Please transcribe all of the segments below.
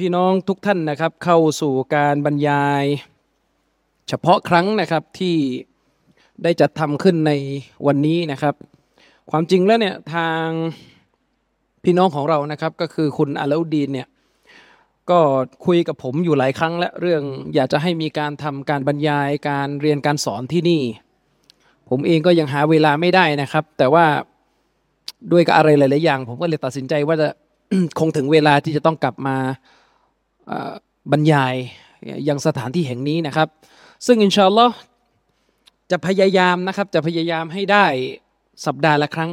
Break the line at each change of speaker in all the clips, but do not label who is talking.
พี่น้องทุกท่านนะครับเข้าสู่การบรรยาย เฉพาะครั้งนะครับที่ได้จัดทำขึ้นในวันนี้นะครับ ความจริงแล้วเนี่ยทางพี่น้องของเรานะครับก็คือคุณอาลาดีนเนี่ยก็คุยกับผมอยู่หลายครั้งและเรื่องอยากจะให้มีการทำการบรรยายการเรียนการสอนที่นี่ ผมเองก็ยังหาเวลาไม่ได้นะครับ แต่ว่าด้วยกับอะไรหลาย ๆ อย่าง ผมก็เลยตัดสินใจว่าจะคงถึงเวลาที่จะต้องกลับมา บรรยายยังสถานที่แห่งนี้นะครับ ซึ่งอินชาอัลลอฮ์จะพยายามนะครับจะพยายามให้ได้สัปดาห์ละครั้ง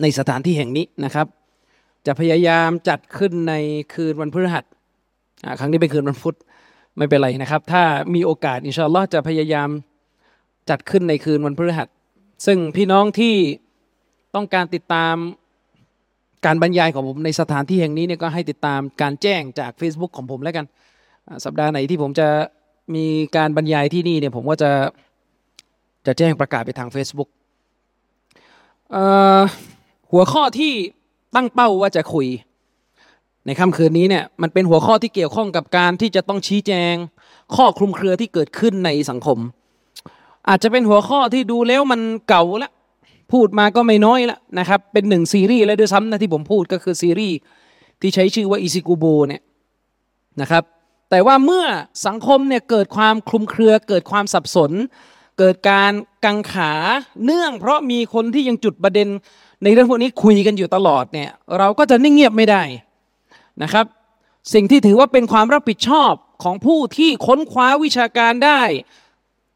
ในสถานที่แห่งนี้นะครับ จะพยายามจัดขึ้นในคืนวันพฤหัสครั้งนี้เป็นคืนวันพุธไม่เป็นไรนะครับ ถ้ามีโอกาสอินชาอัลลอฮ์จะพยายามจัดขึ้นในคืนวันพฤหัส ซึ่งพี่น้องที่ต้องการติดตาม การบรรยายของผมในสถานที่แห่งนี้เนี่ยก็ให้ติดตามการแจ้งจาก Facebook ของผมแล้วกัน สัปดาห์ไหนที่ผมจะมีการบรรยายที่นี่เนี่ยผมก็จะจะแจ้งประกาศไปทาง Facebook หัวข้อที่ตั้งเป้าว่าจะคุย ในค่ำคืนนี้เนี่ยมันเป็นหัวข้อที่เกี่ยวข้องกับการที่จะต้องชี้แจง ข้อคลุมเครือที่เกิดขึ้นในสังคม อาจจะเป็นหัวข้อที่ดูแล้วมันเก่าแล้ว พูดมาก็ไม่น้อยแล้วนะครับ เป็นหนึ่งซีรีส์แล้วด้วยซ้ำนะที่ผมพูดก็คือซีรีส์ที่ใช้ชื่อว่าอิซิกุโบเนี่ยนะครับ แต่ว่าเมื่อสังคมเนี่ยเกิดความคลุมเครือ เกิดความสับสน เกิดการกังขาเนื่อง เพราะมีคนที่ยังจุดประเด็นในเรื่องพวกนี้คุยกันอยู่ตลอดเนี่ยเราก็จะนิ่งเงียบไม่ได้นะครับ สิ่งที่ถือว่าเป็นความรับผิดชอบของผู้ที่ค้นคว้าวิชาการได้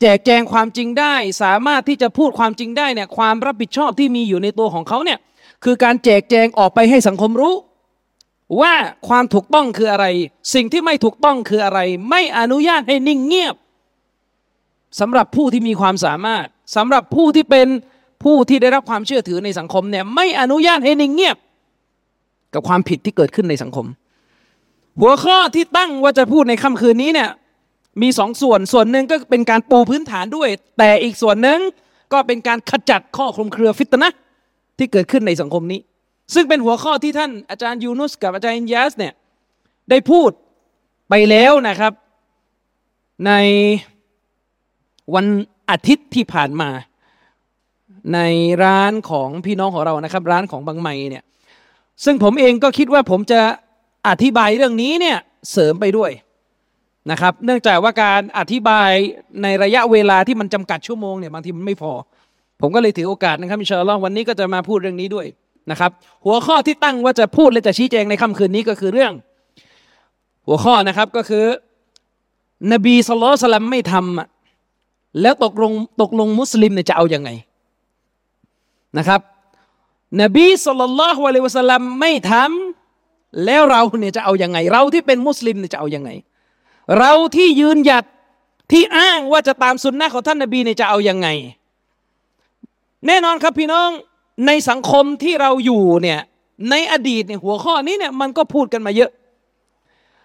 จกแจงความจริงได้ สามารถที่จะพูดความจริงได้เนี่ยความรับผิดชอบที่มีอยู่ในตัวของเขาเนี่ยคือการแจกแจงออกไปให้สังคมรู้ ว่าความถูกต้องคืออะไร สิ่งที่ไม่ถูกต้องคืออะไร ไม่อนุญาตให้นิ่งเงียบสำหรับผู้ที่มีความสามารถสำหรับผู้ที่เป็นผู้ที่ได้รับความเชื่อถือในสังคมเนี่ยไม่อนุญาตให้นิ่งเงียบ กับความผิดที่เกิดขึ้นในสังคม หัวข้อที่ตั้งว่าจะพูดในค่ำคืนนี้เนี่ย มีสองส่วนส่วนหนึ่งก็เป็นการปูพื้นฐานด้วย แต่อีกส่วนหนึ่งก็เป็นการขจัดข้อคลุมเครือฟิตนะที่เกิดขึ้นในสังคมนี้ ซึ่งเป็นหัวข้อที่ท่านอาจารย์ยูนุสกับอาจารย์ยัสเนี่ยได้พูดไปแล้วนะครับ ในวันอาทิตย์ที่ผ่านมา ในร้านของพี่น้องของเรานะครับ ร้านของบางไมเนี่ยซึ่งผมเองก็คิดว่าผมจะอธิบายเรื่องนี้เนี่ยเสริมไปด้วย นะครับ เนื่องจากว่าการอธิบายในระยะเวลาที่มันจำกัดชั่วโมงเนี่ยบางทีมันไม่พอ ผมก็เลยถือโอกาสนะครับอินชาอัลลอฮ์วันนี้ก็จะมาพูดเรื่องนี้ด้วยนะครับหัวข้อที่ตั้งว่าจะพูดและจะชี้แจงในค่ำคืนนี้ก็คือเรื่อง หัวข้อนะครับก็คือนบีสุลต่านไม่ทำแล้วตกลงตกลงมุสลิมเนี่ยจะเอาอยัางไงนะครับ นบีสุลต่านละฮ์วะลัยวะสลลัมไม่ทำแล้วเราเนี่ยจะเอาอยัางไง เราที่เป็นมุสลิมเนี่ยจะเอาอยัางไง เราที่ยืนหยัดที่อ้างว่าจะตามสุนนะของท่านนบีเนี่ยจะเอาอยัางไง แน่นอนครับพี่น้องในสังคมที่เราอยู่เนี่ยในอดีตเนี่ยหัวข้อนี้เนี่ยมันก็พูดกันมาเยอะ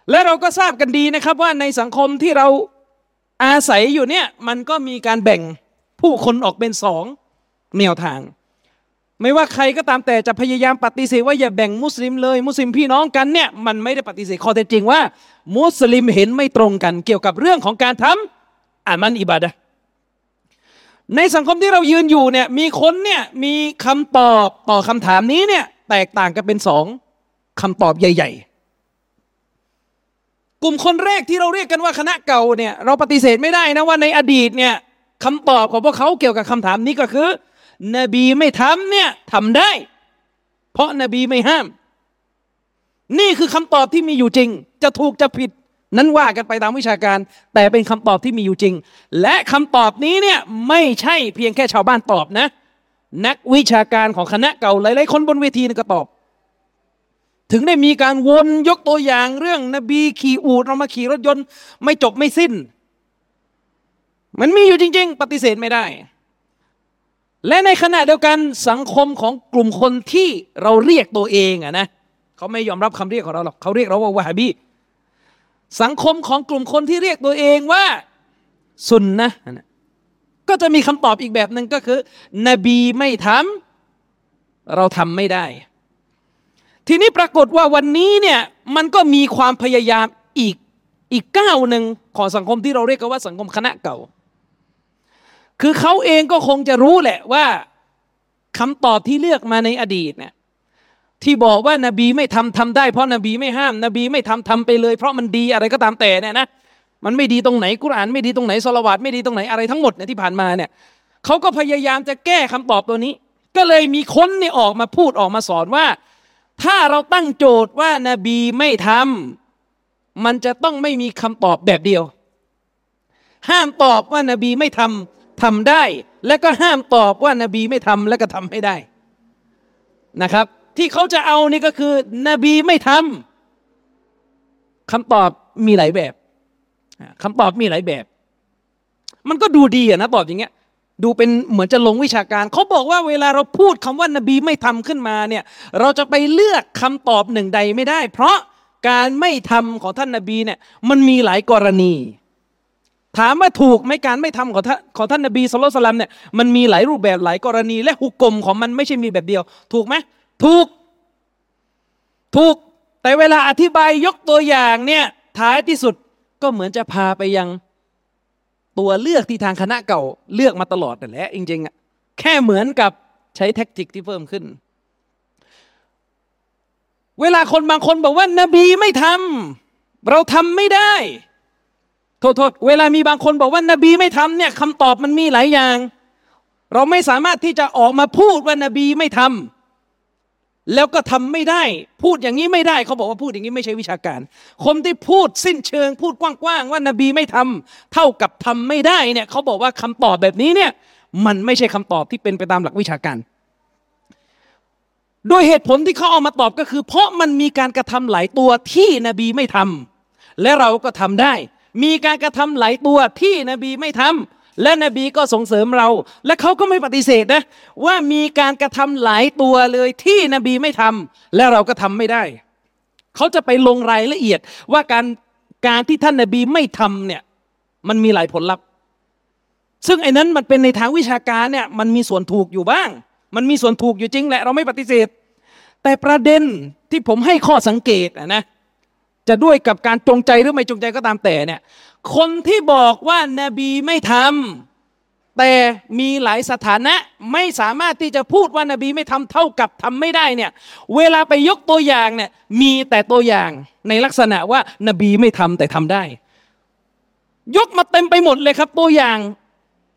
และเราก็ทราบกันดีนะครับว่าในสังคมที่เราอาศัยอยู่เนี่ยมันก็มีการแบ่งผู้คนออกเป็นสองแนวทาง ไม่ว่าใครก็ตามแต่จะพยายามปฏิเสธว่าอย่าแบ่งมุสลิมเลยมุสลิมพี่น้องกันเนี่ยมันไม่ได้ปฏิเสธข้อเท็จจริงว่า มุสลิมเห็นไม่ตรงกัน เกี่ยวกับเรื่องของการทำอามันอิบาดะในสังคมที่เรายืนอยู่เนี่ยมีคนเนี่ยมีคำตอบต่อคำถามนี้เนี่ยแตกต่างกันเป็นสองคำตอบใหญ่ ๆ กลุ่มคนแรกที่เราเรียกกันว่าคณะเก่าเนี่ยเราปฏิเสธไม่ได้นะว่าในอดีตเนี่ยคำตอบของพวกเขาเกี่ยวกับคำถามนี้ก็คือ นบีไม่ทำเนี่ยทำได้ เพราะนบีไม่ห้าม นี่คือคำตอบที่มีอยู่จริง จะถูกจะผิด นั้นว่ากันไปตามวิชาการ แต่เป็นคำตอบที่มีอยู่จริง และคำตอบนี้เนี่ยไม่ใช่เพียงแค่ชาวบ้านตอบนะ นักวิชาการของคณะเก่าหลายๆคนบนเวทีก็ตอบ ถึงได้มีการวนยกตัวอย่างเรื่องนบีขี่อูดเรามาขี่รถยนต์ ไม่จบไม่สิ้น มันมีอยู่จริง ๆ ปฏิเสธไม่ได้ และในขณะเดียวกันสังคมของกลุ่มคนที่เราเรียกตัวเองอะนะเขาไม่ยอมรับคำเรียกของเราหรอกเขาเรียกเราว่าวะฮบีสังคมของกลุ่มคนที่เรียกตัวเองว่าสุนนะก็จะมีคำตอบอีกแบบหนึ่งก็คือ นบีไม่ทำเราทำไม่ได้ ทีนี้ปรากฏว่าวันนี้เนี่ยมันก็มีความพยายามอีกอีกก้าวหนึ่งของสังคมที่เราเรียกกันว่าสังคมคณะเก่า คือเขาเองก็คงจะรู้แหละว่าคำตอบที่เลือกมาในอดีตเนี่ยที่บอกว่านบีไม่ทำทำได้เพราะนบีไม่ห้าม นบีไม่ทำทำไปเลย เพราะมันดีอะไรก็ตามแต่เนี่ยนะมันไม่ดีตรงไหนกุราน ไม่ดีตรงไหนสลวัตไม่ดีตรงไหนอะไรทั้งหมดเนี่ยที่ผ่านมาเนี่ยเขาก็พยายามจะแก้คำตอบตัวนี้ ก็เลยมีคนเนี่ยออกมาพูดออกมาสอนว่า ถ้าเราตั้งโจทย์ว่านาบีไม่ทำมันจะต้องไม่มีคำตอบแบบเดียว ห้ามตอบว่านาบีไม่ทำ ทำได้ และก็ห้ามตอบว่านาบีไม่ทำและก็ทำให้ได้นะครับ ที่เขาจะเอานี่ก็คือนบีไม่ทำคำตอบมีหลายแบบคำตอบมีหลายแบบ มันก็ดูดีอะนะตอบอย่างเงี้ยดูเป็นเหมือนจะลงวิชาการ เขาบอกว่าเวลาเราพูดคำว่านบีไม่ทำขึ้นมาเนี่ย เราจะไปเลือกคำตอบหนึ่งใดไม่ได้ เพราะการไม่ทำของท่านนบีเนี่ยมันมีหลายกรณี ถามว่าถูกไหมการไม่ทำของท่านของท่านนบีสุลต่านเนี่ยมันมีหลายรูปแบบหลายกรณีและหุกกลมของมันไม่ใช่มีแบบเดียว ถูกไหมถูก ถูก แต่เวลาอธิบายยกตัวอย่างเนี่ยท้ายที่สุดก็เหมือนจะพาไปยังตัวเลือกที่ทางคณะเก่าเลือกมาตลอดแต่แหละจริงๆอะแค่เหมือนกับใช้แท็กติกที่เพิ่มขึ้น เวลาคนบางคนบอกว่า นบีไม่ทำเราทำไม่ได้ โทษเวลามีบางคนบอกว่านบีไม่ทำเนี่ยคำตอบมันมีหลายอย่าง เราไม่สามารถที่จะออกมาพูดว่านบีไม่ทำแล้วก็ทำไม่ได้ พูดอย่างนี้ไม่ได้เขาบอกว่าพูดอย่างนี้ไม่ใช่วิชาการ คนที่พูดสิ้นเชิง พูดกว้างๆว่านบีไม่ทำเท่ากับทำไม่ได้เนี่ยเขาบอกว่าคำตอบแบบนี้เนี่ยมันไม่ใช่คำตอบที่เป็นไปตามหลักวิชาการโดยเหตุผลที่เขาเอามาตอบก็คือ เพราะมันมีการกระทำหลายตัวที่นบีไม่ทำและเราก็ทำได้ มีการกระทำหลายตัวที่นบีไม่ทำและนบีก็ส่งเสริมเรา และเขาก็ไม่ปฏิเสธนะ ว่ามีการกระทำหลายตัวเลยที่นบีไม่ทำและเราก็ทำไม่ได้ เขาจะไปลงรายละเอียดว่าการการที่ท่านนบีไม่ทำเนี่ยมันมีหลายผลลัพธ์ ซึ่งไอ้นั้นมันเป็นในทางวิชาการเนี่ยมันมีส่วนถูกอยู่บ้าง มันมีส่วนถูกอยู่จริงแหละเราไม่ปฏิเสธ แต่ประเด็นที่ผมให้ข้อสังเกตนะ จะด้วยกับการจงใจหรือไม่จงใจก็ตามแต่เนี่ย คนที่บอกว่านบีไม่ทำแต่มีหลายสถานะไม่สามารถที่จะพูดว่านบีไม่ทำเท่ากับทำไม่ได้เนี่ย เวลาไปยกตัวอย่างเนี่ย มีแต่ตัวอย่างในลักษณะว่านบีไม่ทำแต่ทำได้ ยกมาเต็มไปหมดเลยครับ ตัวอย่าง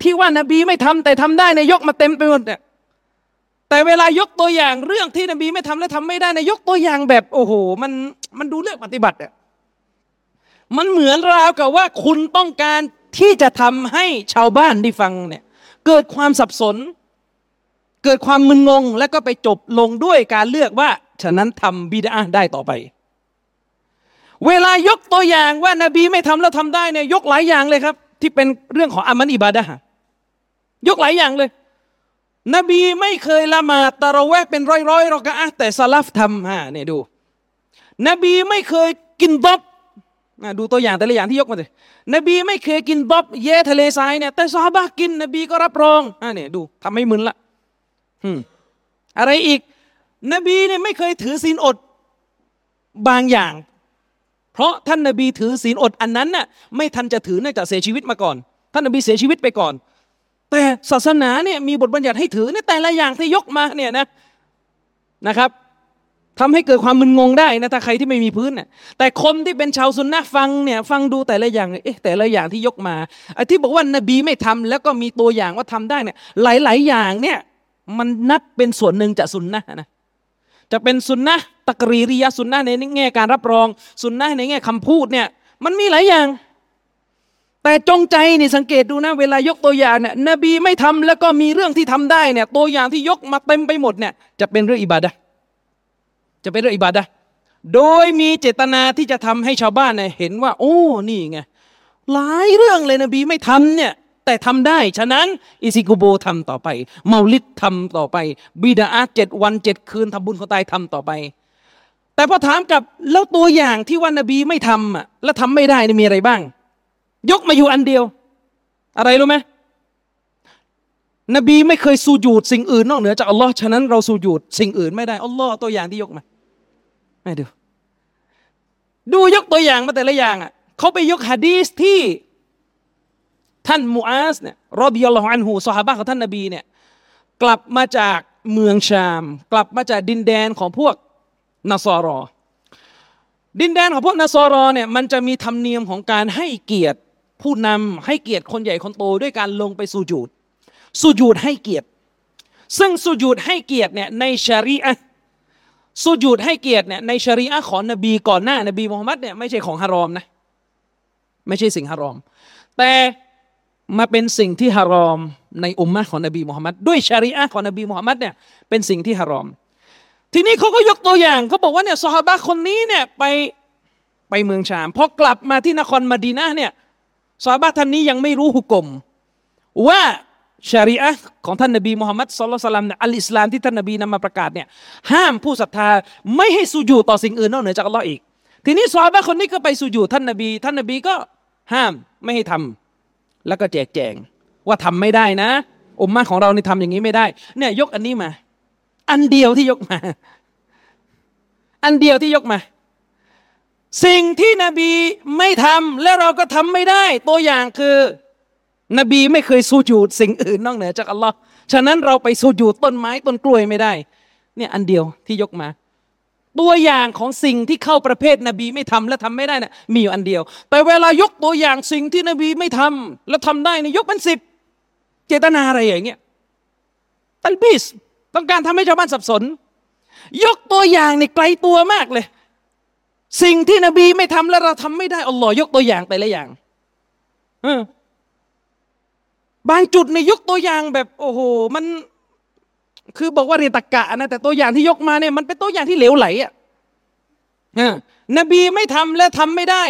ที่ว่านบีไม่ทำแต่ทำได้ในยกมาเต็มไปหมดเนี่ยแต่เวลายกตัวอย่างเรื่องที่นบีไม่ทำและทำไม่ได้ในยกตัวอย่างแบบโอ้โห มัน มันดูเลือกปฏิบัติอะมันเหมือนราวกับว่าคุณต้องการที่จะทำให้ชาวบ้านที่ฟังเนี่ยเกิดความสับสน เกิดความมึนงง แล้วก็ไปจบลงด้วยการเลือกว่าฉะนั้นทำบิดาได้ต่อไป เวลายกตัวอย่างว่านาบีไม่ทำแล้วทำได้เนี่ยยกหลายอย่างเลยครับ ที่เป็นเรื่องของอามันอิบาดะยกหลายอย่างเลย นบีไม่เคยละหมาดตะระแวกเป็นร้อยร้อยรอกะแต่ซาลฟทำฮะเนี่ยดู นบีไม่เคยกินดบดูตัวอย่างแต่ละอย่างที่ยกมาเลยนบีไม่เคยกินบ๊อบเย่ทะเลทรายเนี่ยแต่ซอฮาบะกิน นบีก็รับรองอ่าเนี่ยดูทำให้มึนละอืมอะไรอีก นบีเนี่ยไม่เคยถือศีลอดบางอย่าง เพราะท่านนบีถือศีลอดอันนั้นน่ะไม่ทันจะถือเนื่องจากเสียชีวิตมาก่อน ท่านนบีเสียชีวิตไปก่อน แต่ศาสนาเนี่ยมีบทบัญญัติให้ถือในแต่ละอย่างที่ยกมาเนี่ยนะนะครับ ทำให้เกิดความมึนงงได้นะถ้าใครที่ไม่มีพื้นน่ะแต่คนที่เป็นชาวซุนนะฟังเนี่ยฟังดูแต่ละอย่างเอ๊ะแต่ละอย่างที่ยกมาไอ้ที่บอกว่านบีไม่ทำแล้วก็มีตัวอย่างว่าทำได้เนี่ยหลาย ๆ อย่างเนี่ยมันนับเป็นส่วนหนึ่งจากซุนนะนะจะเป็นซุนนะตะกรีริยะซุนนะในแง่การรับรองซุนนะในแง่คำพูดเนี่ยมันมีหลายอย่าง แต่จงใจนี่สังเกตดูนะ เวลายกตัวอย่างเนี่ยนบีไม่ทำแล้วก็มีเรื่องที่ทำได้เนี่ยตัวอย่างที่ยกมาเต็มไปหมดเนี่ยจะเป็นเรื่องอิบาดะ จะเป็นเรื่องอิบาดะโดยมีเจตนาที่จะทำให้ชาวบ้านเนี่ยเห็นว่า โอ้ นี่ไง หลายเรื่องเลยนบีไม่ทำเนี่ย แต่ทำได้ ฉะนั้น อิซิกุโบทำต่อไป เมาลิดทำต่อไป บิดาอาเจ็ดวันเจ็ดคืนทำบุญคนตายทำต่อไป แต่พอถามกับแล้วตัวอย่างที่ว่านบีไม่ทำอะแล้วทำไม่ได้นี่มีอะไรบ้าง ยกมาอยู่อันเดียว อะไรรู้ไหมนบีไม่เคยสูญูดสิ่งอื่นนอกเหนือจากอัลลอฮ์ฉะนั้นเราสูญูดสิ่งอื่นไม่ได้อัลลอฮ์ตัวอย่างที่ยกมา ไม่ดู ดูยกตัวอย่างมาแต่ละอย่างอะเขาไปยกฮะดีสที่ท่านมูอาสเนี่ยรอบิยัลลอฮอันฮูสหายของท่านนบีเนี่ยกลับมาจากเมืองชาม กลับมาจากดินแดนของพวกนาซอรอ ดินแดนของพวกนาซอรอเนี่ยมันจะมีธรรมเนียมของการให้เกียรติผู้นำให้เกียรติคนใหญ่คนโตด้วยการลงไปสูญูดสุญูดให้เกียรติ ซึ่งสุญูดให้เกียรติเนี่ยในชารีอะ สุญูดให้เกียรติเนี่ยในชรีอะของนบีก่อนหน้านบีมูฮัมมัดเนี่ยไม่ใช่ของฮารอมนะไม่ใช่สิ่งฮารอม แต่มาเป็นสิ่งที่ฮารอมในอุมมะของนบีมูฮัมมัดด้วยชรีอะของนบีมูฮัมมัดเนี่ยเป็นสิ่งที่ฮารอม ทีนี้เขาก็ยกตัวอย่างเขาบอกว่าเนี่ยซอฮาบะคนนี้เนี่ยไปไปเมืองชามพอกลับมาที่นครมาดีนาเนี่ยซอฮาบะท่านนี้ยังไม่รู้หุกกลมว่า ชารีอะของท่านนบีมุฮัมมัดสุลตัลลัมเนี่ยอัลอิสลามที่ท่านนบีนำมาประกาศเนี่ยห้ามผู้ศรัทธาไม่ให้สุญูต่อสิ่งอื่นนอกเหนือจากอัลลอฮ์อีก ทีนี้ซอฮาบะคนนี้ก็ไปสุญูท่านนบี ท่านนบีก็ห้ามไม่ให้ทำแล้วก็แจกแจงว่าทำไม่ได้นะอุมมะของเรานี่ทำอย่างนี้ไม่ได้ เนี่ยยกอันนี้มา อันเดียวที่ยกมา อันเดียวที่ยกมา สิ่งที่นบีไม่ทำและเราก็ทำไม่ได้ ตัวอย่างคือ นบีไม่เคยสูญูดสิ่งอื่นนอกเหนือจากอัลลอฮ์ฉะนั้นเราไปสูญูดต้นไม้ต้นกล้วยไม่ได้ เนี่ยอันเดียวที่ยกมา ตัวอย่างของสิ่งที่เข้าประเภทนบีไม่ทำและทำไม่ได้นะ่ะมีอยู่อันเดียว แต่เวลายกตัวอย่างสิ่งที่นบีไม่ทำและทำได้นี่ยกเป็นสิบเจตนาอะไรอย่างเงี้ยตันบิสต้องการทำให้ชาวบ้านสับสน ยกตัวอย่างในไกลตัวมากเลย สิ่งที่นบีไม่ทำและเราทำไม่ได้อัลลอฮ์ยกตัวอย่างแต่ละอย่าง เออ บังจุนัยด์ยกตัวอย่างแบบโอ้โหมันคือบอกว่าเรียนตรรกะนะแต่ตัวอย่างที่ยกมาเนี่ยมันเป็นตัวอย่างที่เหลวไหลอะนบีไม่ทำและทำไม่ได้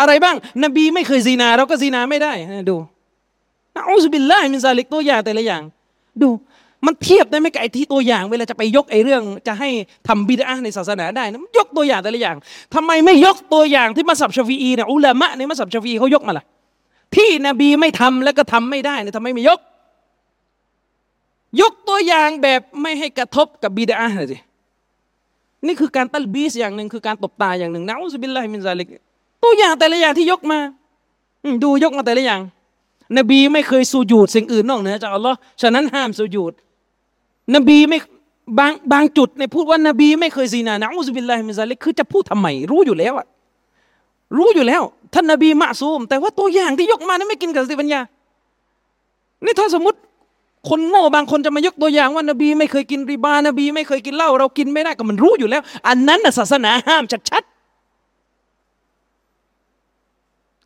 อะไรบ้าง นบีไม่เคยซีนาเราก็ซีนาไม่ได้ดู نعوذ بالله من ذلكตัวอย่างแต่ละอย่าง ดู มันเทียบได้ไหมกับไอ้ที่ตัวอย่าง เวลาจะไปยกไอ้เรื่อง จะให้ทำบิดอะฮ์ในศาสนาได้นะยกตัวอย่างแต่ละอย่างทำไมไม่ยกตัวอย่างที่มัซฮับชาฟิอีเนี่ยอุลามะในมัซฮับชาฟิอีเขายกมาล่ะ ที่นบีไม่ทำแล้วก็ทำไม่ได้เนี่ยทำไมไม่ยก ยกตัวอย่างแบบไม่ให้กระทบกับบิดอะฮ์เลยสินี่คือการตัลบีสอย่างหนึ่งคือการตบตาอย่างหนึ่งنعوذ بالله من ذلكตัวอย่างแต่ละอย่างที่ยกมาดูยกมาแต่ละอย่าง นบีไม่เคยสุญูดสิ่งอื่นนอกเหนือจากอัลลอฮ์ฉะนั้นห้ามสุญูดนบีไม่บังบังจุนัยด์พูดว่านบีไม่เคยซีนาنعوذ بالله من ذلكคือจะพูดทำไมรู้อยู่แล้วอะ รู้อยู่แล้ว ท่านนบีมะซูม แต่ว่าตัวอย่างที่ยกมานี่ไม่กินกับสติปัญญา นี่ถ้าสมมติคนโง่บางคนจะมายกตัวอย่างว่านบีไม่เคยกินริบานบี ไม่เคยกินเหล้าเรากินไม่ได้ก็มันรู้อยู่แล้ว อันนั้นศาสนาห้ามชัดๆ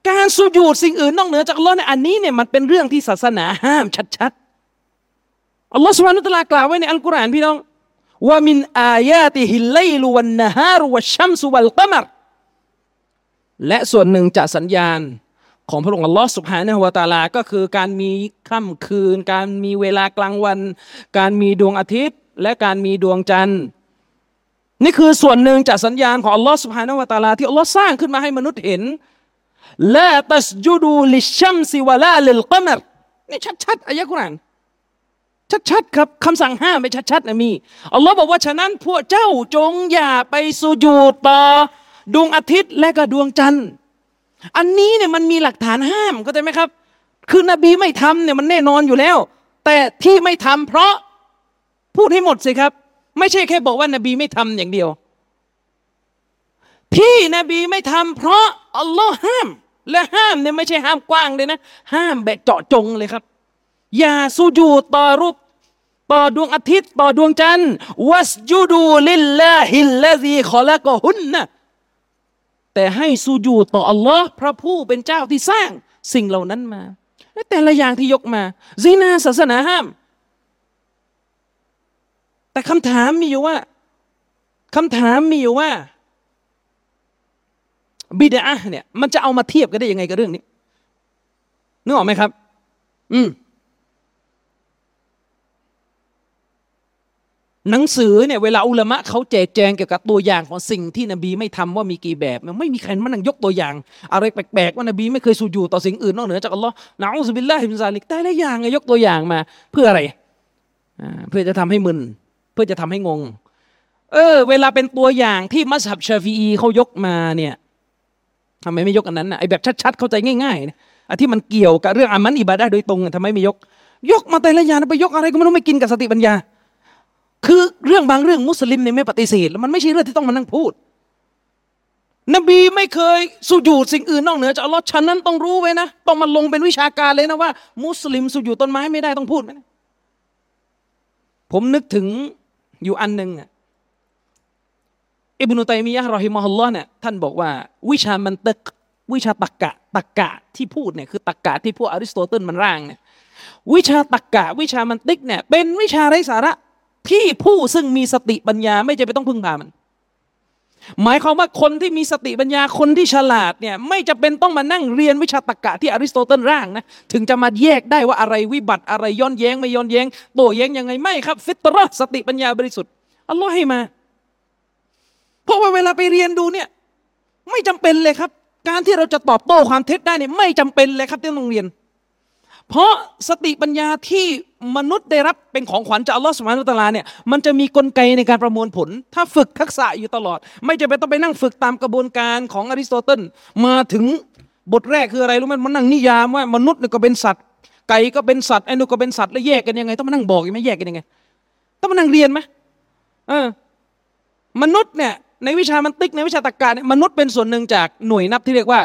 การสุญูดสิ่งอื่นนอกเหนือจากลอฮ์เนี่ยอันนี้เนี่ยมันเป็นเรื่องที่ศาสนาห้ามชัดๆอัลลอฮ์สุบฮานุตะลากล่าวไว้ในอัลกุรอานพี่น้องว่ามินอายาติฮิลไลลุวันนฮารุวัชชัมสุวัลกัมร และส่วนหนึ่งจากสัญญาณของพระองค์อัลลอฮ์สุบฮานะฮวาตาลา ก็คือการมีค่ำคืน การมีเวลากลางวัน การมีดวงอาทิตย์ และการมีดวงจันทร์ นี่คือส่วนหนึ่งจากสัญญาณของอัลลอฮ์สุบฮานะฮวาตาลา ที่อัลลอฮ์สร้างขึ้นมาให้มนุษย์เห็นละตัสจุดูลิชัมซิวะลาลิลกมรนี่ชัดๆอายะกุรานชัดๆครับคำสั่งห้ามไม่ชัดๆนะมีอัลลอฮ์บอกว่าฉะนั้นพวกเจ้าจงอย่าไปสุญูต่อ ดวงอาทิตย์และก็ดวงจันทร์ อันนี้เนี่ยมันมีหลักฐานห้ามเข้าใจไหมครับ คือนบีไม่ทำเนี่ยมันแน่นอนอยู่แล้ว แต่ที่ไม่ทำเพราะพูดให้หมดสิครับ ไม่ใช่แค่บอกว่านบีไม่ทำอย่างเดียว ที่นบีไม่ทำเพราะอัลลอฮ์ห้าม และห้ามเนี่ยไม่ใช่ห้ามกว้างเลยนะ ห้ามแบบเจาะจงเลยครับ อย่าสูญูต่อรูปต่อดวงอาทิตย์ต่อดวงจันทร์วัสจูดูลิลลาฮิลลาซีขอละกหุนนะ แต่ให้สูญูต่ออัลลอฮ์พระผู้เป็นเจ้าที่สร้างสิ่งเหล่านั้นมา และแต่ละอย่างที่ยกมาซีนาศาสนาห้าม แต่คำถามมีอยู่ว่าคำถามมีอยู่ว่าบิดาเนี่ยมันจะเอามาเทียบกันได้ยังไงกับเรื่องนี้นึกออกไหมครับ อืม หนังสือเนี่ยเวลาอุลามะเขาแจกแจงเกี่ยวกับตัวอย่างของสิ่งที่นบีไม่ทำว่ามีกี่แบบมันไม่มีใครมานั่งยกตัวอย่าง อะไรแปลกๆว่านบีไม่เคยสูญูต่อสิ่งอื่นนอกเหนือจากอัลลอฮ์นะอุสบิลลาฮิมินซาลิกแต่ละอย่างยกตัวอย่างมา เพื่ออะไรเพื่อจะทำให้มึน เพื่อจะทำให้งง เออ เวลาเป็นตัวอย่างที่มัสฮับชาฟีอีเขายกมาเนี่ยทำไมไม่ยกอันนั้นนะไอแบบชัดๆเข้าใจง่ายๆนะอันที่มันเกี่ยวกับเรื่องอามันอิบาดะโดยตรงทำไมไม่ยก ยกมาแต่ละอย่างไปยกอะไรก็ไม่รู้ไม่กินกับสติปัญญา คือเรื่องบางเรื่องมุสลิมเนี่ยไม่ปฏิเสธแล้วมันไม่ใช่เรื่องที่ต้องมานั่งพูด นบีไม่เคยสุญูดสิ่งอื่นนอกเหนือจากอัลลอฮ์ฉะนั้นต้องรู้ไว้นะต้องมาลงเป็นวิชาการเลยนะว่า มุสลิมสุญูดต้นไม้ไม่ได้ต้องพูดไหมผมนึกถึงอยู่อันหนึ่งอะอิบนุตัยมียะرحمه اللهเนี่ยท่านบอกว่า วิชามันติกวิชาตรรกะตรรกะที่พูดเนี่ยคือตรรกะที่พวกอริสโตเติลมันร่างเนี่ยวิชาตรรกะ วิชามันติกเนี่ยเป็นวิชาไร้สาระ ที่ผู้ซึ่งมีสติปัญญา ไม่จำเป็นต้องพึ่งพามัน หมายความว่าคนที่มีสติปัญญาคนที่ฉลาดเนี่ยไม่จำเป็นต้องมานั่งเรียนวิชาตรรกะที่อริสโตเติลร่างนะถึงจะมาแยกได้ว่าอะไรวิบัติอะไรย้อนแย้งไม่ย้อนแย้งโต้แย้งยังไงไม่ครับ ฟิตเราะฮ์สติปัญญาบริสุทธิ์อัลลอฮ์ให้มา เพราะว่าเวลาไปเรียนดูเนี่ย ไม่จำเป็นเลยครับ การที่เราจะตอบโต้ความเท็จได้เนี่ยไม่จำเป็นเลยครับที่ต้องเรียน เพราะสติปัญญาที่มนุษย์ได้รับเป็นของขวัญจากอัลลอฮฺสุบฮานุตะลาเนี่ยมันจะมีกลไกในการประมวลผล ถ้าฝึกทักษะอยู่ตลอด ไม่จะเป็นต้องไปนั่งฝึกตามกระบวนการของอริสโตเติลมาถึงบทแรกคืออะไรรู้ไหมมันนั่งนิยามว่ามนุษย์เนี่ยก็เป็นสัตว์ ไก่ก็เป็นสัตว์ไอ้นูก็เป็นสัตว์แล้วแยกกันยังไง ต้องมานั่งบอกยังไม่แยกกันยังไง ต้องมานั่งเรียนไหมเออมนุษย์เนี่ยในวิชามันติกในวิชาตรรกะเนี่ยมนุษย์เป็นส่วนหนึ่งจากหน่วยนับที่เรียกว่า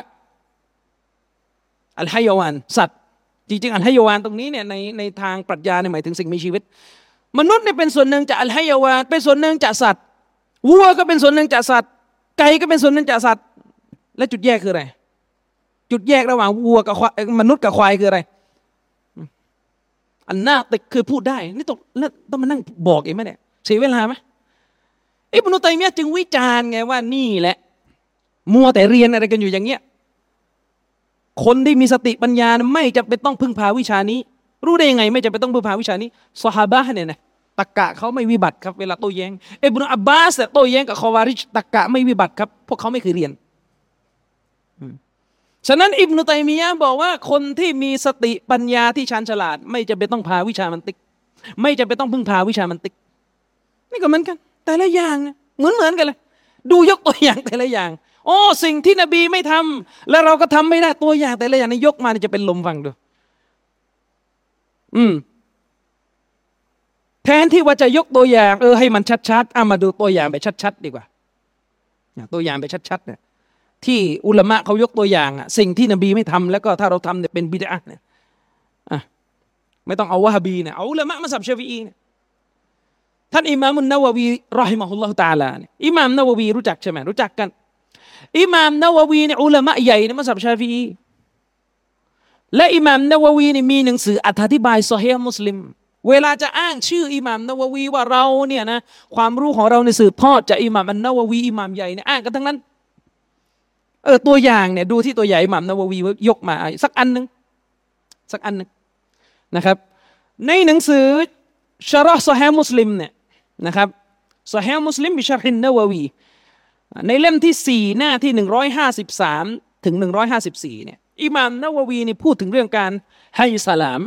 อัลฮยวันสัตว์ จริงๆอัลฮยวานตรงนี้เนี่ยในในทางปรัชญาเนี่ยหมายถึงสิ่งมีชีวิต มนุษย์เนี่ยเป็นส่วนหนึ่งจากอัลฮยวานเป็นส่วนหนึ่งจากสัตว์วัวก็เป็นส่วนหนึ่งจากสัตว์ ไก่ก็เป็นส่วนหนึ่งจากสัตว์ และจุดแยกคืออะไร จุดแยกระหว่างวัวกับมนุษย์กับควายคืออะไรอันน่าติคือพูดได้ นี่ต้องต้องมานั่งบอกเองไหมเนี่ยเสียเวลาไหมอิบนุตัยมียะจึงวิจารณ์ไงว่านี่แหละ มัวแต่เรียนอะไรกันอยู่อย่างเงี้ย คนที่มีสติปัญญาไม่จะเป็นต้องพึ่งพาวิชานี้ รู้ได้ยังไง ไม่จะเป็นต้องพึ่งพาวิชานี้สฮาบะเนี่ยนะตะกะเขาไม่วิบัติครับเวลาโต้แย้งเอบนุอับบาสโต้แย้งกับคอวาริชตะกะไม่วิบัติครับ พวกเขาไม่เคยเรียนฉะนั้นอิบนุตัยมียะบอกว่าคนที่มีสติปัญญาที่ชาญฉลาด ไม่จะเป็นต้องพาวิชามันติก ไม่จะเป็นต้องพึ่งพาวิชามันติก นี่ก็เหมือนกัน แต่ละอย่างเหมือนเหมือนกันเลย ดูยกตัวอย่างแต่ละอย่าง โอ้สิ่งที่นบีไม่ทำแล้วเราก็ทำไม่ได้ตัวอย่างแต่ละอย่างนี้ยกมาจะเป็นลมฟังดูอืมแทนที่ว่าจะยกตัวอย่าง เออให้มันชัดๆเอามาดูตัวอย่างไปชัดๆดีกว่าตัวอย่างไปชัดๆเนี่ยที่อุลามะเขายกตัวอย่างอะสิ่งที่นบีไม่ทำแล้วก็ถ้าเราทำเนี่ยเป็นบิดาเนี่ยอะไม่ต้องเอาวะฮบีเนี่ยเอาอุลามะมาสับเชฟีอีเนี่ยท่านอิหมามุนนาววีรอฮิมะฮุลลอฮุตาลาเนี่ยอิหมามนาววีรู้จักใช่ไหมรู้จักกัน อิหม่ามนาววีเนี่ยอุลามะใหญ่ในมัสยิดชาฟีและอิหม่ามนาววีนี่มีหนังสืออธิบายซอฮีมุสลิม เวลาจะอ้างชื่ออิหม่ามนาววีว่าเราเนี่ยนะความรู้ของเราในสืบทอดจากอิหม่ามนนาววีอิหม่ามใหญ่เนี่ยอ้างกันทั้งนั้นเออตัวอย่างเนี่ยดูที่ตัวใหญ่อิหม่ามนาววียกมาสักอันหนึ่งสักอันหนึ่งนะครับ ในหนังสือชาร์ซอฮีมุสลิมเนี่ยนะครับซอฮีมุสลิมบิชารินนาววี ในเล่มที่สี่หน้าที่หนึ่งร้อยห้าสิบสามถึงหนึ่งร้อยห้าสิบสี่เนี่ยอิมามนาววีนี่พูดถึงเรื่องการให้สลาม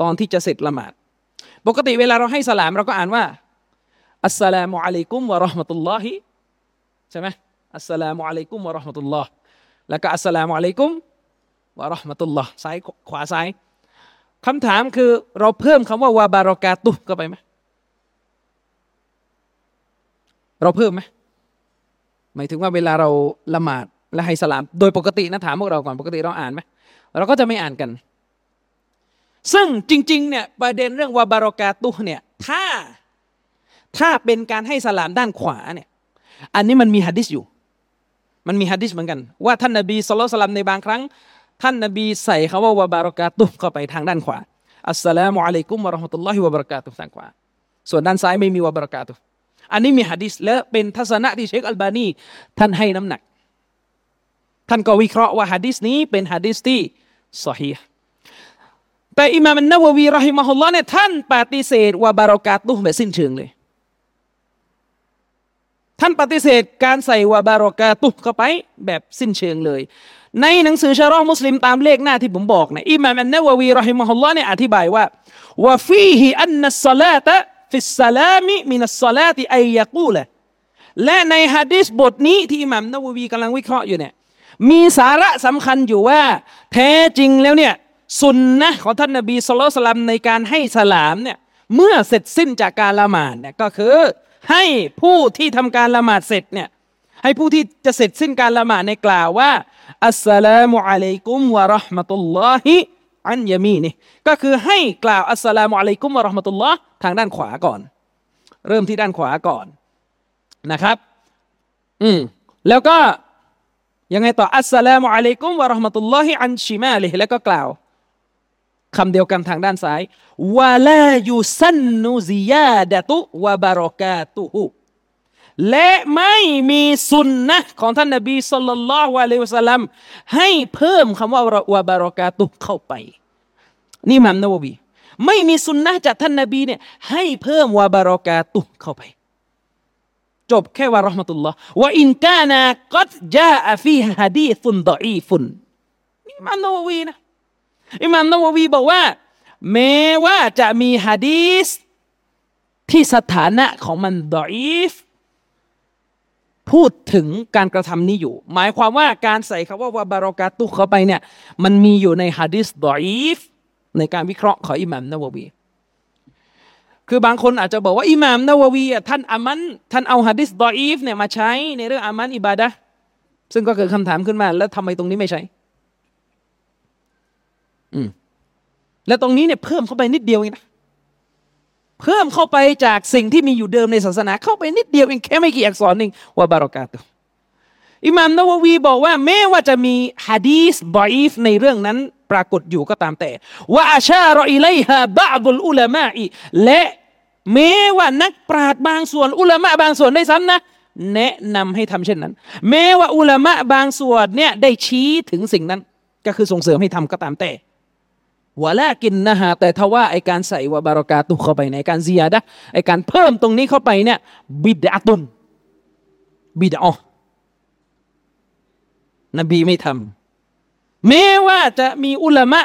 ตอนที่จะเสร็จละหมาด ปกติเวลาเราให้สลามเราก็อ่านว่าอัสสลามุอะลัยกุมวะราะห์มะตุลลอฮิใช่ไหมอัสสลามุอะลัยกุมวะราะห์มะตุลลอฮ์แล้วก็อัสสลามุอะลัยกุมวะราะห์มะตุลลอฮ์ซ้ายขวาซ้ายคำถามคือเราเพิ่มคำว่าวาบารอกาตุเข้าไปไหมเราเพิ่มไหม หมายถึงว่าเวลาเราละหมาดและให้สลาม โดยปกตินะถามพวกเราก่อนปกติเราอ่านไหมเราก็จะไม่อ่านกัน ซึ่งจริงๆเนี่ยประเด็นเรื่องวาบารอกาตุเนี่ยถ้าถ้าเป็นการให้สลามด้านขวาเนี่ยอันนี้มันมีฮะดิษอยู่ มันมีฮะดิษเหมือนกัน ว่าท่านนบีสุลต่านในบางครั้ง ท่านนบีใส่คำว่าวาบารอกาตุเข้าไปทางด้านขวาอัสสลามุอะลัยกุมวะราะห์มะตุลลอฮิวะบะเราะกาตุทางขวาส่วนด้านซ้ายไม่มีวะบารอกาตุ อันนี้มีฮะดิษและเป็นทัศนะที่เชคอัลบานีท่านให้น้ำหนัก ท่านก็วิเคราะห์ว่าฮะดิษนี้เป็นฮะดิษที่สฮีแต่อิมามนาววีรอฮิมะฮุลลอฮ์เนี่ยท่านปฏิเสธว่าบารอกาตุแบบสิ้นเชิงเลย ท่านปฏิเสธการใส่ว่าบารอกาตุเข้าไปแบบสิ้นเชิงเลย ในหนังสือชารอมุสลิมตามเลขหน้าที่ผมบอกเนี่ยอิมามนาววีรอฮิมะฮุลลอฮ์เนี่ยอธิบายว่าว่าฟีฮิอันนัสซาลาตะ ฟิสซาลามิมินัสซาลาติอัยยะกูละและในฮะดิษบทนี้ที่อิหม่ามนาววีกำลังวิเคราะห์อยู่เนี่ยมีสาระสำคัญอยู่ว่า แท้จริงแล้วเนี่ยสุนนะของท่านนบีสุลต่านในการให้สลามเนี่ยเมื่อเสร็จสิ้นจากการละหมาดเนี่ยก็คือให้ผู้ที่ทำการละหมาดเสร็จเนี่ยให้ผู้ที่จะเสร็จสิ้นการละหมาดในกล่าวว่าอัสสลามุอะลัยกุมวะราะห์มะตุลลอฮิ อันยามีนี่ก็คือให้กล่าวอัสสลามุอะลัยกุมวะราะห์มะตุลลอฮ์ทางด้านขวาก่อน เริ่มที่ด้านขวาก่อนนะครับ อืมแล้วก็ยังไงต่ออัสสลามุอะลัยกุมวะราะห์มะตุลลอฮิอันชิมาลิแล้วก็กล่าวคำเดียวกันทางด้านซ้ายวะลายุสันนุซิยาดะตุวะบารอกาตุฮุและไม่มีสุนนะของท่านนบีสุลต่านละวะลัยวะสลัมให้เพิ่มคำว่าวะบารอกาตุเข้าไป นี่มัมนาวบีไม่มีสุนนะจากท่านนบีเนี่ยให้เพิ่มวะบารอกาตุเข้าไป จบแค่ว่ารอห์มตุลลอฮ์ว่าอินกานากัดจาอฟีฮะดีฟุนดอีฟุนอิมามนาววีนะอิมามนาววีบอกว่า แม้ว่าจะมีฮะดีสที่สถานะของมันดอีฟพูดถึงการกระทำนี้อยู่ หมายความว่าการใส่คำว่าวาบารอกาตุเข้าไปเนี่ย มันมีอยู่ในฮะดีสดอีฟ ในการวิเคราะห์ของอิหม่ามนาววี คือบางคนอาจจะบอกว่าอิหม่ามนาววีท่านอามันท่านเอาฮะดิษดออีฟเนี่ยมาใช้ในเรื่องอามันอิบาดะซึ่งก็เกิดคำถามขึ้นมา แล้วทำไมตรงนี้ไม่ใช้อืมแล้วตรงนี้เนี่ยเพิ่มเข้าไปนิดเดียวเองนะเพิ่มเข้าไปจากสิ่งที่มีอยู่เดิมในศาสนา เข้าไปนิดเดียวเองแค่ไม่กี่อักษรหนึ่งว่าบารอกาตุ อิหม่ามนาววีบอกว่าแม้ว่าจะมีฮะดีสบอีฟในเรื่องนั้นปรากฏอยู่ก็ตามแต่ว่าอาชารออิไลฮะบาบุลอุลามะอีและแม้ว่านักปราชญ์บางส่วนอุลามะบางส่วนได้ซ้ำนะแนะนำให้ทำเช่นนั้น แม้ว่าอุลามะบางส่วนเนี่ยได้ชี้ถึงสิ่งนั้น ก็คือส่งเสริมให้ทำก็ตามแต่วะละกินนะฮะแต่ทว่าไอการใส่วะบารอกาตุเข้าไปในการเซียดะไอการเพิ่มตรงนี้เข้าไปเนี่ยบิดาตุนบิดาอ นบีไม่ทำแม้ว่าจะมีอุลามะ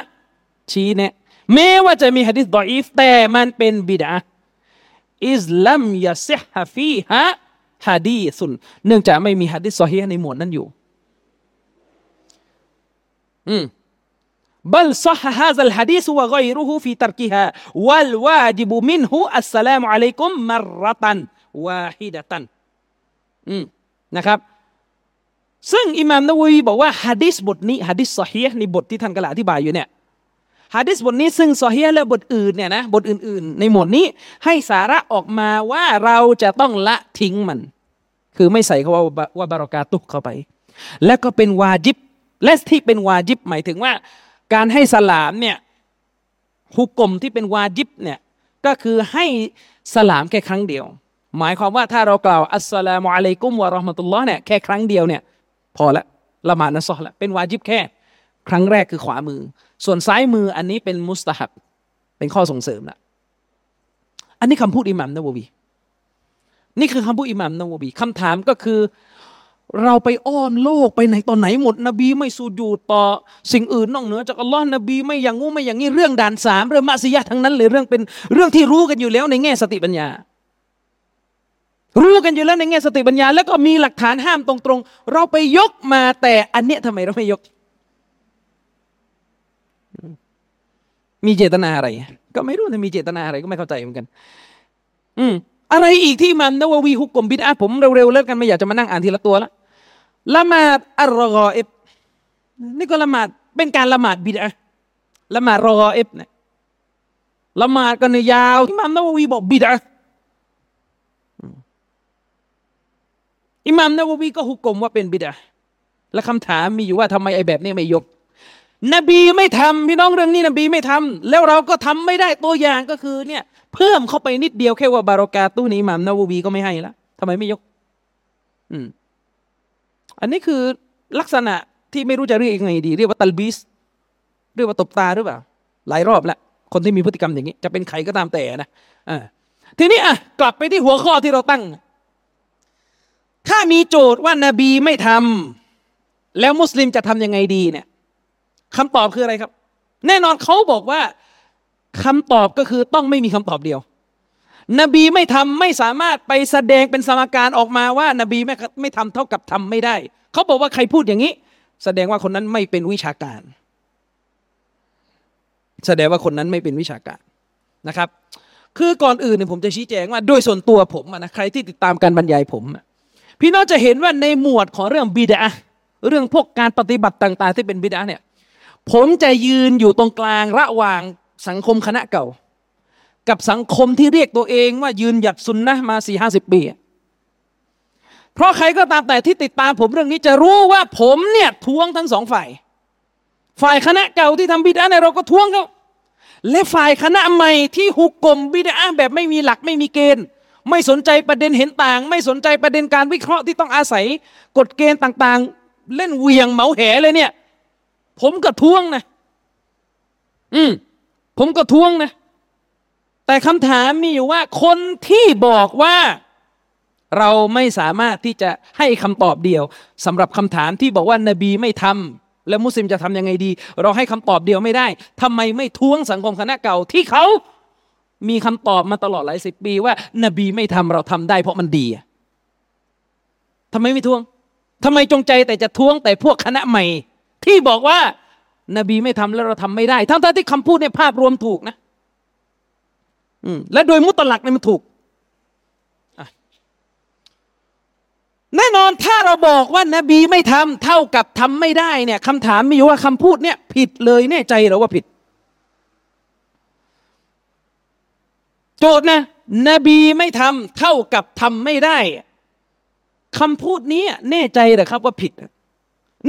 ชี้เนี่ยแม้ว่าจะมีฮะดิษดออีฟแต่มันเป็นบิดาอิสลัมยาซิฮะฟีฮะฮะดีสุนเนื่องจากไม่มีฮะดิษซอฮีในหมวดนั้นอยู่ อืม بل صح هذا الحديث وغيره في تركها والواجب منه السلام عليكم مرة واحدة อืมนะครับ ซึ่งอิหม่ามนวีบอกว่าฮะดิษบทนี้ฮะดิษซอฮีในบทที่ท่านกล่าวอธิบายอยู่เนี่ยฮะดิษบทนี้ซึ่งซอฮีและบทอื่นเนี่ยนะบทอื่น ๆ ในหมวดนี้ให้สาระออกมาว่าเราจะต้องละทิ้งมัน คือไม่ใส่คำว่าว่าบารอกาตุกเข้าไป และก็เป็นวาจิบและที่เป็นวาจิบหมายถึงว่า การให้สลามเนี่ยฮุกกลมที่เป็นวาจิบเนี่ยก็คือให้สลามแค่ครั้งเดียว หมายความว่าถ้าเรากล่าวอัสสลามุอะลัยกุมวะราะห์มะตุลลอฮ์เนี่ยแค่ครั้งเดียวเนี่ย พอละละหมาดนะซอละเป็นวาจิบแค่ ครั้งแรกคือขวามือ ส่วนซ้ายมืออันนี้เป็นมุสตาฮับ เป็นข้อส่งเสริมละอันนี้คำพูดอิหมัมนาววีนี่คือคำพูดอิหมัมนาววีคำถามก็คือ เราไปอ้อนโลกไปไหนตอนไหนหมด นบีไม่สูญูต่อสิ่งอื่นนอกเหนือจากอัลลอฮ์นบีไม่อย่างงู้ไม่อย่างนี้เรื่องด่านสามเรื่องมัสยิดทั้งนั้นเลยเรื่องเป็นเรื่องที่รู้กันอยู่แล้วในแง่สติปัญญา รู้กันอยู่แล้วในแง่สติปัญญา แล้วก็มีหลักฐานห้ามตรงๆ เราไปยกมาแต่อันเนี้ยทำไมเราไม่ยก มีเจตนาอะไร ก็ไม่รู้นะมีเจตนาอะไรก็ไม่เข้าใจเหมือนกัน อืม อะไรอีกที่มันนววีฮุกกลมบิดาผมเร็วๆเลิกกันไม่อยากจะมานั่งอ่านทีละตัวละละหมาดอัลรอเอฟนี่ก็ละหมาดเป็นการละหมาดบิดาละหมาดรอเอฟเนี่ยละหมาดกันเนี่ยยาวอิมามนววีบอกบิดา อิหมามนววีก็ฮุกกลมว่าเป็นบิดาและคำถามมีอยู่ว่าทำไมไอ้แบบนี้ไม่ยก นบีไม่ทำพี่น้องเรื่องนี้นบีไม่ทำแล้วเราก็ทำไม่ได้ตัวอย่างก็คือเนี่ยเพิ่มเข้าไปนิดเดียวแค่ว่าบารอกาตู้นี้อิหมามนาวูบีก็ไม่ให้ละทำไมไม่ยก อืม อันนี้คือลักษณะที่ไม่รู้จะเรียกยังไงดี เรียกว่าตัลบิสเรียกว่าตบตาหรือเปล่า หลายรอบแล้วคนที่มีพฤติกรรมอย่างนี้ จะเป็นใครก็ตามแต่นะอ่าทีนี้อะกลับไปที่หัวข้อที่เราตั้ง ถ้ามีโจทย์ว่านาบีไม่ทำแล้วมุสลิมจะทำยังไงดีเนี่ยคำตอบคืออะไรครับ แน่นอนเขาบอกว่าคำตอบก็คือต้องไม่มีคำตอบเดียว นบีไม่ทำไม่สามารถไปแสดงเป็นสมการออกมาว่านบีไม่ไม่ทำเท่ากับทำไม่ได้ เขาบอกว่าใครพูดอย่างนี้ แสดงว่าคนนั้นไม่เป็นวิชาการ แสดงว่าคนนั้นไม่เป็นวิชาการนะครับ คือก่อนอื่นเนี่ยผมจะชี้แจงว่าโดยส่วนตัวผมนะใครที่ติดตามการบรรยายผม พี่น้องจะเห็นว่าในหมวดของเรื่องบิดาเรื่องพวกการปฏิบัติต่าง ๆ ที่เป็นบิดาเนี่ยผมจะยืนอยู่ตรงกลางระหว่างสังคมคณะเก่า กับสังคมที่เรียกตัวเองว่ายืนหยัดซุนนะมาสี่ห้าสิบปีเพราะใครก็ตามแต่ที่ติดตามผมเรื่องนี้จะรู้ว่าผมเนี่ยท้วงทั้งสองฝ่าย ฝ่ายคณะเก่าที่ทำบิดาเนี่ยเราก็ท้วงเขาและฝ่ายคณะใหม่ที่หุกกลมบิดาแบบไม่มีหลักไม่มีเกณฑ์ ไม่สนใจประเด็นเห็นต่าง ไม่สนใจประเด็นการวิเคราะห์ที่ต้องอาศัย กฎเกณฑ์ต่างๆ เล่นเวียงเหมาแหเลยเนี่ย ผมก็ท้วงนะ อืมผมก็ท้วงนะ แต่คำถามมีอยู่ว่า คนที่บอกว่าเราไม่สามารถที่จะให้คำตอบเดียวสำหรับคำถามที่บอกว่านบีไม่ทำแล้วมุสลิมจะทำยังไงดี เราให้คำตอบเดียวไม่ได้ทำไมไม่ท้วงสังคมคณะเก่าที่เขา มีคำตอบมาตลอดหลายสิบปีว่า นบีไม่ทำเราทำได้เพราะมันดีทำไมไม่ทวงทำไมจงใจแต่จะทวงแต่พวกคณะใหม่ ที่บอกว่า นบีไม่ทำแล้วเราทำไม่ได้ ทั้งที่คำพูดในภาพรวมถูกนะอืมและโดยมุตลักเนี่ยมันถูกแน่นอนถ้าเราบอกว่านบีไม่ทำเท่ากับทำไม่ได้เนี่ยคำถามมีอยู่ว่าคำพูดเนี่ย ผิดเลยแน่ใจหรือว่าผิด โจทย์นะ นบีไม่ทำเท่ากับทำไม่ได้คำพูดนี้แน่ใจหรือครับว่าผิด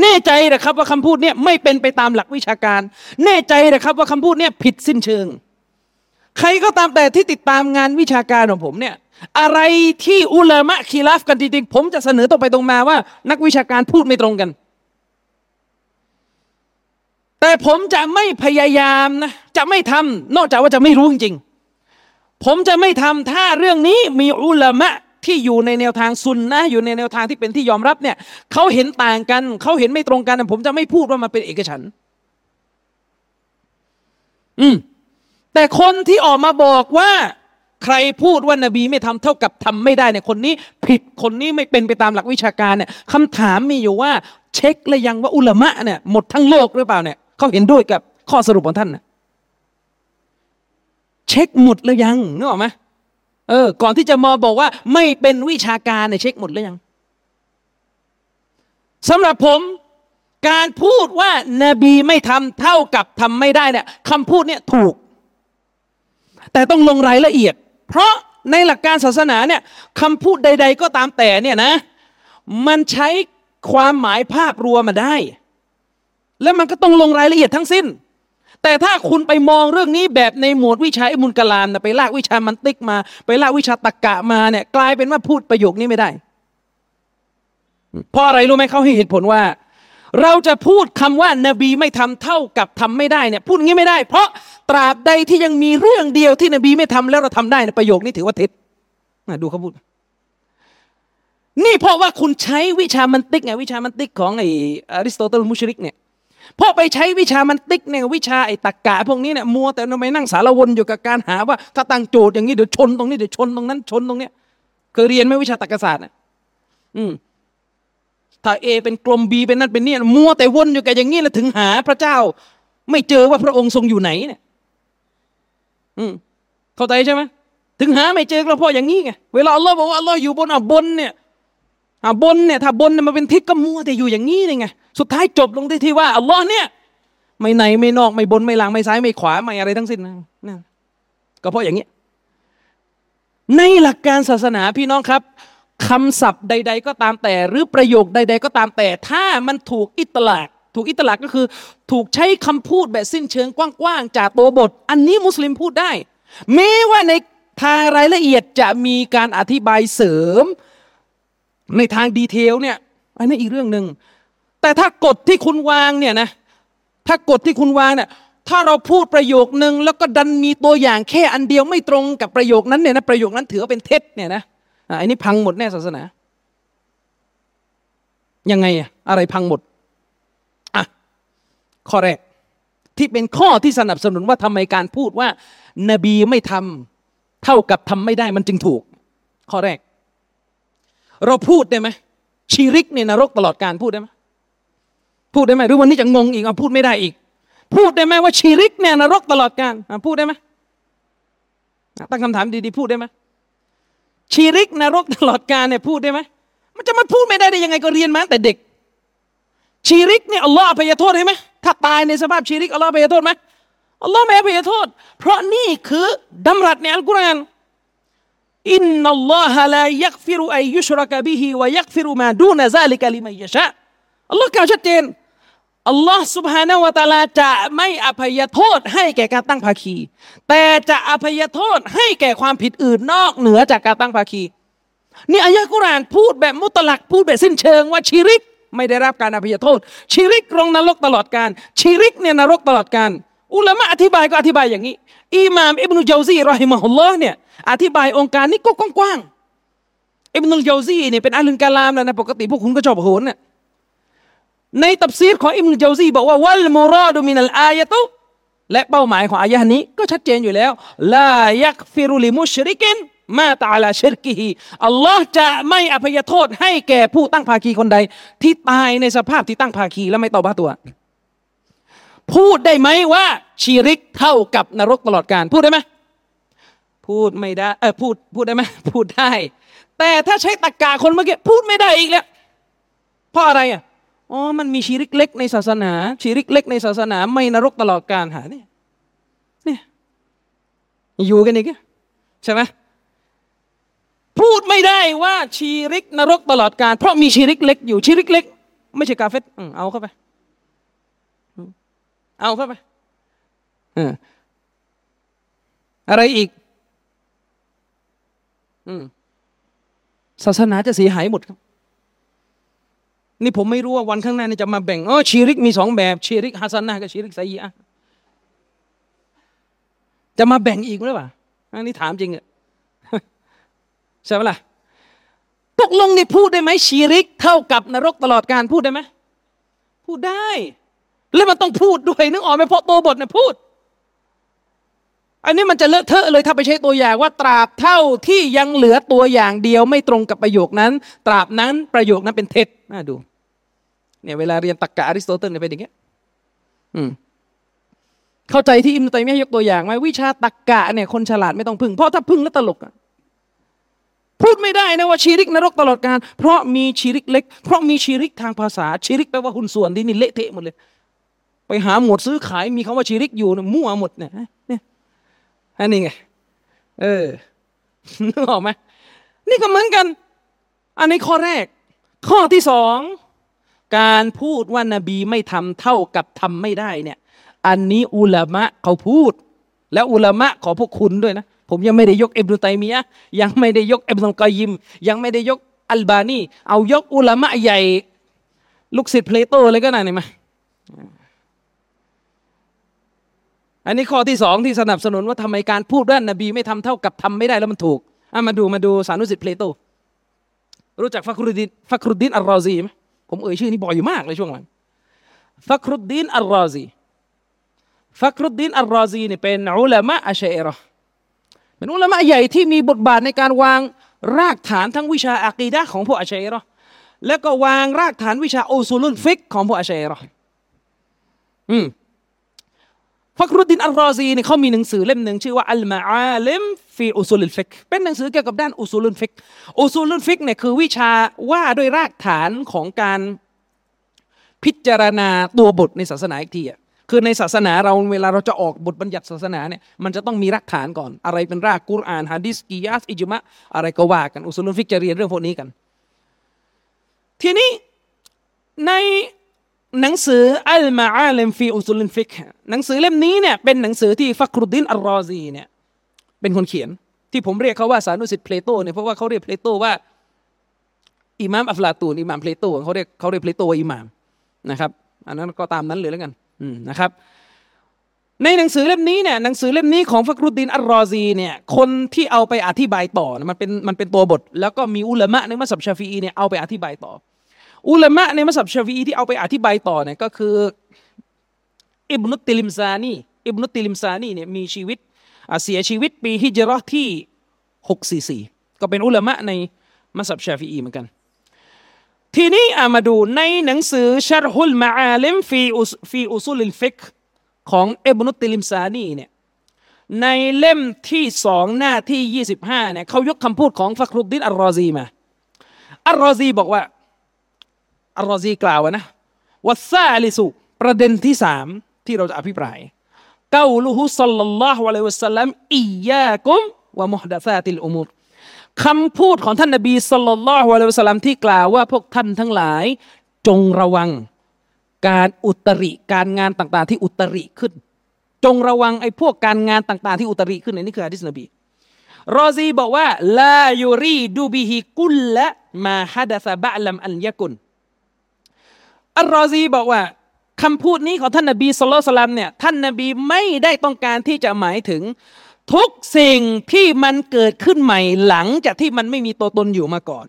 แน่ใจนะครับว่าคำพูดนี่ยไม่เป็นไปตามหลักวิชาการ แน่ใจนะครับว่าคำพูดนี่ยผิดสิ้นเชิง ใครก็ตามแต่ที่ติดตามงานวิชาการของผมเนี่ยอะไรที่อุลามะคีราฟกันจริงๆ ผมจะเสนอตรงไปตรงมาว่า นักวิชาการพูดไม่ตรงกัน แต่ผมจะไม่พยายามนะจะไม่ทำนอกจากว่าจะไม่รู้จริงๆ ผมจะไม่ทำถ้าเรื่องนี้มีอุลามะที่อยู่ในแนวทางซุนนะอยู่ในแนวทางที่เป็นที่ยอมรับเนี่ยเขาเห็นต่างกันเขาเห็นไม่ตรงกัน ผมจะไม่พูดว่ามันเป็นเอกฉันอืมแต่คนที่ออกมาบอกว่า ใครพูดว่านบีไม่ทำเท่ากับทำไม่ได้เนี่ยคนนี้ ผิดคนนี้ไม่เป็นไปตามหลักวิชาการเนี่ยคำถามมีอยู่ว่า เช็คเลยยังว่าอุลามะเนี่ยหมดทั้งโลกหรือเปล่าเนี่ยเขาเห็นด้วยกับข้อสรุปของท่านนะ เช็คหมดเลยยังนึกออกไหมเออ ก่อนที่จะมาบอกว่า ไม่เป็นวิชาการเนี่ยเช็คหมดหรือยังสำหรับผมการพูดว่านบีไม่ทำเท่ากับทำไม่ได้เนี่ยคำพูดเนี่ยถูก แต่ต้องลงรายละเอียด เพราะในหลักการศาสนาเนี่ยคำพูดใด ๆ ก็ตามแต่เนี่ยนะ มันใช้ความหมายภาพรวมมาได้ แล้วมันก็ต้องลงรายละเอียดทั้งสิ้น แต่ถ้าคุณไปมองเรื่องนี้แบบในหมวดวิชาอิมุลกลามนะไปลากวิชามันติกมา ไปลากวิชาตะกกะมาเนี่ยกลายเป็นว่าพูดประโยคนี้ไม่ได้เพราะอะไรรู้ไหมเขาให้เหตุผลว่า เราจะพูดคำว่านบีไม่ทำเท่ากับทำไม่ได้เนี่ยพูดงี้ไม่ได้ เพราะตราบใดที่ยังมีเรื่องเดียวที่นบีไม่ทำแล้วเราทำได้ในประโยคนี้ถือว่าเท็จดูเขาพูด นี่เพราะว่าคุณใช้วิชามันติกไงวิชามันติกของไออริสโตเติลมุชริกเนี่ย พอไปใช้วิชามันติกเนี่ยวิชาไอ้ตรรกะพวกนี้เนี่ยมัวแต่ทำไมนั่งสาละวนอยู่กับการหาว่า ถ้าตั้งโจทย์อย่างนี้เดี๋ยวชนตรงนี้เดี๋ยวชนตรงนั้นชนตรงเนี้ยเคยเรียนไหมวิชาตรรกศาสตร์อะอืมถ้า A เป็นกลม B เป็นนั่นเป็นนี่มัวแต่วนอยู่กับอย่างนี้แล้วถึงหาพระเจ้า ไม่เจอว่าพระองค์ทรงอยู่ไหนเนี่ย อืมเข้าใจใช่ไหมถึงหาไม่เจอก็เพราะอย่างนี้ไงเวลาอัลลอฮ์บอกว่าอัลลอฮ์อยู่บนอะบนเนี่ยอะบนเนี่ยถ้าบนเนี่ยมันเป็นทิศก็มัวแต่อยู่อย่างนี้เลยไง สุดท้ายจบลงที่ที่ว่าอัลลอฮ์เนี่ย ไม่ในไม่นอกไม่บนไม่หลังไม่ซ้ายไม่ขวาไม่อะไรทั้งสิ้นนะก็เพราะอย่างนี้ ในหลักการศาสนาพี่น้องครับคำศัพท์ใด ๆ ก็ตามแต่ หรือประโยคใด ๆ ก็ตามแต่ ถ้ามันถูกอิตลาก ถูกอิตลากก็คือ ถูกใช้คำพูดแบบสิ้นเชิงกว้างๆจากตัวบท อันนี้มุสลิมพูดได้แม้ว่าในทางรายละเอียดจะมีการอธิบายเสริม ในทางดีเทลเนี่ยอันนี้อีกเรื่องหนึ่ง แต่ถ้ากฎที่คุณวางเนี่ยนะถ้ากฎที่คุณวางเนี่ยถ้าเราพูดประโยคนึงแล้วก็ดันมีตัวอย่างแค่อันเดียวไม่ตรงกับประโยคนั้นเนี่ยนะประโยคนั้นถือว่าเป็นเท็จเนี่ยนะอันนี้พังหมดแน่ศาสนา ยังไงอะอะไรพังหมดอะข้อแรกที่เป็นข้อที่สนับสนุนว่าทำไมการพูดว่า นบีไม่ทำเท่ากับทำไม่ได้มันจึงถูก ข้อแรก เราพูดได้ไหมชีริกในนรกตลอดการพูดได้ไหม พูดได้ไหมหรือวันนี้จะงงอีกอะพูดไม่ได้อีก พูดได้ไหมว่าชีริกเนี่ยนรกตลอดการพูดได้ไหมตั้งคำถามดีๆพูดได้ไหมชีริกนรกตลอดการเนี่ยพูดได้ไหมมันจะมาพูดไม่ได้ได้ยังไงก็เรียนมาแต่เด็ก ชีริกเนี่ยอัลลอฮ์อภัยโทษให้ไหมถ้าตายในสภาพชีริกอัลลอฮ์อภัยโทษไหมอัลลอฮ์ไม่อภัยโทษ เพราะนี่คือดำรัสในอัลกุรอานอินนัลลอฮะลายักฟิรุอัยยุชรักบิฮิวยักฟิรุมาดูนซาลิกะลิมัยยะชะอัลลอฮ์กล่าวชัดเจน อัลลอฮ์สุบฮานาวะตาลาจะไม่อภัยโทษให้แก่การตั้งภาคี แต่จะอภัยโทษให้แก่ความผิดอื่นนอกเหนือจากการตั้งภาคี นี่อายะกุรานพูดแบบมุตลักพูดแบบสิ้นเชิงว่าชีริกไม่ได้รับการอภัยโทษชีริกลงนรกตลอดการชีริกเนี่ยนรกตลอดการอุลามะอธิบายก็อธิบายอย่างนี้อิหม่ามอิบนุเจวซีรอฮิมะฮุลลอฮ์เนี่ยอธิบายองค์การนี้ก็กว้างๆอิบนุเจวซีเนี่ยเป็นอัลลุนกาลามแล้วนะปกติพวกคุณก็ชอบโหนเนี่ย ในตับซีรของอิบนุจาซีบอกว่าวัลมุรอดุมินัลอายะตุและเป้าหมายของอายะนี้ก็ชัดเจนอยู่แล้วลายักฟิรุลิมุชริกินมาตาลาชิรกิฮีอัลลอฮ์จะไม่อภัยโทษให้แก่ผู้ตั้งภาคีคนใด ที่ตายในสภาพที่ตั้งภาคีแล้วไม่ต่อบ้าตัว พูดได้ไหมว่าชีริกเท่ากับนรกตลอดการพูดได้ไหมพูดไม่ได้เออพูดพูดได้ไหมพูดได้ แต่ถ้าใช้ตะกกาคนเมื่อกี้พูดไม่ได้อีกแล้วเพราะอะไรอะ อ๋อมันมีชีริกเล็กในศาสนา ชีริกเล็กในศาสนา ไม่นรกตลอดการหาเนี่ยเนี่ยอยู่กันอีกใช่ไหมพูดไม่ได้ว่าชีริกนรกตลอดการเพราะมีชีริกเล็กอยู่ชีริกเล็ก ไม่ใช่กาเฟตเอาเข้าไป เอาเข้าไปอะไรอีกศาสนาจะเสียหายหมดครับ นี่ผมไม่รู้ว่าวันข้างหน้านี่จะมาแบ่งเออชีริกมีสองแบบชีริกฮัสนะกับชีริกไซยะจะมาแบ่งอีกหรือเปล่าอันนี้ถามจริงอะใช่ไหมล่ะตกลงนี่พูดได้ไหมชีริก เท่ากับนรกตลอดการพูดได้ไหมพูดได้ แล้วมันต้องพูดด้วยนึกออกไหมเพราะตัวบทเนี่ยพูด อันนี้มันจะเลอะเทอะเลยถ้าไปใช้ตัวอย่างว่าตราบเท่าที่ยังเหลือตัวอย่างเดียวไม่ตรงกับประโยคนั้น ตราบนั้นประโยคนั้นเป็นเท็จน่าดูเนี่ยเวลาเรียนตรรกะอริสโตเติลเนี่ยเป็นอย่างเงี้ยอืมเข้าใจที่อิมตัยมียกตัวอย่างไหมวิชาตรรกะเนี่ยคนฉลาดไม่ต้องพึ่ง เพราะถ้าพึ่งแล้วตลกอะพูดไม่ได้นะว่าชีริกนรกตลอดการเพราะมีชีริกเล็ก เพราะมีชีริกทางภาษาชีริกแปลว่าหุ้นส่วนที่นี่เละเทะหมดเลย ไปหาหมวดซื้อขายมีคำว่าชีริกอยู่นะมั่วหมดเนี่ยเนี่ย อันนี้ไง เออนึกออกไหมนี่ก็เหมือนกัน อันนี้ข้อแรก ข้อที่สอง การพูดว่านบีไม่ทำเท่ากับทำไม่ได้เนี่ย อันนี้อุลามะเขาพูด แล้วอุลามะขอพวกคุณด้วยนะ ผมยังไม่ได้ยกเอบนุตัยมียะยังไม่ได้ยกเอบนุกอยิม ยังไม่ได้ยกอัลบานี เอายกอุลามะใหญ่ ลูกศิษย์เพลโตเลยก็ได้ไหม อันนี้ข้อที่สองที่สนับสนุนว่าทำไมการพูดด้านนบีไม่ทำเท่ากับทำไม่ได้แล้วมันถูกอะมาดูมาดูสานุศิษย์เพลโต รู้จักฟักรุดินฟักรุดินอัลรอซีไหมผมเอ่ยชื่อนี้บ่อยอยู่มากเลยช่วงหลังฟักรุดินอัลรอซีฟักรุดินอัลรอซีนี่เป็นอุลามะอะชาอิเราะฮ์เป็นอุลามะใหญ่ที่มีบทบาทในการวางรากฐานทั้งวิชาอะกีดะของพวกอะชาอิเราะฮ์แล้วก็วางรากฐานวิชาอุซูลุนฟิกของพวกอะชาอิเราะฮ์อืม ฟักรุดดินอัลรอซีเนี่ยเขามีหนังสือเล่มหนึ่งชื่อว่าอัลมาอาลิมฟีอุซูลุนฟิกเป็นหนังสือเกี่ยวกับด้านอุซูลุนฟิกอุซูลุนฟิกเนี่ยคือวิชาว่าด้วยรากฐานของการพิจารณาตัวบทในศาสนาอีกทีอะคือในศาสนาเราเวลาเราจะออกบทบัญญัติศาสนาเนี่ยมันจะต้องมีรากฐานก่อน อะไรเป็นรากกุรอานฮะดิษกิยาสอิจมะอะไรก็ว่ากันอุสุลุนฟิกจะเรียนเรื่องพวกนี้กัน ทีนี้ใน หนังสืออัลมาอาลิมฟีอุสุลุนฟิกหนังสือเล่มนี้เนี่ยเป็นหนังสือที่ฟักรุดดินอัลรอซีเนี่ยเป็นคนเขียนที่ผมเรียกเขาว่าสานุศิษย์เพลโตเนี่ยเพราะว่าเขาเรียกเพลโตว่าอิหม่ามอัฟลาตูนอิหม่ามเพลโตเขาเรียกเขาเรียกเพลโตว่าอิหม่ามนะครับอันนั้นก็ตามนั้นเลยแล้วกันนะครับ ในหนังสือเล่มนี้เนี่ยหนังสือเล่มนี้ของฟักรุดดินอัลรอซีเนี่ยคนที่เอาไปอธิบายต่อมันเป็นมันเป็นตัวบท แล้วก็มีอุลามะในมัสยิดชาฟีเนี่ยเอาไปอธิบายต่อ อุลามะในมัสยิดชาฟีที่เอาไปอธิบายต่อเนี่ยก็คืออิบนุติลิมซานีอิบนุติลิมซานีเนี่ยมีชีวิตเสียชีวิตปีฮิจรัตที่หกสี่สี่ก็เป็นอุลามะในมัสยิดชาฟีอีเหมือนกัน ทีนี้อามาดูในหนังสือชารฮุลมาอาลิมฟีอุฟีอุซุลิลฟิกของอิบนุติลิมซานีเนี่ยในเล่มที่สองหน้าที่ยี่สิบห้าเนี่ยเขายกคำพูดของฟักรุดดินอัลรอซีมาอัลรอซีบอกว่า อัลรอซีกล่าวนะวัซาลิสุประเด็นที่สามที่เราจะอภิปรายกาลูฮุสัลลัลลอฮุอะลัยฮิวะสัลลัมอียากุมวะมุฮดะซาติลอุมุรคำพูดของท่านนบีสัลลัลลอฮุอะลัยฮิวะสัลลัมที่กล่าวว่าพวกท่านทั้งหลาย จงระวังการอุตริการงานต่างๆ ที่อุตริขึ้น จงระวังไอ้พวกการงานต่างๆ ที่อุตริขึ้นนี่คือฮะดิษนบีรอซีบอกว่าลายูรีดูบิฮิกุลละมาฮัดะซะบะลัมอันยะกุน อัลรอซีบอกว่าคำพูดนี้ของท่านนบีสุลต่านเนี่ยท่านนบีไม่ได้ต้องการที่จะหมายถึง ทุกสิ่งที่มันเกิดขึ้นใหม่หลังจากที่มันไม่มีตัวตนอยู่มาก่อน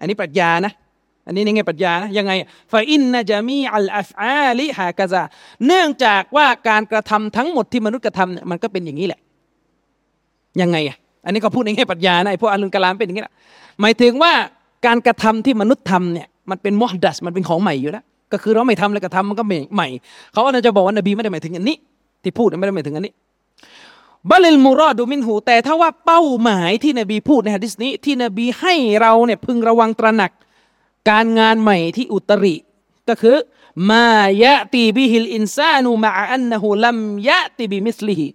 อันนี้ปรัชญานะอันนี้ในไงปรัชญานะยังไงฟาอินนะจามีอัลอัฟอาลิฮากะซาเนื่องจากว่าการกระทำทั้งหมดที่มนุษย์กระทำเนี่ยมันก็เป็นอย่างนี้แหละ ยังไงอะอันนี้ก็พูดในแง่ปรัชญานะไอ้พวกอัลลุนกะลามเป็นอย่างนี้แหละหมายถึงว่าการกระทำที่มนุษย์ทำเนี่ยมันเป็นมอดัสมันเป็นของใหม่อยู่แล้ว ก็คือเราไม่ทำเลยก็ทำมันก็ใหม่ เขาอาจจะบอกว่านบีไม่ได้หมายถึงอันนี้ ที่พูดไม่ได้หมายถึงอันนี้بل المراد منه แต่ถ้าว่าเป้าหมายที่นบีพูดในฮะดิษนี้ ที่นบีให้เราเนี่ยพึงระวังตระหนัก การงานใหม่ที่อุตริ ก็คือما يأتي به الإنسان مع أنه لم يأت بمثله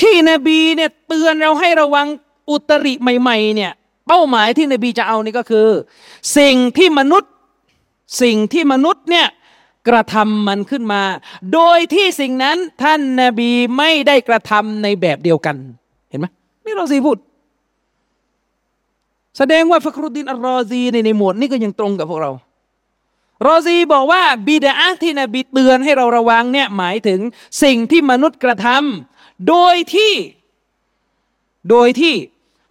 ที่นบีเนี่ยเตือนเราให้ระวังอุตริใหม่ ๆ เนี่ย เป้าหมายที่นบีจะเอานี่ก็คือ สิ่งที่มนุษย์ สิ่งที่มนุษย์เนี่ยกระทำมันขึ้นมา โดยที่สิ่งนั้นท่านนาบีไม่ได้กระทำในแบบเดียวกัน เห็นไหมนี่เราซีพูด แสดงว่าฟักรุดดินอัลรอซีในในหมวดนี้ก็ยังตรงกับพวกเรารอซีบอกว่าบิดาที่นบีเตือนให้เราระวังเนี่ยหมายถึงสิ่งที่มนุษย์กระทำโดยที่โดยที่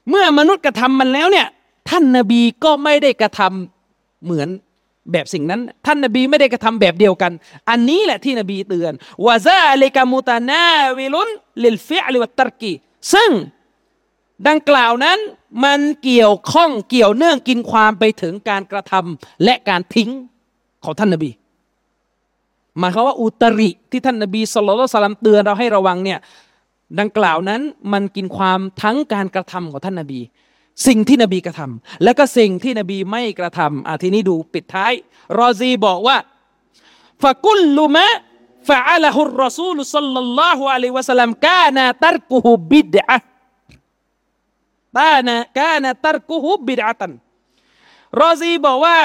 เมื่อมนุษย์กระทำมันแล้วเนี่ย ท่านนาบีก็ไม่ได้กระทำเหมือน แบบสิ่งนั้น ท่านนบีไม่ได้กระทำแบบเดียวกัน อันนี้แหละที่นบีเตือนวาซาเลกามุตานาวิลุนลิลฟิอลิวัตตรกีซึ่งดังกล่าวนั้นมันเกี่ยวข้องเกี่ยวเนื่องกินความไปถึงการกระทำและการทิ้งของท่านนบีหมายความว่าอุตริที่ท่านนบีสุลต่านเตือนเราให้ระวังเนี่ยดังกล่าวนั้นมันกินความทั้งการกระทำของท่านนบี สิ่งที่นบีกระทำและก็สิ่งที่นบีไม่กระทำอาทีนี้ดูปิดท้าย รอซีบอกว่าฟะกุลลุมะฟะอัลฮุรรอซูลุสัลลัลลอฮุอะลัยวะสัลลัมกานาตัรกุฮุบิดะตานะกานาตัรกุฮุบิดะตันรอซีบอกว่า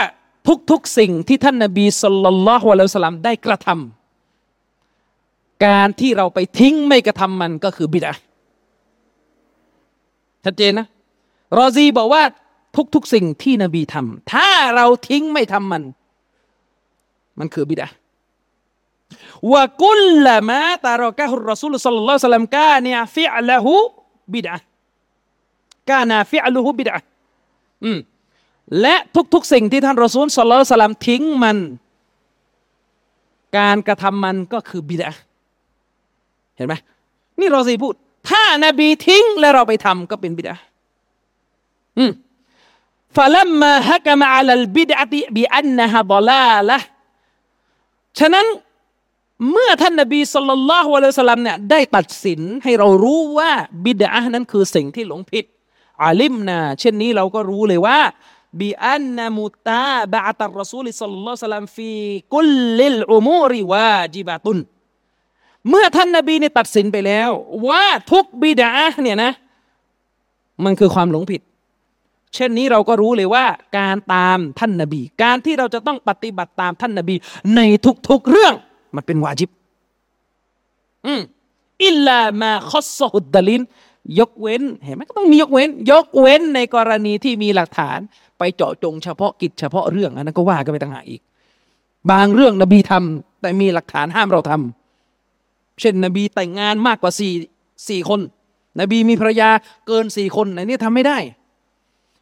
ทุกๆสิ่งที่ท่านนบีสัลลัลลอฮุอะลัยวะสัลลัมได้กระทำการที่เราไปทิ้งไม่กระทำมันก็คือบิดะชัดเจนนะ รอซีบอกว่าทุกๆสิ่งที่นบีทำถ้าเราทิ้งไม่ทำมัน มันคือบิดาวะกุลละมาตารอกะฮุรรอซูลสัลลัลลอฮุซัลลัมกาเนียฟิอัละหูบิดากานาฟิอัลุหูบิดาอืมและทุกๆ สิ่งที่ท่านรอซูลสัลลัลลอฮุซัลลัมทิ้งมัน การกระทำมันก็คือบิดาเห็นไหมนี่รอซีพูด ถ้านาบีทิ้งและเราไปทำก็เป็นบิดา ฟาลัมมาฮักมาอัลบิดอะติบิอันนะฮะบลาละฉะนั้นเมื่อท่านนบีสุลต่านละฮ์วะลัยสลัมเนี่ยได้ตัดสินให้เรารู้ว่าบิดานั้นคือสิ่งที่หลงผิดอาลิมนาเช่นนี้เราก็รู้เลยว่าบิอันนามุตาบะตัรรอซูลิสัลลัลลอฮุสลัมฟีกุลลิลอุมูริวาจิบะตุนเมื่อท่านนบีเนี่ยตัดสินไปแล้ว ว่าทุกบิดาเนี่ยนะ มันคือความหลงผิด เช่นนี้เราก็รู้เลยว่าการตามท่านนาบี การที่เราจะต้องปฏิบัติตามท่านนาบี ในทุกๆเรื่องมันเป็นวาจิบอืมอิลลามาคอสอุดดลินยกเว้นเห็นไหมก็ต้องมียกเว้น ยกเว้นในกรณีที่มีหลักฐาน ไปเจาะจงเฉพาะกิจเฉพาะเรื่องอันนั้นก็ว่ากันไปต่างหากอีก บางเรื่องนบีทำแต่มีหลักฐานห้ามเราทำเช่นนบีแต่งงานมากกว่าสี่สี่คน นบีมีภรรยาเกินสี่คนในนี้ทำไม่ได้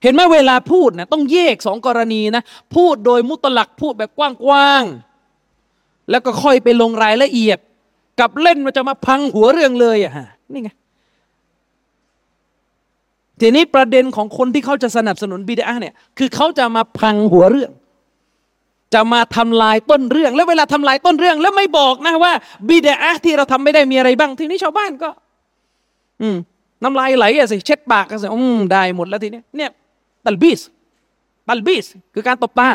เห็นไหมเวลาพูดนะต้องแยกสองกรณีนะ พูดโดยมุตลักพูดแบบกว้างๆแล้วก็ค่อยไปลงรายละเอียด กับเล่นมันจะมาพังหัวเรื่องเลยอะนี่ไงทีนี้ประเด็นของคนที่เขาจะสนับสนุนบิดาเนี่ยคือเขาจะมาพังหัวเรื่อง จะมาทำลายต้นเรื่อง แล้วเวลาทำลายต้นเรื่อง แล้วไม่บอกนะว่าบิดาที่เราทำไม่ได้มีอะไรบ้าง ทีนี้ชาวบ้านก็ อืมน้ำลายไหลอะสิเช็ดปากกันสิอืมได้หมดแล้วทีนี้เนี่ย ตัลบิสตัลบิสคือการตบตา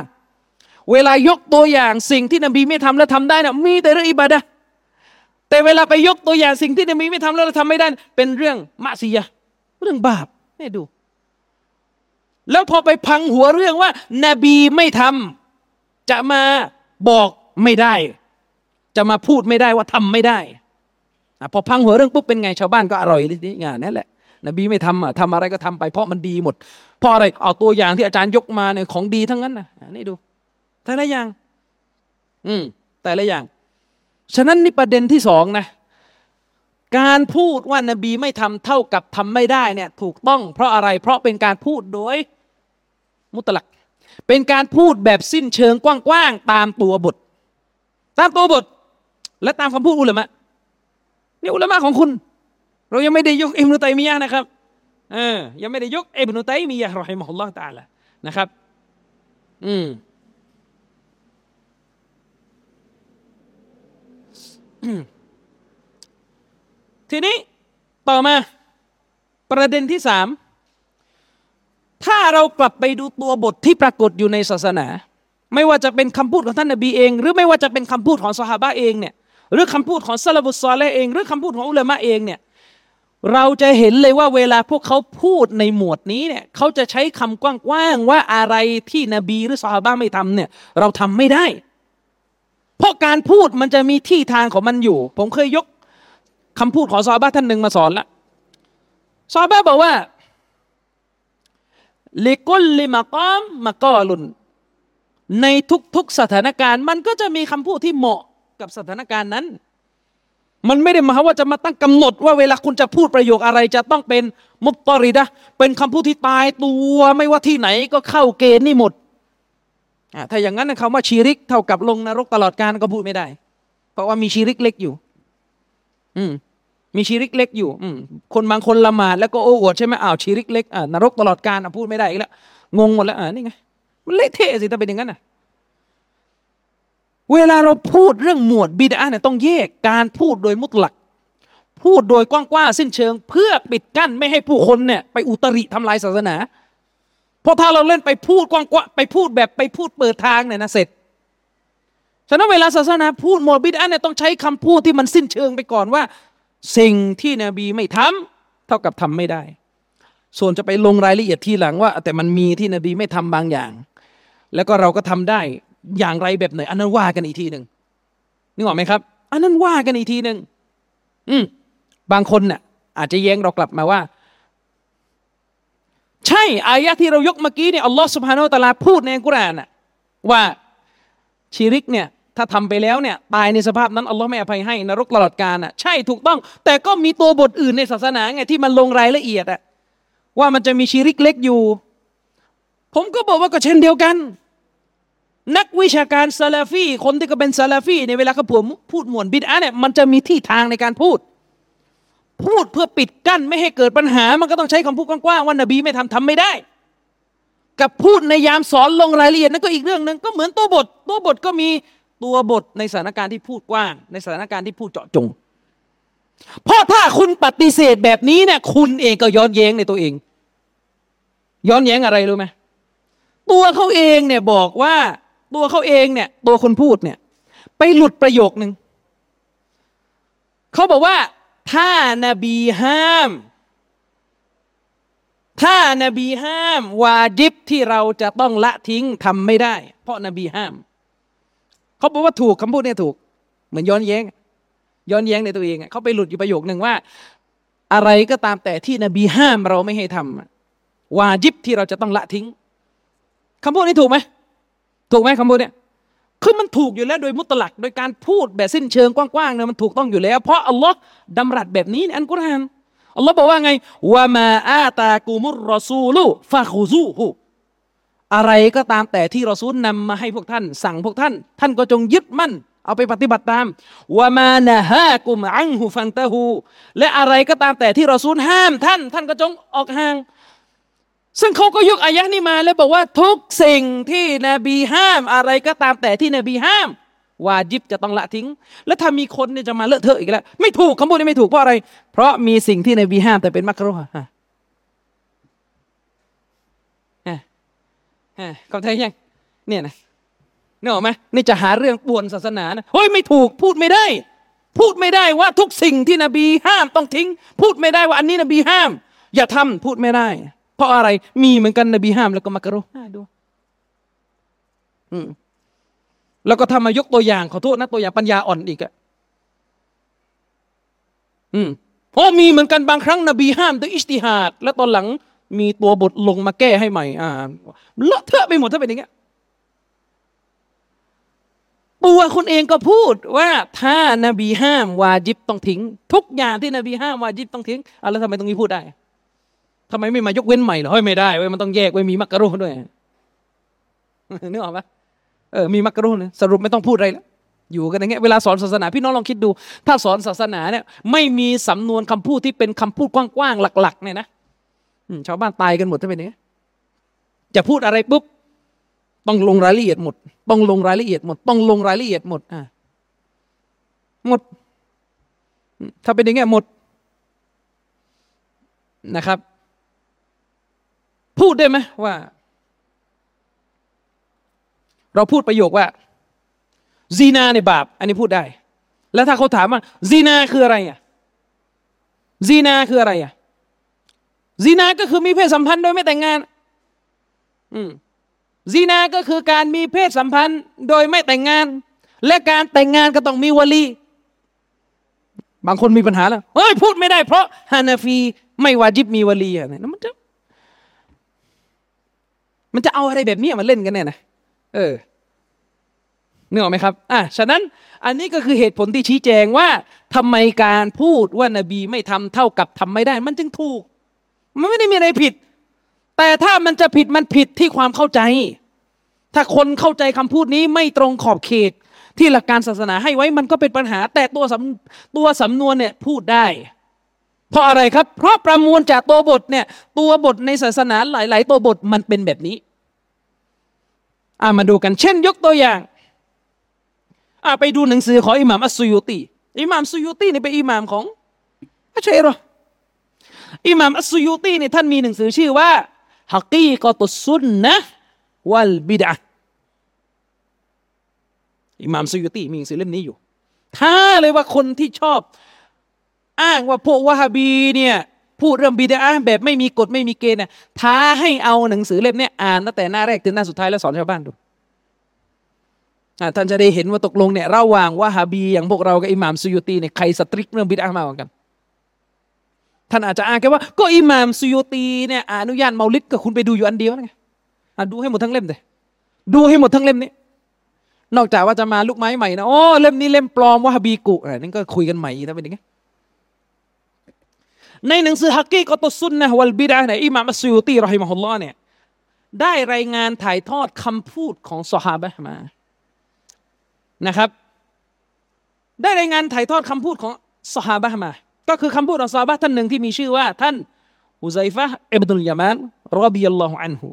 เวลายกตัวอย่างสิ่งที่นบีไม่ทำแล้วทำได้นะมีแต่เรื่องอิบาดะแต่เวลาไปยกตัวอย่างสิ่งที่นบีไม่ทำแล้วทำไม่ได้ เป็นเรื่องมะซียะเรื่องบาปนี่ดู แล้วพอไปพังหัวเรื่องว่า นบีไม่ทำจะมาบอกไม่ได้ จะมาพูดไม่ได้ว่าทำไม่ได้อพอพังหัวเรื่องปุ๊บเป็นไงชาวบ้านก็อร่อยทีงานนั่นแหละ นบีไม่ทำอะทำอะไรก็ทำไป เพราะมันดีหมด เพราะอะไรเอาตัวอย่างที่อาจารย์ยกมาเนี่ยของดีทั้งนั้นนะนี่ดูแต่ละอย่าง อืม แต่ละอย่าง ฉะนั้นนี่ประเด็นที่สองนะ การพูดว่านบีไม่ทำเท่ากับทำไม่ได้เนี่ย ถูกต้อง เพราะอะไร เพราะเป็นการพูดโดย มุตลัก เป็นการพูดแบบสิ้นเชิงกว้างๆตามตัวบท ตามตัวบท และตามคำพูดอุลามะนี่อุลามะของคุณ เรายังไม่ได้ยกอิบนุตัยมียะนะครับเออยังไม่ได้ยกอิบนุตัยมียะรอฮิมะฮุลลอฮ์ตาละนะครับ อืมอืมทีนี้ต่อมาประเด็นที่สามถ้าเรากลับไปดูตัวบทที่ปรากฏอยู่ในศาสนา ไม่ว่าจะเป็นคำพูดของท่านนบีเอง หรือไม่ว่าจะเป็นคำพูดของสหาบะเองเนี่ยหรือคำพูดของซาลบุสซอลเอง หรือคำพูดของอุลามะเองเนี่ย เราจะเห็นเลยว่าเวลาพวกเขาพูดในหมวดนี้เนี่ยเขาจะใช้คำกว้างๆว่าอะไรที่นบีหรือสหาบะไม่ทำเนี่ยเราทำไม่ได้ เพราะการพูดมันจะมีที่ทางของมันอยู่ ผมเคยยกคำพูดของซอบ้าท่านหนึ่งมาสอนละซอบ้าบอกว่าลิกุลลิมากอมมากอลุนในทุกๆสถานการณ์ มันก็จะมีคำพูดที่เหมาะกับสถานการณ์นั้น มันไม่ได้มาว่าจะมาตั้งกำหนดว่าเวลาคุณจะพูดประโยคอะไรจะต้องเป็นมุตตอริดะเป็นคำพูดที่ตายตัวไม่ว่าที่ไหนก็เข้าเกณฑ์นี่หมดถ้าอย่างนั้นคำว่าชีริกเท่ากับลงนรกตลอดการก็พูดไม่ได้ เพราะว่ามีชีริกเล็กอยู่ อืมมีชีริกเล็กอยู่ อืคนบางคนละหมาดแล้วก็โอ้อวดใช่ไหมอ้าวชีริกเล็กอ่านรกตลอดกาลพูดไม่ได้อีกแล้วงงหมดแล้วอ่านี่ไงมันเละเทะสิถ้าเป็นอย่างนั้นอะ เวลาเราพูดเรื่องหมวดบิดาเนี่ยต้องแยกการพูดโดยมุตลัก พูดโดยกว้างๆสิ้นเชิง เพื่อปิดกั้นไม่ให้ผู้คนเนี่ยไปอุตริทำลายศาสนา เพราะถ้าเราเล่นไปพูดกว้างๆไปพูดแบบไปพูดเปิดทางเนี่ยนะเสร็จฉะนั้นเวลาศาสนาพูดหมวดบิดาเนี่ยต้องใช้คำพูดที่มันสิ้นเชิงไปก่อนว่า สิ่งที่นบีไม่ทำเท่ากับทำไม่ได้ ส่วนจะไปลงรายละเอียดทีหลังว่า แต่มันมีที่นบีไม่ทำบางอย่าง แล้วก็เราก็ทำได้ อย่างไรแบบไหน อันนั้นว่ากันอีกทีหนึ่งนึกออกไหมครับ อันนั้นว่ากันอีกทีหนึ่งอืมบางคนเนี่ยอาจจะแย้งเรากลับมาว่า ใช่อายะที่เรายกเมื่อกี้เนี่ยอัลลอฮฺสุบฮานาอัลตะลาพูดในกุรานน่ะว่าชีริกเนี่ยถ้าทำไปแล้วเนี่ยตายในสภาพนั้นอัลลอฮ์ไม่อภัยให้นรกตลอดกาลอะใช่ถูกต้อง แต่ก็มีตัวบทอื่นในศาสนาไงที่มันลงรายละเอียดอะว่ามันจะมีชีริกเล็กอยู่ ผมก็บอกว่าก็เช่นเดียวกัน นักวิชาการซาลาฟีคนที่ก็เป็นซาลาฟีในเวลาเขาพูดพูดหมวนบิดอะเนี่ยมันจะมีที่ทางในการพูด พูดเพื่อปิดกั้นไม่ให้เกิดปัญหา มันก็ต้องใช้คำพูดกว้างๆว่านบีไม่ทำทำไม่ได้ กับพูดในยามสอนลงรายละเอียดนั่นก็อีกเรื่องหนึ่งก็เหมือนตัวบท ตัวบทก็มีตัวบทในสถานการณ์ที่พูดกว้าง ในสถานการณ์ที่พูดเจาะจง เพราะถ้าคุณปฏิเสธแบบนี้เนี่ยคุณเองก็ย้อนแย้งในตัวเอง ย้อนแย้งอะไรรู้ไหมตัวเขาเองเนี่ยบอกว่า ตัวเขาเองเนี่ยตัวคนพูดเนี่ยไปหลุดประโยคหนึ่งเขาบอกว่า ถ้านาบีห้าม ถ้านาบีห้าม วาจิบที่เราจะต้องละทิ้งทำไม่ได้ เพราะนาบีห้ามเขาบอกว่าถูกคำพูดเนี่ยถูก เหมือนย้อนแย้ง ย้อนแย้งในตัวเองเขาไปหลุดอยู่ประโยคหนึ่งว่า อะไรก็ตามแต่ที่นบีห้ามเราไม่ให้ทำวาจิบที่เราจะต้องละทิ้งคำพูดนี้ถูกไหม ถูกไหมคำพูดเนี่ยคือมันถูกอยู่แล้วโดยมุตลัก โดยการพูดแบบสิ้นเชิงกว้างๆเนี่ยมันถูกต้องอยู่แล้ว เพราะอัลลอฮ์ดำรัสแบบนี้ในอันกุรอานอัลลอฮ์บอกว่าไงว่ามาอาตากูมุรรอซูลูฟาคูซูฮูอะไรก็ตามแต่ที่รอซูลนำมาให้พวกท่าน สั่งพวกท่าน ท่านก็จงยึดมั่น เอาไปปฏิบัติตามว่ามานะฮะกุมอังหูฟังตะฮูและอะไรก็ตามแต่ที่รอซูลห้ามท่าน ท่านก็จงออกห่าง ซึ่งเขาก็ยกอายะนี้มาแล้วบอกว่าทุกสิ่งที่นบีห้ามอะไรก็ตามแต่ที่นบีห้าม วาจิบจะต้องละทิ้ง แล้วถ้ามีคนเนี่ยจะมาเลอะเทอะอีกแล้ว ไม่ถูกคำพูดนี้ไม่ถูกเพราะอะไร เพราะมีสิ่งที่นบีห้ามแต่เป็นมักรุฮะเข้าใจยังเนี่ยนะนึกออกไหมนี่จะหาเรื่องป่วนศาสนานะเฮ้ยไม่ถูกพูดไม่ได้ พูดไม่ได้ว่าทุกสิ่งที่นบีห้ามต้องทิ้ง พูดไม่ได้ว่าอันนี้นบีห้าม อย่าทำพูดไม่ได้ เพราะอะไร มีเหมือนกันนบีห้ามแล้วก็มักรุดูอืมแล้วก็ทำมายกตัวอย่างขอโทษนะตัวอย่างปัญญาอ่อนอีกอะอืมเพราะมีเหมือนกันบางครั้งนบีห้ามด้วยอิสติฮาดแล้วตอนหลังมีตัวบทลงมาแก้ให้ใหม่ อ่าเลอะเทอะไปหมดถ้าเป็นอย่างเงี้ยตัวคนเองก็พูดว่าถ้านบีห้ามวาจิบต้องทิ้ง ทุกอย่างที่นบีห้ามวาจิบต้องทิ้งอะแล้วทำไมตรงนี้พูดได้ ทำไมไม่มายกเว้นใหม่เหรอเฮ้ยไม่ได้เว้ยมันต้องแยกไว้มีมักกะรุด้วยนึกออกไหมเออมีมักกะรุนี่ยสรุปไม่ต้องพูดอะไรแล้วอยู่กันอย่างเงี้ยเวลาสอนศาสนาพี่น้องลองคิดดู ถ้าสอนศาสนาเนี่ย ไม่มีสำนวนคำพูดที่เป็นคำพูดกว้างๆหลัก ๆ เนี่ยนะชาวบ้านตายกันหมดถ้าเป็นอย่างนี้จะพูดอะไรปุ๊บต้องลงรายละเอียดหมด ต้องลงรายละเอียดหมด ต้องลงรายละเอียดหมดอ่าหมด ถ้าเป็นอย่างเงี้ยหมดนะครับ พูดได้ไหมว่า เราพูดประโยคว่าซีนาในบาป อันนี้พูดได้ แล้วถ้าเขาถามว่าซีนาคืออะไรอะซีนาคืออะไรอะซีนาก็คือมีเพศสัมพันธ์โดยไม่แต่งงาน อืมซีนาก็คือการมีเพศสัมพันธ์โดยไม่แต่งงาน และการแต่งงานก็ต้องมีวลี บางคนมีปัญหาแล้วเฮ้ยพูดไม่ได้เพราะฮานาฟีไม่วาจิบมีวลีอะไรนั่นมันจะ มันจะเอาอะไรแบบนี้มาเล่นกันเนี่ยนะเออเนื้อไหมครับ อะ ฉะนั้นอันนี้ก็คือเหตุผลที่ชี้แจงว่าทำไมการพูดว่านบีไม่ทำเท่ากับทำไม่ได้ มันจึงถูก มันไม่ได้มีอะไรผิด แต่ถ้ามันจะผิดมันผิดที่ความเข้าใจ ถ้าคนเข้าใจคำพูดนี้ไม่ตรงขอบเขต ที่หลักการศาสนาให้ไว้มันก็เป็นปัญหา แต่ตัวสำตัวสำนวนเนี่ยพูดได้ เพราะอะไรครับ เพราะประมวลจากตัวบทเนี่ยตัวบทในศาสนาหลาย ๆ ตัวบทมันเป็นแบบนี้อ่ามาดูกันเช่น ยกตัวอย่างอ่าไปดูหนังสือของอิหม่ามอัสซุยุตีอิหม่ามซุยุตีนี่เป็นอิหม่ามของอัชชัยรออิหม่ามอัสซุยุตีนี่ท่านมีหนังสือชื่อว่าฮักีกอตุสุนนะวัลบิดะอิหม่ามซุยุตีมีหนังสือเล่มนี้อยู่ ถ้าเลยว่าคนที่ชอบ อ้างว่าพวกวะฮาบีเนี่ยพูดเรื่องบิดาแบบไม่มีกฎไม่มีเกณฑ์นะท้าให้เอาหนังสือเล่มนี้อ่านตั้งแต่หน้าแรกถึงหน้าสุดท้ายแล้วสอนชาวบ้านดูท่านจะได้เห็นว่าตกลงเนี่ยระหว่างว่าฮาบี อย่างพวกเรากับอิหม่ามซุยุตีเนี่ยใครสตริกเรื่องบิดามากกว่ากัน ท่านอาจจะอ้างแค่ว่า ก็อิหม่ามซุยุตีเนี่ยอนุญาตเมาลิดก็คุณไปดูอยู่อันเดียวนะไงดูให้หมดทั้งเล่มเลยดูให้หมดทั้งเล่มนี้นอกจากว่าจะมาลูกไม้ใหม่นะโอ้เล่มนี้เล่มปลอมว่าฮาบีกุอ่านั่นก็คุยกันใหม่ถ้าเป็นย่างงี้ ในหนังสือฮักกี้กอตุสุนนะวัลบิดะเนี่ยอิหม่ามอัสยูตีรอฮิมะฮุลลอฮ์เนี่ยได้รายงานถ่ายทอดคำพูดของสฮาบะมานะครับ ได้รายงานถ่ายทอดคำพูดของสฮาบะมา ก็คือคำพูดของสฮาบะท่านหนึ่งที่มีชื่อว่า ท่านฮุไซฟะอิบนุลยามานรอบิยัลลอฮุอันฮุ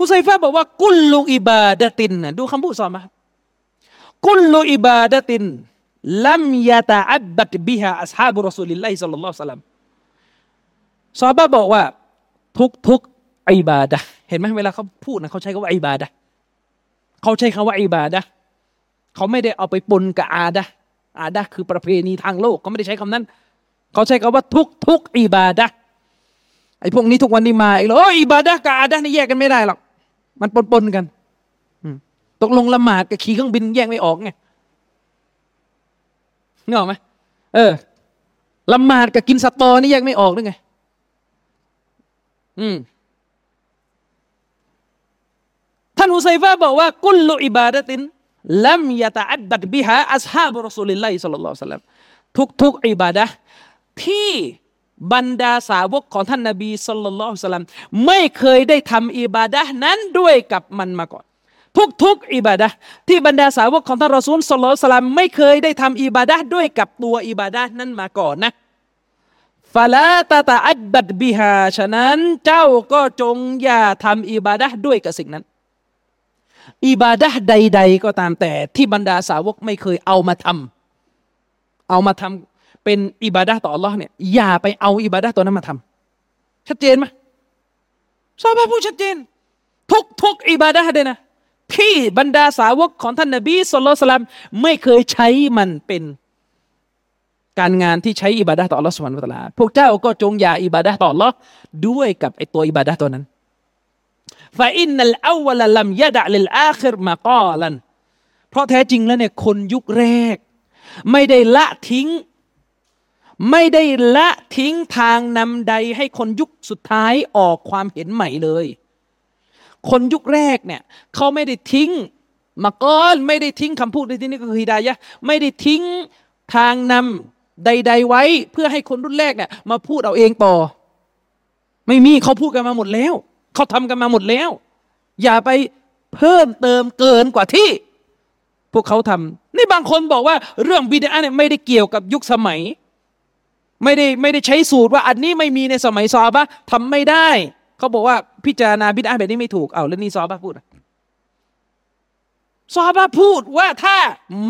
ฮุไซฟะบอกว่ากุลลูอิบาดะตินดูคำพูดสฮาบะกุลลูอิบาดะติน ลัมยาตาอับบัตบิฮาอัสฮาบุรอสูลิลลาฮิสัลลัลลอฮุซัลลัมซาบะบอกว่า ทุกทุกอิบาดะเห็นไหมเวลาเขาพูดนะเขาใช้คำว่าอิบาดะเขาใช้คำว่าอิบาดะเขาไม่ได้เอาไปปนกับอาดะอาดะคือประเพณีทางโลกเขาไม่ได้ใช้คำนั้น เขาใช้คำว่าทุกทุกอิบาดะไอ้พวกนี้ทุกวันนี้มาอีกแล้วอิบาดะกับอาดะนี่แยกกันไม่ได้หรอกมันปนปนกันตกลงละหมาดกับขี่เครื่องบินแยกไม่ออกไง นึกออกไหมเออละหมาดกับกินสตอนี่แยกไม่ออกหรือไง อืมท่านฮุซัยฟะบอกว่าكل عبادة لم يتعبد بها أصحاب رسول الله صلى الله عليه وسلمทุกทุกอิบาดะที่บรรดาสาวกของท่านนบีصلى الله عليه وسلمไม่เคยได้ทำอิบาดะนั้นด้วยกับมันมาก่อน ทุกทุกอิบาดะที่บรรดาสาวกของท่านรอซูลสลลัลลอฮุซัลลัมไม่เคยได้ทำอิบาดะด้วยกับตัวอิบาดะนั้นมาก่อนนะฟาลาตาตาอัดบัดบิฮาฉะนั้นเจ้าก็จงอย่าทำอิบาดะด้วยกับสิ่งนั้น อิบาดะใด ๆ ก็ตามแต่ที่บรรดาสาวกไม่เคยเอามาทำเอามาทำเป็นอิบาดะต่อ Allah เนี่ยอย่าไปเอาอิบาดะตัวนั้นมาทำชัดเจนไหมซาบะพูดชัดเจน ทุกทุกอิบาดะเลยนะ ที่บรรดาสาวกของท่านนบีสุลต่านไม่เคยใช้มันเป็นการงานที่ใช้อิบาดะต่อ Allah สุบฮานุตะลาพวกเจ้าก็จงอย่าอิบาดะต่อ Allah ด้วยกับไอตัวอิบาดะตัวนั้นฟาอินนัลอาวลลัมยะดะลิลอาคิรมากอลันเพราะแท้จริงแล้วเนี่ยคนยุคแรก ไม่ได้ละทิ้ง ไม่ได้ละทิ้งทางนำใดให้คนยุคสุดท้ายออกความเห็นใหม่เลย คนยุคแรกเนี่ยเขาไม่ได้ทิ้งมาก้อนไม่ได้ทิ้งคำพูดในที่นี้ก็คือฮิดายะไม่ได้ทิ้งทางนำใด ๆ ไว้ เพื่อให้คนรุ่นแรกเนี่ยมาพูดเอาเองต่อ ไม่มีเขาพูดกันมาหมดแล้วเขาทำกันมาหมดแล้ว อย่าไปเพิ่มเติมเกินกว่าที่ พวกเขาทำนี่บางคนบอกว่าเรื่องบิดาเนี่ยไม่ได้เกี่ยวกับยุคสมัย ไม่ได้ไม่ได้ใช้สูตรว่าอันนี้ไม่มีในสมัยซอบะทำไม่ได้ เขาบอกว่าพิจารณาบิดาแบบนี้ไม่ถูกเอาแล้วนี่ซอบะพูดซอบะพูดว่าถ้า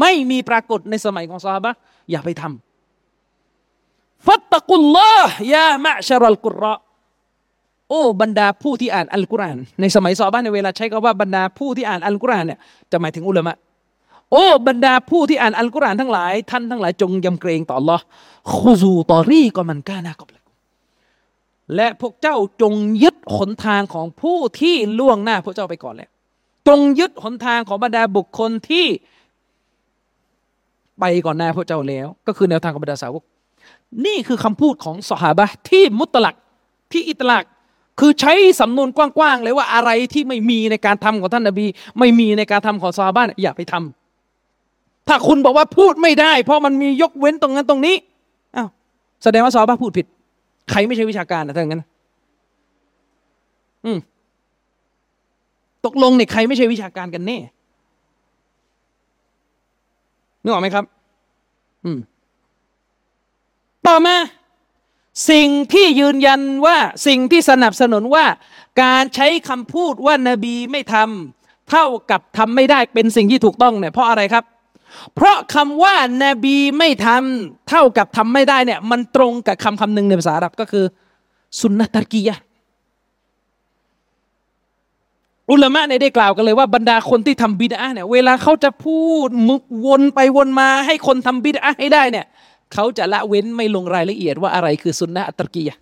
ไม่มีปรากฏในสมัยของซอบะอย่าไปทำฟัตตะกุลลอฮ์ยามะชรัลกุรอโอ้บรรดาผู้ที่อ่านอัลกุรอานในสมัยซอบ้านในเวลาใช้คำว่าบรรดาผู้ที่อ่านอัลกุรอานเนี่ยจะหมายถึงอุลามะโอ้บรรดาผู้ที่อ่านอัลกุรอานทั้งหลาย ท่านทั้งหลายจงยำเกรงต่อ Allah คูซูตอรีก็มันกานากับ และพวกเจ้าจงยึดหนทางของผู้ที่ล่วงหน้าพวกเจ้าไปก่อนแล้วจงยึดหนทางของบรรดาบุคคลที่ไปก่อนหน้าพวกเจ้าแล้ว ก็คือแนวทางของบรรดาสาวก นี่คือคำพูดของสหาบะที่มุตลักที่อิตลักคือใช้สำนวนกว้างๆเลยว่าอะไรที่ไม่มีในการทำของท่านนบี ไม่มีในการทำของซาบ้านอย่าไปทำถ้าคุณบอกว่าพูดไม่ได้ เพราะมันมียกเว้นตรงนั้นตรงนี้อ้าวแสดงว่าซาบ้าพูดผิด ใครไม่ใช่วิชาการนะถ้าอย่างนั้นอืมตกลงเนี่ยใครไม่ใช่วิชาการกันแน่นึกออกไหมครับ อืม ต่อมา สิ่งที่ยืนยันว่าสิ่งที่สนับสนุนว่า การใช้คำพูดว่านบีไม่ทำเท่ากับทำไม่ได้เป็นสิ่งที่ถูกต้องเนี่ยเพราะอะไรครับ เพราะคำว่านาบีไม่ทำเท่ากับทำไม่ได้เนี่ยมันตรงกับคำคำหนึ่งในภาษาอาหรับก็คือสุนนะตะกียะอุลามะเนี่ยได้กล่าวกันเลยว่าบรรดาคนที่ทำบิดาเนี่ยเวลาเขาจะพูดมุกวนไปวนมาให้คนทำบิดาให้ได้เนี่ยเขาจะละเว้นไม่ลงรายละเอียดว่าอะไรคือสุนนะอัตรกียะ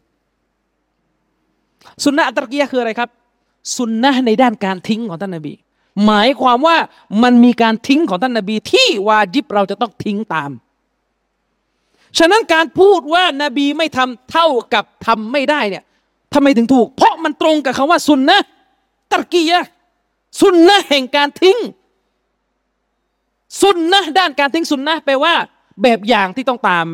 สุนนะอัตรกียะคืออะไรครับ สุนนะในด้านการทิ้งของท่านนบี หมายความว่ามันมีการทิ้งของท่านนบีที่วาจิบเราจะต้องทิ้งตาม ฉะนั้นการพูดว่านาบีไม่ทำเท่ากับทำไม่ได้เนี่ยทำไมถึงถูก เพราะมันตรงกับคำว่าสุนนะตรกียะสุนนะแห่งการทิ้ง สุนนะด้านการทิ้งสุนนะแปลว่า แบบอย่างที่ต้องตาม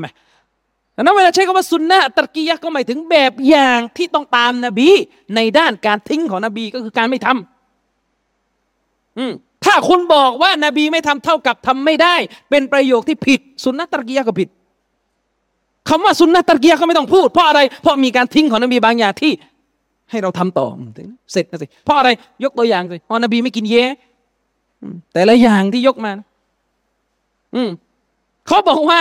ดังนั้นเวลาใช้คำว่าสุนนะตะกียะก็หมายถึงแบบอย่างที่ต้องตามนบี ในด้านการทิ้งของนบีก็คือการไม่ทำอืม ถ้าคุณบอกว่านาบีไม่ทำเท่ากับทำไม่ได้ เป็นประโยคที่ผิดสุนนะตะกียะก็ผิดคำว่าสุนนะตะกียะก็ไม่ต้องพูด เพราะอะไร เพราะมีการทิ้งของนบีบางอย่างที่ให้เราทำต่อเสร็จนะสิเพราะอะไรยกตัวอย่างสิพอนบีไม่กินเยะแต่ละอย่างที่ยกมาอืมเขาบอกว่า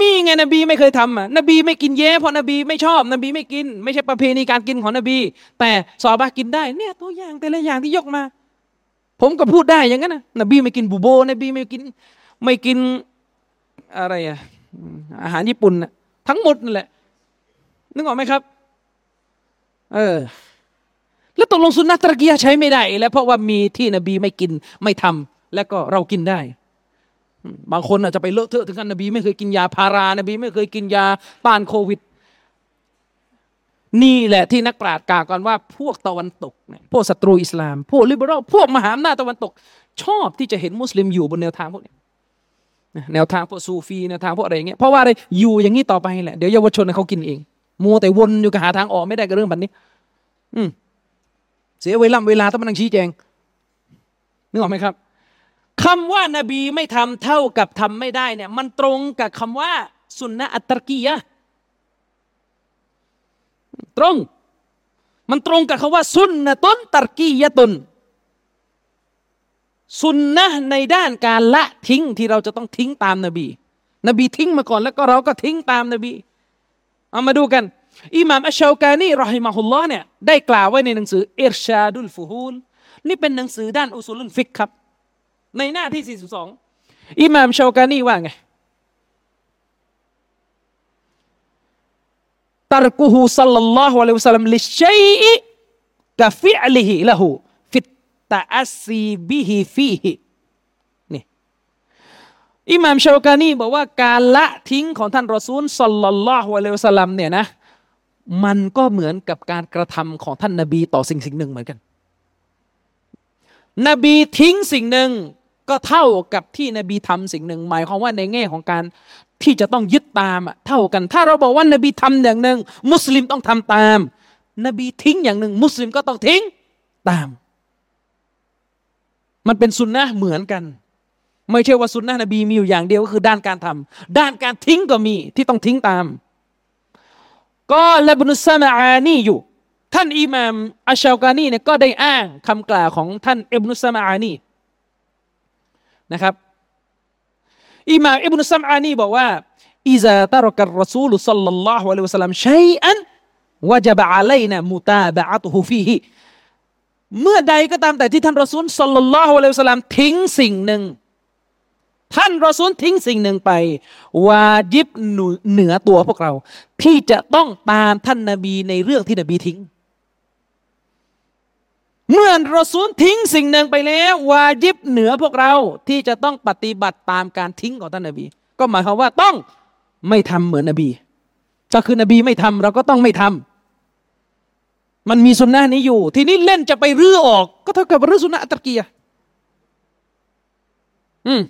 มีไงนบีไม่เคยทำอะนบีไม่กินแย้เพราะนบีไม่ชอบ นบีไม่กิน ไม่ใช่ประเพณีการกินของนบี แต่ซอบากินได้ เนี่ยตัวอย่างแต่ละอย่างที่ยกมา ผมก็พูดได้อย่างนั้นนะนบีไม่กินบูโบนบีไม่กิน ไม่กินอะไรอะอาหารญี่ปุ่นนะทั้งหมดนั่นแหละ นึกออกไหมครับ เออ แล้วตกลงสุนนะตะกียใช้ไม่ได้แล้ว เพราะว่ามีที่นบีไม่กินไม่ทำแล้วก็เรากินได้ บางคนอาจจะไปเลอะเทอะถึงกันนบี ไม่เคยกินยาพารานบี ไม่เคยกินยาต้านโควิด นี่แหละที่นักปราชญ์กล่าวกันว่าพวกตะวันตกเนี่ยพวกศัตรูอิสลาม พวกลิเบอรัลพวกมหาอำนาจตะวันตก ชอบที่จะเห็นมุสลิมอยู่บนแนวทางพวกนี้แนวทางพวกซูฟีแนวทางพวกอะไรอย่างเงี้ยเพราะว่าอะไรอยู่อย่างนี้ต่อไปแหละเดี๋ยวเยาวชนเขากินเองมัวแต่วนอยู่กับหาทางออกไม่ได้กับเรื่องแบบนี้ อืมเสียเวลาเวลาต้องมานั่งชี้แจงนึกออกไหมครับคำว่านบีไม่ทำเท่ากับทำไม่ได้เนี่ย มันตรงกับคำว่าสุนนะอัตตรกียะ ตรง มันตรงกับคำว่าسنة تركيةสุนนะในด้านการละทิ้งที่เราจะต้องทิ้งตามนบี นบีทิ้งมาก่อนแล้วก็เราก็ทิ้งตามนบี เอามาดูกันอิหม่ามอัชเชากานีرحمه اللهเนี่ยได้กล่าวไว้ในหนังสืออิรชาดุลฟูฮูลนี่เป็นหนังสือด้านอุสุลุนฟิกครับ ในหน้าที่ 42อิหม่ามเชากานีว่าไง تركه صلى الله عليه وسلم للشيء كفعله له في التأسي به فيهนี่อิหม่ามเชากานีบอกว่าการละทิ้งของท่านรอซูลصلى الله عليه وسلمเนี่ยนะมันก็เหมือนกับการกระทำของท่านนบีต่อสิ่งสิ่งหนึ่งเหมือนกัน นบีทิ้งสิ่งหนึ่งก็เท่ากับที่นบีทำสิ่งหนึ่ง หมายความว่าในแง่ของการ ที่จะต้องยึดตามเท่ากัน ถ้าเราบอกว่านบีทำอย่างหนึ่ง มุสลิมต้องทำตาม นบีทิ้งอย่างหนึ่ง มุสลิมก็ต้องทิ้งตาม มันเป็นสุนนะเหมือนกัน ไม่ใช่ว่าสุนนะนบีมีอยู่อย่างเดียวก็คือด้านการทำด้านการทิ้งก็มีที่ต้องทิ้งตาม ก็ละบนุสมาอานีอยู่ ท่านอิหม่ามอัชชากานีเนี่ยก็ได้อ้างคำกล่าวของท่านอิบนุสมาอานีนะครับ อิหม่ามอิบนุสมอานีบอกว่าอิซาตารกัรรสูลุสัลลัลลอฮุอะลัยฮิวะสัลลัมชัยอันวะจบะอะลัยนะมุตาบะอะตุฮุฟีฮิเมื่อใดก็ตามแต่ที่ท่านรอซูลสัลลัลลอฮุอะลัยฮิวะสัลลัมทิ้งสิ่งหนึ่ง ท่านรอซูลทิ้งสิ่งหนึ่งไป วาจิบเหนือตัวพวกเรา ที่จะต้องตามท่านนาบีในเรื่องที่นบีทิ้ง เมื่อรอซูลทิ้งสิ่งหนึ่งไปแล้ว วาจิบเหนือพวกเราที่จะต้องปฏิบัติตามการทิ้งของท่านนาบี ก็หมายความว่าต้องไม่ทำเหมือนนบีก็คือนบีไม่ทำเราก็ต้องไม่ทำมันมีสุนนะนี้อยู่ ทีนี้เล่นจะไปรื้อออก ก็เท่ากับรื้อสุนนะตะกียอืม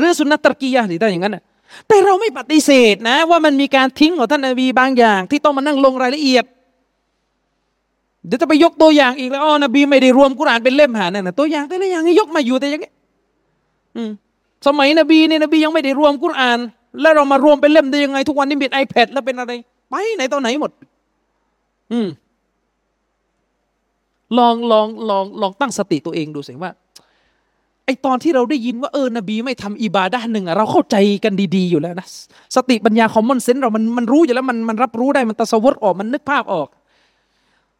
รือสุนนะตรกียหรือได้อย่างนั้นนะแต่เราไม่ปฏิเสธนะ ว่ามันมีการทิ้งของท่านนบีบางอย่าง ที่ต้องมานั่งลงรายละเอียด เดี๋ยวจะไปยกตัวอย่างอีกแล้วอ๋อนบีไม่ได้รวมกุรานเป็นเล่มหาเนี่ยนะตัวอย่างแต่ละอย่างยกมาอยู่แต่อย่างนี้อืมสมัยนบีเนี่ยนบียังไม่ได้รวมกุราน แล้วเรามารวมเป็นเล่มได้ยังไง ทุกวันนี้มีไอแพดแล้วเป็นอะไร ไปไหนตอนไหนหมด อืมลองลองลองลองตั้งสติตัวเองดูสิว่าไอตอนที่เราได้ยินว่าเออนบีไม่ทำอิบาดะหนึ่งอะเราเข้าใจกันดีๆอยู่แล้วนะสติปัญญาคอมมอนเซนส์เรามันมันรู้อยู่แล้วมันมันรับรู้ได้มันตะสวรออกมันนึกภาพออก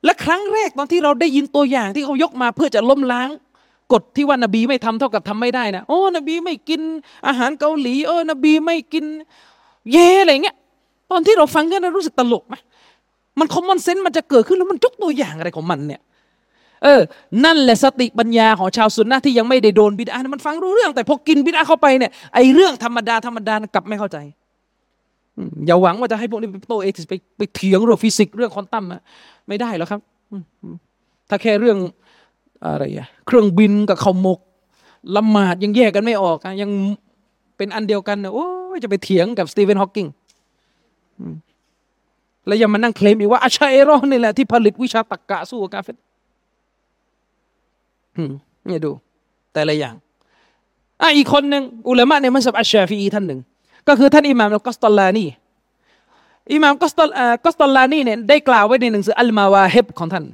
และครั้งแรกตอนที่เราได้ยินตัวอย่างที่เขายกมาเพื่อจะล้มล้างกฎที่ว่านบีไม่ทำเท่ากับทำไม่ได้นะโอ้นบีไม่กินอาหารเกาหลีเออนบีไม่กินเย่อะไรเงี้ยตอนที่เราฟังกันเรารู้สึกตลกไหมมันคอมมอนเซนส์มันจะเกิดขึ้นแล้วมันยกตัวอย่างอะไรของมันเนี่ยเออ นั่นแหละสติปัญญาของชาวสุนนะที่ยังไม่ได้โดนบิดามันฟังรู้เรื่องแต่พอกินบิดาเข้าไปเนี่ยไอเรื่องธรรมดาธรรมดากลับไม่เข้าใจ อย่าหวังว่าจะให้พวกนี้ไปโต้ atheist ไปไปเถียงเรื่องฟิสิกส์เรื่องควอนตัมอะไม่ได้หรอกครับถ้าแค่เรื่องอะไรอะเครื่องบินกับข้าวหมกละหมาดยังแยกกันไม่ออกยังเป็นอันเดียวกันนะโอ้จะไปเถียงกับสตีเฟนฮอว์กิงแล้วยังมานั่งเคลมอีกว่าอาชัยรอนี่แหละที่ผลิตวิชาตรกกะสู้กับกาเฟรเนี่ยดู แต่ละอย่างอะอีกคนหนึ่งอุลามะในมัซฮับอัชชาฟีท่านหนึ่ง ก็คือท่านอิหม่ามกัสตอลลานีอิหม่ามกัสตอลกัสตอลลานีเนี่ยได้กล่าวไว้ในหนังสืออัลมาวาฮิบของท่าน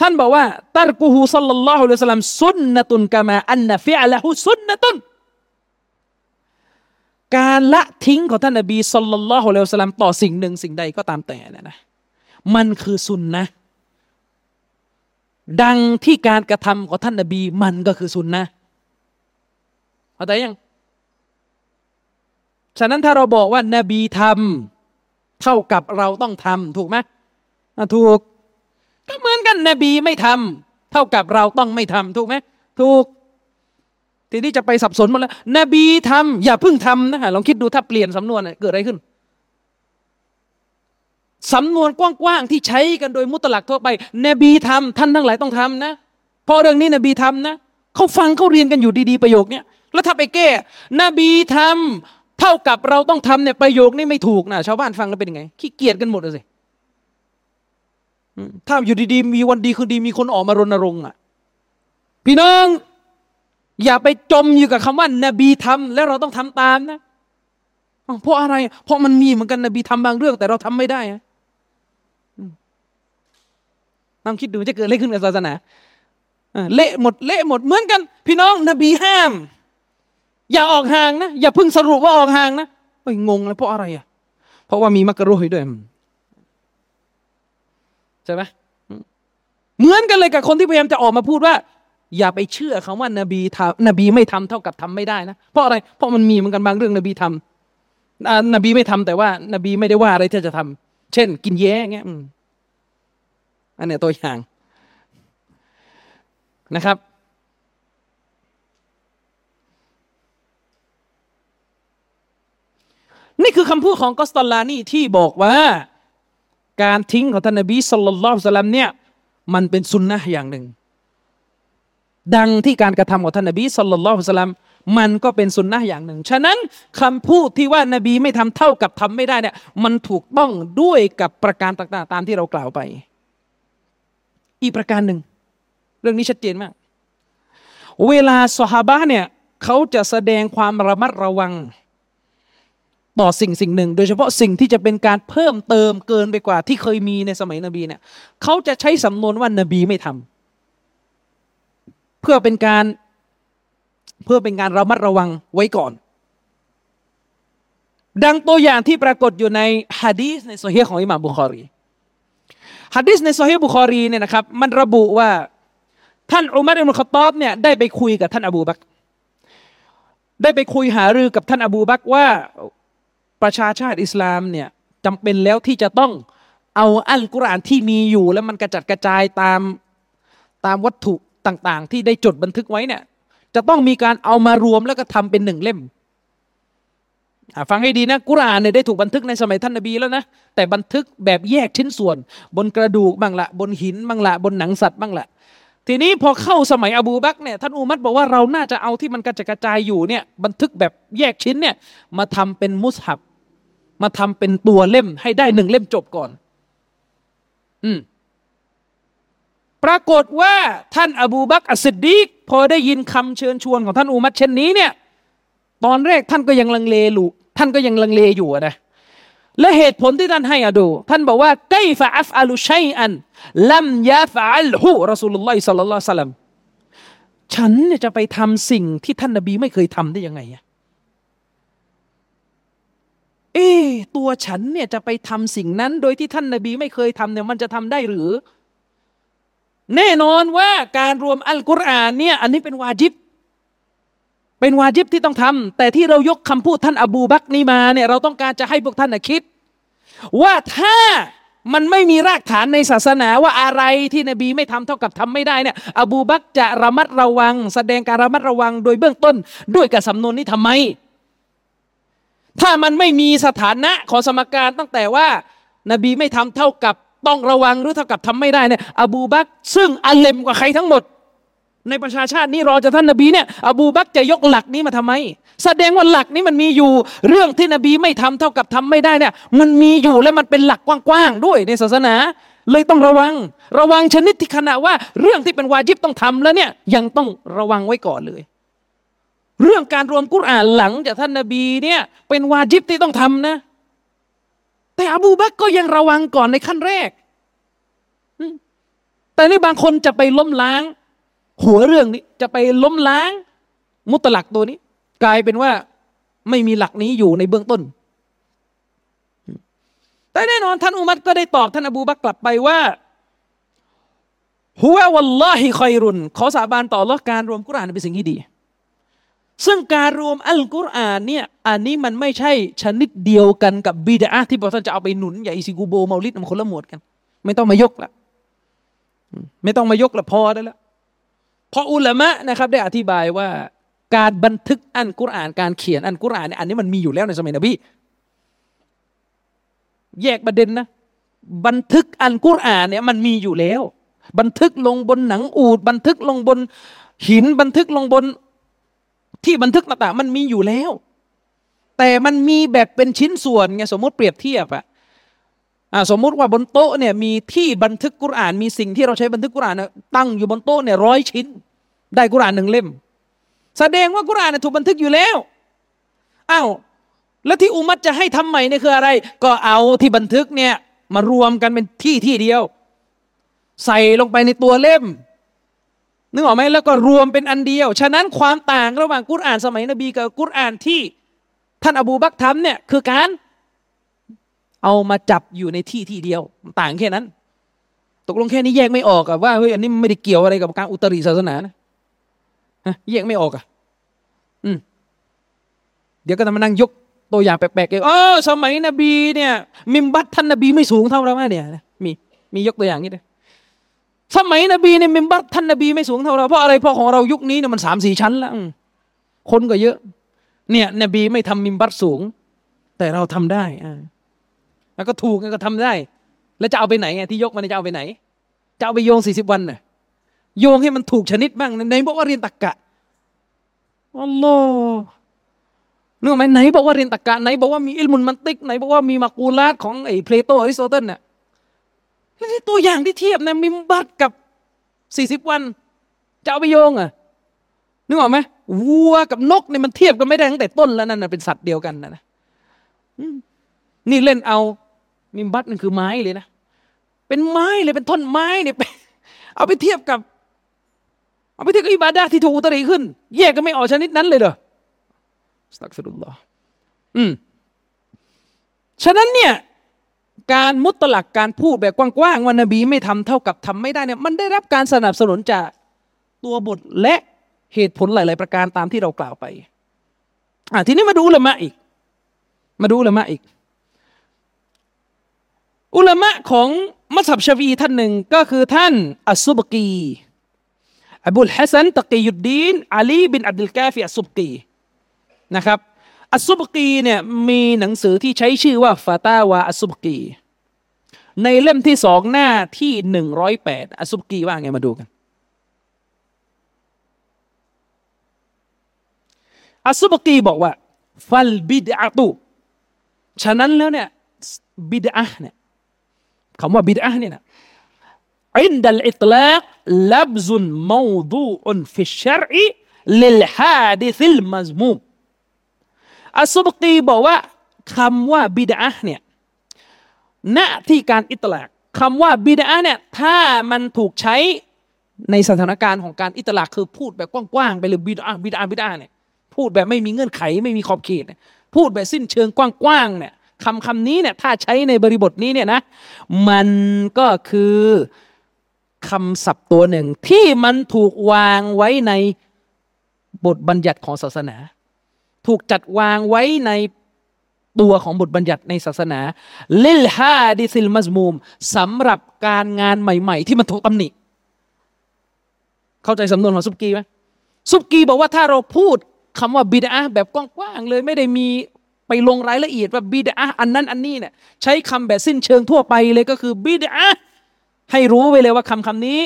ท่านบอกว่าتركه صلى الله عليه وسلم سنة كما أن فعله سنةการละทิ้งของท่านนบีصلى الله عليه وسلمต่อสิ่งหนึ่งสิ่งใดก็ตามแต่นะนะมันคือสุนนะดังที่การกระทำของท่านนบีมันก็คือสุนนะเข้าใจยัง ฉะนั้นถ้าเราบอกว่านบีทำเท่ากับเราต้องทำถูกไหมถูกก็เหมือนกันนบีไม่ทำเท่ากับเราต้องไม่ทำถูกไหมถูกทีนี้จะไปสับสนหมดแล้ว นบีทำอย่าเพิ่งทำนะฮะลองคิดดูถ้าเปลี่ยนสำนวนเกิดอะไรขึ้นสำนวนกว้างๆที่ใช้กันโดยมุตลักทั่วไป นบีทำท่านทั้งหลายต้องทำนะพราะเรื่องนี้นบีทำนะเขาฟังเขาเรียนกันอยู่ดีๆประโยคเนี้ยแล้วถ้าไปแก้ นบีทำ เท่ากับเราต้องทำเนี่ยประโยคนี้ไม่ถูกนะชาวบ้านฟังแล้วเป็นยังไงขี้เกียจกันหมดเลยสิถ้าอยู่ดีๆ มีวันดีคือดีมีคนออกมารณรงค์อะ พี่น้อง อย่าไปจมอยู่กับคำว่านบีทำแล้วเราต้องทำตามนะเพราะอะไร เพราะมันมีเหมือนกันนบีทำบางเรื่อง แต่เราทำไม่ได้ลองคิดดูจะเกิดอะไรขึ้นกับศาสนาเละหมดเละหมดเหมือนกัน พี่น้อง นบีห้าม อย่าออกห่างนะ อย่าเพิ่งสรุปว่าออกห่างนะไปงงเลยเพราะอะไรอะ เพราะว่ามีมักกะรุยด้วยใช่ไหมเหมือนกันเลยกับคนที่พยายามจะออกมาพูดว่า อย่าไปเชื่อคำว่านบีทำนบีไม่ทำเท่ากับทำไม่ได้นะเพราะอะไรเพราะมันมีเหมือนกันบางเรื่องนบีทำนบีไม่ทำแต่ว่า นบีไม่ได้ว่าอะไรที่จะทำเช่น กินแย้เงี้ยอันนี้ตัวอย่างนะครับ นี่คือคำพูดของกอสตอลานี่ที่บอกว่า การทิ้งของท่านนบีสุลต่านละสลัมเนี่ยมันเป็นสุนนะอย่างหนึ่ง ดังที่การกระทำของท่านนบีสุลต่านสลัมมันก็เป็นสุนนะอย่างหนึ่ง ฉะนั้นคำพูดที่ว่านบีไม่ทำเท่ากับทำไม่ได้เนี่ยมันถูกต้องด้วยกับประการต่าง ๆ ตามที่เรากล่าวไป อีกประการหนึ่ง เรื่องนี้ชัดเจนมาก เวลาสฮาบะเนี่ยเขาจะแสดงความระมัดระวัง ต่อสิ่งสิ่งหนึ่ง โดยเฉพาะสิ่งที่จะเป็นการเพิ่มเติมเกินไปกว่าที่เคยมีในสมัยนบีเนี่ยเขาจะใช้สำนวนว่านบีไม่ทำเพื่อเป็นการเพื่อเป็นการระมัดระวังไว้ก่อน ดังตัวอย่างที่ปรากฏอยู่ในฮะดีษในโซเฮีของอิหม่ามบุคอรีฮะดีษในโซเฮีบุคอรีเนี่ยนะครับมันระบุว่าท่านอุมัรอิมุขตอบเนี่ยได้ไปคุยกับท่านอบูบักได้ไปคุยหารือกับท่านอบูบักว่า ประชาชาติอิสลามเนี่ยจำเป็นแล้วที่จะต้องเอาอัลกุรอานที่มีอยู่ แล้วมันกระจัดกระจายตามตามวัตถุต่าง ๆ ที่ได้จดบันทึกไว้เนี่ย จะต้องมีการเอามารวมแล้วก็ทำเป็นหนึ่งเล่มฟังให้ดีนะกุรอานเนี่ยได้ถูกบันทึกในสมัยท่านนบีแล้วนะแต่บันทึกแบบแยกชิ้นส่วน บนกระดูกบ้างละบนหินบ้างละบนหนังสัตว์บ้างละ ทีนี้พอเข้าสมัยอบูบักเนี่ยท่านอุมัตบอกว่าเราน่าจะเอาที่มันกระจกระจายอยู่เนี่ยบันทึกแบบแยกชิ้นเนี่ยมาทำเป็นมุสฮับ มาทำเป็นตัวเล่มให้ได้หนึ่งเล่มจบก่อน อืมปรากฏว่าท่านอบูบักอัสซิดดีกพอได้ยินคำเชิญชวนของท่านอุมัรเช่นนี้เนี่ย ตอนแรกท่านก็ยังลังเลอยู่ท่านก็ยังลังเลอยู่นะ และเหตุผลที่ท่านให้อดู ท่านบอกว่าكيف أفعل شيئا لم يفعله رسول الله صلى الله عليه وسلمฉันเนี่ยจะไปทำสิ่งที่ท่านนบีไม่เคยทำได้ยังไงอะเอตัวฉันเนี่ยจะไปทำสิ่งนั้น โดยที่ท่านนบีไม่เคยทำเนี่ยมันจะทำได้หรือ แน่นอนว่าการรวมอัลกุรอานเนี่ยอันนี้เป็นวาจิบ เป็นวาจิบที่ต้องทำแต่ที่เรายกคำพูดท่านอบูบักนี้มาเนี่ยเราต้องการจะให้พวกท่านคิด ว่าถ้ามันไม่มีรากฐานในศาสนาว่าอะไรที่นบีไม่ทำเท่ากับทำไม่ได้เนี่ย อบูบักจะระมัดระวัง แสดงการระมัดระวังโดยเบื้องต้น ด้วยกับสำนวนนี้ทำไม ถ้ามันไม่มีสถานะของสมการตั้งแต่ว่า นบีไม่ทำเท่ากับต้องระวังหรือเท่ากับทำไม่ได้เนี่ย อบูบักซึ่งอัลเลมกว่าใครทั้งหมด ในประชาชาตินี้รอจะท่านนบีเนี่ยอบูบักจะยกหลักนี้มาทำไม แสดงว่าหลักนี้มันมีอยู่ เรื่องที่นบีไม่ทำเท่ากับทำไม่ได้เนี่ย มันมีอยู่และมันเป็นหลักกว้างๆด้วยในศาสนา เลยต้องระวัง ระวังชนิดที่ขณะว่า เรื่องที่เป็นวาจิบต้องทำแล้วเนี่ยยังต้องระวังไว้ก่อนเลย เรื่องการรวมกุรอานหลังจากท่านนบีเนี่ยเป็นวาจิบที่ต้องทำนะ แต่อบูบักก็ยังระวังก่อนในขั้นแรก แต่นี่บางคนจะไปล้มล้าง หัวเรื่องนี้จะไปล้มล้าง มุตลักตัวนี้ กลายเป็นว่าไม่มีหลักนี้อยู่ในเบื้องต้น แต่แน่นอน ท่านอุมัตก็ได้ตอบท่านอบูบักกลับไปว่าหัววัลลอฮิคอยรุนขอสาบานต่อละการรวมกุรานเป็นสิ่งที่ดี ซึ่งการรวมอัลกุรอานเนี่ยอันนี้มันไม่ใช่ชนิดเดียวกันกับบิดาที่บอกท่านจะเอาไปหนุนอย่อิซิกูโบมาลิดมันคนละหมวดกัน ไม่ต้องมายกละไม่ต้องมายกละพอได้แล้ว เพราะอุลามะนะครับได้อธิบายว่าการบันทึกอันกุรอานการเขียนอันกุรอานอันนี้มันมีอยู่แล้วในสมัยนบีแยกประเด็นนะบันทึกอันกุรอานเนี่ยมันมีอยู่แล้ว บันทึกลงบนหนังอูดบันทึกลงบนหินบันทึกลงบนที่บันทึกต่างๆมันมีอยู่แล้ว แต่มันมีแบบเป็นชิ้นส่วนไงสมมติเปรียบเทียบอะ สมมุติว่าบนโต๊ะเนี่ยมีที่บันทึกกุราน มีสิ่งที่เราใช้บันทึกกุรานตั้งอยู่บนโต๊ะเนี่ยร้อยชิ้น ได้กุรานหนึ่งเล่ม แสดงว่ากุรานถูกบันทึกอยู่แล้วอ้าวแล้วที่อุมัตจะให้ทำใหม่เนี่ยคืออะไร ก็เอาที่บันทึกเนี่ยมารวมกันเป็นที่ที่เดียว ใส่ลงไปในตัวเล่มนึกออกไหมแล้วก็รวมเป็นอันเดียว ฉะนั้นความต่างระหว่างกุรานสมัยนบีกับกุรานที่ท่านอบูบักทำเนี่ยคือการ เอามาจับอยู่ในที่ที่เดียวต่างแค่นั้น ตกลงแค่นี้แยกไม่ออกอะว่าเฮ้ยอันนี้ไม่ได้เกี่ยวอะไรกับการอุตริศาสนานะแยกไม่ออกอะอืมเดี๋ยวก็จะมานั่งยกตัวอย่างแปลกๆเองอ๋อสมัยนบีเนี่ย มิมบัตท่านนบีไม่สูงเท่าเราเนี่ยมีมียกตัวอย่างนี้เลยสมัยนบีเนี่ยมิมบัตท่านนบีไม่สูงเท่าเราเพราะอะไรเพราะของเรายุคนี้เนี่ยมันสามสี่ชั้นแล้วคนก็เยอะ เนี่ย นบีไม่ทำมิมบัตสูง แต่เราทำได้อ่า แล้วก็ถูกก็ทำได้ แล้วจะเอาไปไหนไงที่ยกมันจะเอาไปไหน จะเอาไปโยงสี่สิบวันน่ะโยงให้มันถูกชนิดบ้างในบอกว่าเรียนตักกะอัลลอฮ์นึกไหมไหนบอกว่าเรียนตักกะไหนบอกว่ามีอิลมุนมันติกไหนบอกว่ามีมากูลาตของไอ้เพลโตอริสโตเติลเนี่ยนี่ตัวอย่างที่เทียบนะมิมบัตกับสี่สิบวัน จะเอาไปโยงอะนึกออกไหมวัวกับนกเนี่ยมันเทียบกันไม่ได้ตั้งแต่ต้นแล้วนั่นเป็นสัตว์เดียวกันนะนี่เล่นเอา มิมบัตนั่นคือไม้เลยนะ เป็นไม้เลยเป็นท่อนไม้เนี่ยเอาไปเทียบกับ เอาไปเทียบกับอิบาดาที่ถูกอุตริขึ้น แยกกันไม่ออกชนิดนั้นเลยเหรอสตักฟิรุลลออืมฉะนั้นเนี่ยการมุตลักการพูดแบบกว้างๆว่านบีไม่ทำเท่ากับทำไม่ได้เนี่ยมันได้รับการสนับสนุนจากตัวบทและเหตุผลหลาย ๆ ประการตามที่เรากล่าวไปอ่าทีนี้มาดูละมะอีก มาดูละมะอีก อุลามะของมัสยิดชาวีท่านหนึ่งก็คือท่านอัสซุบกีอบุลฮัสซันตะกียุดดีนอาลีบินอับดุลกาฟิอัสซุบกีนะครับอัสซุบกีเนี่ยมีหนังสือที่ใช้ชื่อว่าฟาตาวาอัสซุบกี ในเล่มที่สองหน้าที่หนึ่งร้อยแปดอัสซุบกีว่าไงมาดูกันอัสซุบกีบอกว่า فالبدعةฉะนั้นแล้วเนี่ยบิดอะเนี่ย คำว่าบิดอะเนี่ยนะعند الإطلاق لفظ موضوع في الشرع للحادث المذمومอัสซุบกีบอกว่าคำว่าบิดอะเนี่ยณที่การอิตลากคำว่าบิดอะเนี่ยถ้ามันถูกใช้ในสถานการณ์ของการอิตลากคือพูดแบบกว้างๆไปเลยบิดอะบิดอะบิดอะเนี่ยพูดแบบไม่มีเงื่อนไขไม่มีขอบเขตพูดแบบสิ้นเชิงกว้างๆเนี่ย คำคำนี้เนี่ยถ้าใช้ในบริบทนี้เนี่ยนะมันก็คือคำศัพท์ตัวหนึ่งที่มันถูกวางไว้ในบทบัญญัติของศาสนา ถูกจัดวางไว้ในตัวของบทบัญญัติในศาสนาลิลฮาดิซิลมัสมูมสำหรับการงานใหม่ ๆ ที่มันถูกตำหนิเข้าใจสำนวนของซุบกีไหมซุบกีบอกว่าถ้าเราพูดคำว่าบิดาแบบกว้างๆเลยไม่ได้มี ไปลงรายละเอียดว่าบิดาอันนั้นอันนี้เนี่ยใช้คำแบบสิ้นเชิงทั่วไปเลยก็คือบิดาให้รู้ไว้เลยว่าคำคำนี้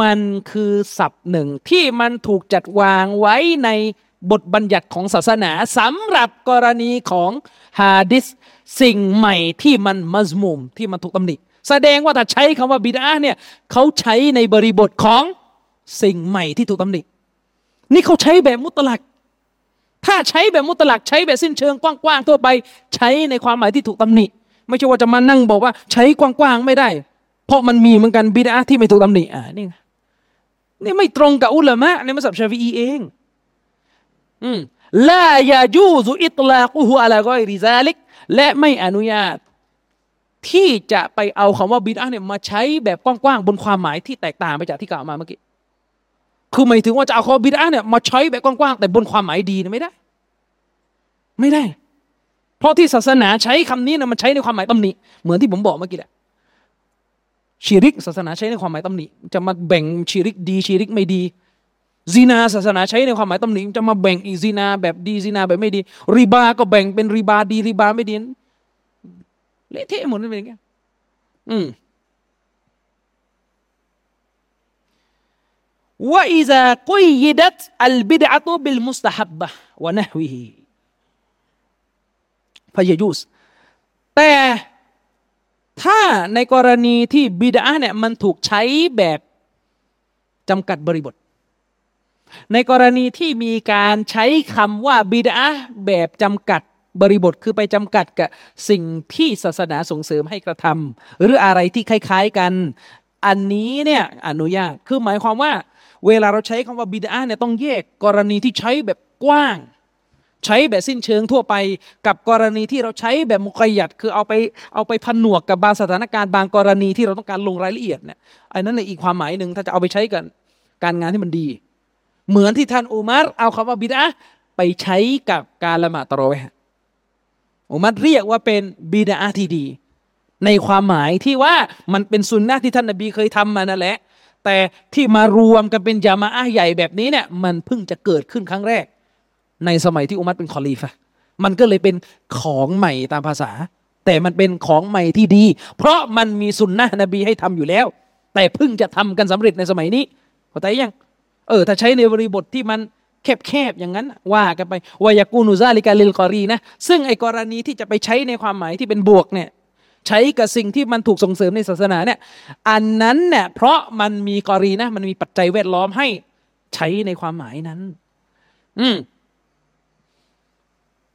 มันคือศัพท์หนึ่งที่มันถูกจัดวางไว้ในบทบัญญัติของศาสนาสำหรับกรณีของฮาดิษสิ่งใหม่ที่มันมัสมุมที่มันถูกตำหนิแสดงว่าถ้าใช้คำว่าบิดาเนี่ยเขาใช้ในบริบทของสิ่งใหม่ที่ถูกตำหนินี่เขาใช้แบบมุตลัก ถ้าใช้แบบมุตลักใช้แบบสิ้นเชิงกว้างๆทั่วไป ใช้ในความหมายที่ถูกตำหนิไม่ใช่ว่าจะมานั่งบอกว่าใช้กว้างๆไม่ได้ เพราะมันมีเหมือนกันบิดาที่ไม่ถูกตำหนิอ่านี่นี่ไม่ตรงกับอุลามะในมัสยิดชาฟีอีเอง อืมลายาจูซุอิตลากุฮุอะลากอยริซาลิก และไม่อนุญาต ที่จะไปเอาคำว่าบิดาเนี่ยมาใช้แบบกว้างๆบนความหมายที่แตกต่างไปจากที่กล่าวมาเมื่อกี้ คือหมายถึงว่าจะเอาคอบิดาเนี่ยมาใช้แบบกว้างๆแต่บนความหมายดีนะไม่ได้ ไม่ได้ เพราะที่ศาสนาใช้คำนี้นะมันใช้ในความหมายตำหนิเหมือนที่ผมบอกเมื่อกี้แหละชีริกศาสนาใช้ในความหมายตำหนิจะมาแบ่งชีริกดีชีริกไม่ดีซีนาศาสนาใช้ในความหมายตำหนิจะมาแบ่งอีซีนาแบบดีซีนาแบบไม่ดีริบาก็แบ่งเป็นริบาดีริบาไม่ดีเละเทะหมดเลยเป็นอย่างเงี้ยอืม وإذا قيدتอัลบิดะตุบิลมุสตฮับบะวะนะฮวิฮีพยยุสแต่ถ้าในกรณีที่บิดาเนี่ยมันถูกใช้แบบจำกัดบริบท ในกรณีที่มีการใช้คำว่าบิดาแบบจำกัดบริบทคือไปจำกัดกับสิ่งที่ศาสนาส่งเสริมให้กระทำหรืออะไรที่คล้าย ๆกัน อันนี้เนี่ยอนุญาตคือหมายความว่า เวลาเราใช้คำว่าบิดาเนี่ยต้องแยกกรณีที่ใช้แบบกว้าง ใช้แบบสิ้นเชิงทั่วไป กับกรณีที่เราใช้แบบมุกยัดคือเอาไปเอาไปผนวกกับบางสถานการณ์บางกรณีที่เราต้องการลงรายละเอียดเนี่ยอันนั้นในอีกความหมายหนึ่งถ้าจะเอาไปใช้กันการงานที่มันดี เหมือนที่ท่านอุมารเอาคำว่าบิดาไปใช้กับการละหมาดตะรอเวหอุมัรเรียกว่าเป็นบิดาที่ดี ในความหมายที่ว่ามันเป็นสุนนะที่ท่านนบีเคยทำมานั่นแหละ แต่ที่มารวมกันเป็นยามาอะใหญ่แบบนี้เนี่ยมันเพิ่งจะเกิดขึ้นครั้งแรก ในสมัยที่อุมัรเป็นคอลีฟะมันก็เลยเป็นของใหม่ตามภาษา แต่มันเป็นของใหม่ที่ดี เพราะมันมีสุนนะนบีให้ทำอยู่แล้ว แต่เพิ่งจะทำกันสำเร็จในสมัยนี้เข้าใจยังเออถ้าใช้ในบริบทที่มันแคบๆอย่างนั้น ว่ากันไปวายกูนูซาลิกาลิลกอรีนะซึ่งไอกรณีที่จะไปใช้ในความหมายที่เป็นบวกเนี่ย ใช้กับสิ่งที่มันถูกส่งเสริมในศาสนาเนี่ยอันนั้นเนี่ยเพราะมันมีกอรีนะมันมีปัจจัยแวดล้อมให้ใช้ในความหมายนั้น อืม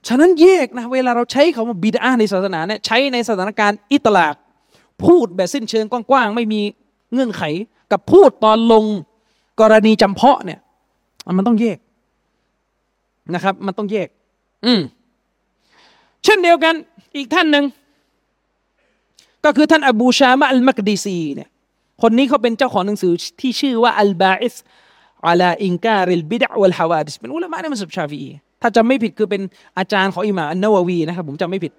ฉะนั้นแยกนะเวลาเราใช้คำว่าบิดาในศาสนาเนี่ยใช้ในสถานการณ์อิตลาก พูดแบบสิ้นเชิงกว้างๆไม่มีเงื่อนไข กับพูดตอนลงกรณีจำเพาะเนี่ย มันต้องแยกนะครับ มันต้องแยก อืมเช่นเดียวกันอีกท่านหนึ่ง ก็คือท่านอบูชามะอัลมักดีซีเนี่ยคนนี้เขาเป็นเจ้าของหนังสือที่ชื่อว่าอัลบาอิสอัลาอิงการิลบิดะอัลฮาวาดิสเป็นอุลามะในมัสยิดชาฟีถ้าจำไม่ผิดคือเป็นอาจารย์ของอิหม่าอันนาววีนะครับผมจำไม่ผิด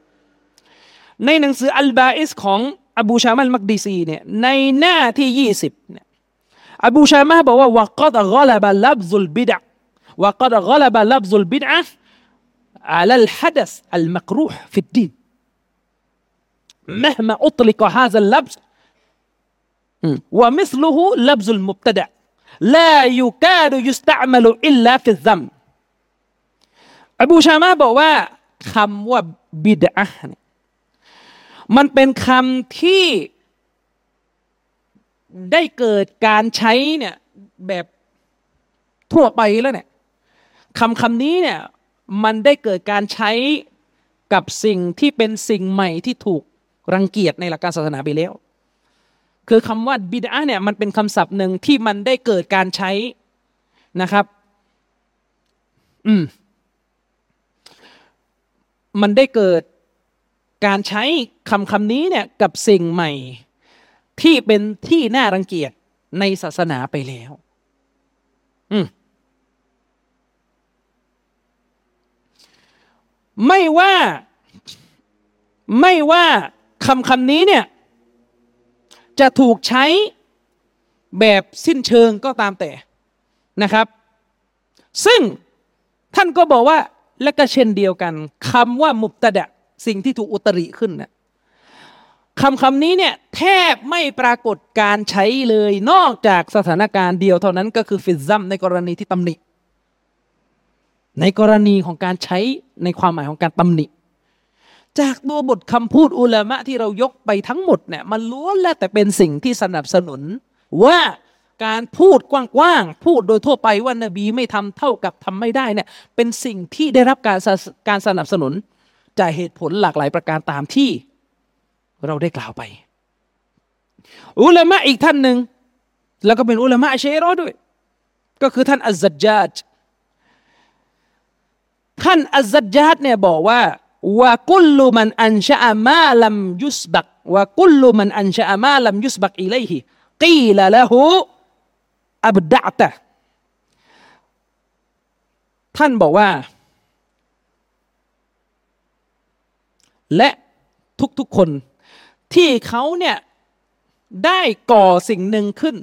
ในหนังสืออัลบาอิสของอบูชามะอัลมักดีซีเนี่ยในหน้าที่ยี่สิบเนี่ยอบูชามะบอกว่าวกัดกลับลับซุลบิดะวกัดกลับลับซุลบิดะอัลลฮัดัสอัลมักรูห์ฟิดดีน مهما أطلق هذا اللبس ومثله لبس المبتدع لا يكاد يستعمل إلا في الذم อบูชามาบอกว่าคำว่าบิดอะเนี่ยมันเป็นคำที่ได้เกิดการใช้เนี่ยแบบทั่วไปแล้วเนี่ยคำคำนี้เนี่ยมันได้เกิดการใช้กับสิ่งที่เป็นสิ่งใหม่ที่ถูก รังเกียจในหลักการศาสนาไปแล้ว คือคำว่าบิดาเนี่ยมันเป็นคำศัพท์หนึ่งที่มันได้เกิดการใช้นะครับ อืม มันได้เกิดการใช้คำคำนี้เนี่ยกับสิ่งใหม่ ที่เป็นที่น่ารังเกียจในศาสนาไปแล้ว อืมไม่ว่า ไม่ว่า คำคำนี้เนี่ยจะถูกใช้แบบสิ้นเชิงก็ตามแต่นะครับ ซึ่งท่านก็บอกว่าและก็เช่นเดียวกันคำว่ามุตตะดะสิ่งที่ถูกอุตริขึ้นนะคำคำนี้เนี่ยแทบไม่ปรากฏการใช้เลยนอกจากสถานการณ์เดียวเท่านั้นก็คือฟิซัมในกรณีที่ตำหนิ ในกรณีของการใช้ในความหมายของการตำหนิ จากตัวบทคำพูดอุลามะที่เรายกไปทั้งหมดเนี่ยมันล้วนแล้วแต่เป็นสิ่งที่สนับสนุน ว่าการพูดกว้างๆพูดโดยทั่วไปว่านบีไม่ทำเท่ากับทำไม่ได้เนี่ยเป็นสิ่งที่ได้รับการการสนับสนุน จากเหตุผลหลากหลายประการตามที่เราได้กล่าวไป อุลามะอีกท่านหนึ่งแล้วก็เป็นอุลามะเชรอด้วย ก็คือท่านอัจจัจจท่านอัจจัจจดเนี่ยบอกว่า ว่ากุลลุมันอันชะมาลัมยุสบักว่ากุลลุมันอันชะมาลัมยุสบักอิเลห์กีลละหูอับดะตะท่านบอกว่า และทุกๆคน ที่เขาเนี่ย ได้ก่อสิ่งหนึ่งขึ้น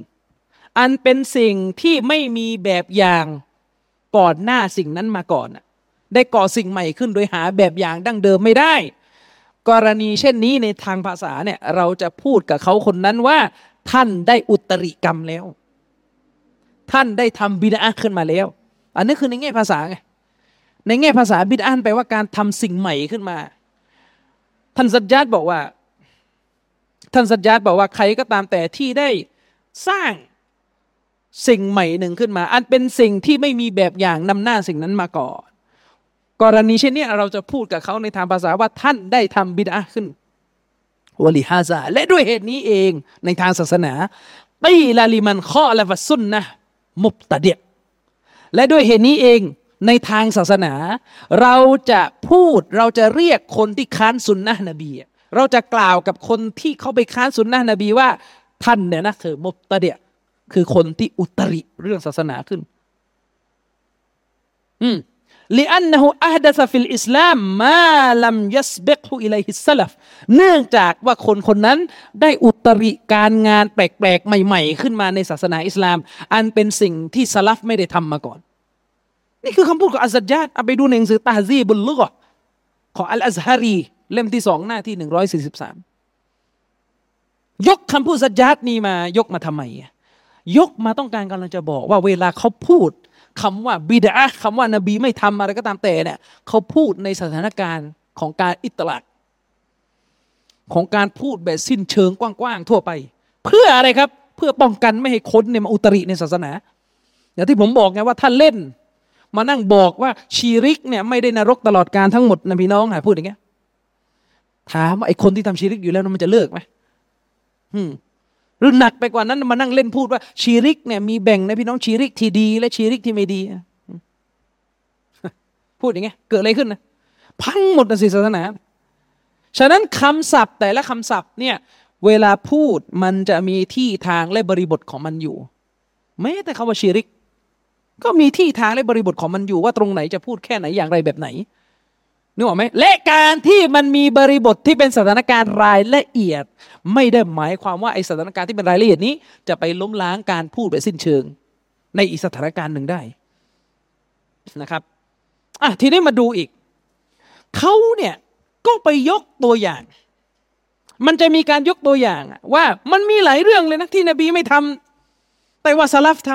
อันเป็นสิ่งที่ไม่มีแบบอย่างก่อนหน้าสิ่งนั้นมาก่อน ได้ก่อสิ่งใหม่ขึ้นโดยหาแบบอย่างดั้งเดิมไม่ได้ กรณีเช่นนี้ในทางภาษาเนี่ยเราจะพูดกับเขาคนนั้นว่า ท่านได้อุตริกรรมแล้ว ท่านได้ทำบิดาขึ้นมาแล้ว อันนี้คือในแง่ภาษาไงในแง่ภาษาบิดาแปลว่าการทำสิ่งใหม่ขึ้นมา ท่านสัจญาตบอกว่า ท่านสัจญาตบอกว่าใครก็ตามแต่ที่ได้สร้างสิ่งใหม่หนึ่งขึ้นมา อันเป็นสิ่งที่ไม่มีแบบอย่างนำหน้าสิ่งนั้นมาก่อน กรณีเช่นนี้เราจะพูดกับเขาในทางภาษาว่าท่านได้ทำบิดาขึ้นวลิฮาซาและด้วยเหตุนี้เองในทางศาสนาตีลาลิมันข้อละวัสุนนะมุบตะเดียและด้วยเหตุนี้เองในทางศาสนา เราจะพูดเราจะเรียกคนที่ค้านสุนนะนบี เราจะกล่าวกับคนที่เขาไปค้านสุนนะนบีว่าท่านเนี่ยนะคือมุบตะเดียคือคนที่อุตริเรื่องศาสนาขึ้น อืม ลิอันนหูอัดัสฟิลอิสลามมาลัมยัสเบกฮูอิไลฮิสลัฟเนื่องจากว่าคนคนนั้นได้อุตริการงานแปลกๆ ใหม่ๆ ขึ้นมาในศาสนาอิสลาม อันเป็นสิ่งที่สลัฟไม่ได้ทำมาก่อน นี่คือคำพูดของอัสยัดเอาไปดูในหนังสือตาซีบุลลุกของอัลอัซฮารีเล่มที่สองหน้าที่หนึ่งร้อยสี่สิบสามยกคำพูดสัจญาตนี้มายกมาทำไมยกมาต้องการกำลังจะบอกว่าเวลาเขาพูด คำว่าบิดาคำว่านบีไม่ทำอะไรก็ตามแต่เนี่ยเขาพูดในสถานการณ์ของการอิตลักของการพูดแบบสิ้นเชิงกว้างๆทั่วไป เพื่ออะไรครับ เพื่อป้องกันไม่ให้คนเนี่ยมาอุตริในศาสนา อย่างที่ผมบอกไงว่าท่านเล่น มานั่งบอกว่าชีริกเนี่ยไม่ได้นรกตลอดการทั้งหมดนะพี่น้องหาพูดอย่างเงี้ยถามว่าไอ้คนที่ทำชีริกอยู่แล้วมันจะเลิกไหมอืม หรือหนักไปกว่านั้นมานั่งเล่นพูดว่าชีริกเนี่ยมีแบ่งในพี่น้องชีริกที่ดี และชีริกที่ไม่ดี พูดอย่างเงี้ยเกิดอะไรขึ้นนะพังหมดนะศาสนาฉะนั้นคำศัพท์แต่ละคำศัพท์เนี่ยเวลาพูดมันจะมีที่ทางและบริบทของมันอยู่แม้แต่คำว่าชีริก ก็มีที่ทางและบริบทของมันอยู่ว่าตรงไหนจะพูดแค่ไหนอย่างไรแบบไหน นึกออกไหมและการที่มันมีบริบทที่เป็นสถานการณ์รายละเอียด ไม่ได้หมายความว่าไอสถานการณ์ที่เป็นรายละเอียดนี้ จะไปล้มล้างการพูดแบบสิ้นเชิง ในอีกสถานการณ์หนึ่งได้นะครับอะทีนี้มาดูอีกเขาเนี่ยก็ไปยกตัวอย่าง มันจะมีการยกตัวอย่างว่ามันมีหลายเรื่องเลยนะที่นบีไม่ทำแต่ว่าสลับท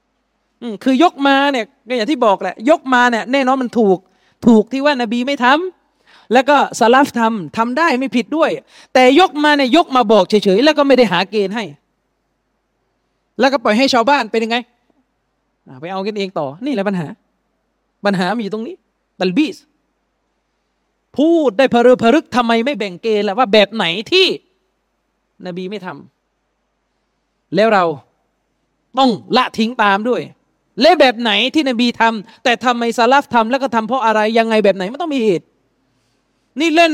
ำคือยกมาเนี่ยอย่างที่บอกแหละยกมาเนี่ยแน่นอนมันถูก ถูกที่ว่านบีไม่ทำแล้วก็สลับทำทำได้ไม่ผิดด้วย แต่ยกมาเนี่ยยกมาบอกเฉยๆแล้วก็ไม่ได้หาเกณฑ์ให้ แล้วก็ปล่อยให้ชาวบ้านเป็นยังไงไปเอากันเองต่อ นี่แหละปัญหา ปัญหามีอยู่ตรงนี้ตัลบีสพูดได้พรือพรึกทำไมไม่แบ่งเกณฑ์ล่ะว่าแบบไหนที่นบีไม่ทำแล้วเราต้องละทิ้งตามด้วย และแบบไหนที่นบีทำแต่ทำไมซาลฟทำแล้วก็ทำเพราะอะไรยังไงแบบไหนไมันต้องมีเหตุ นี่เล่น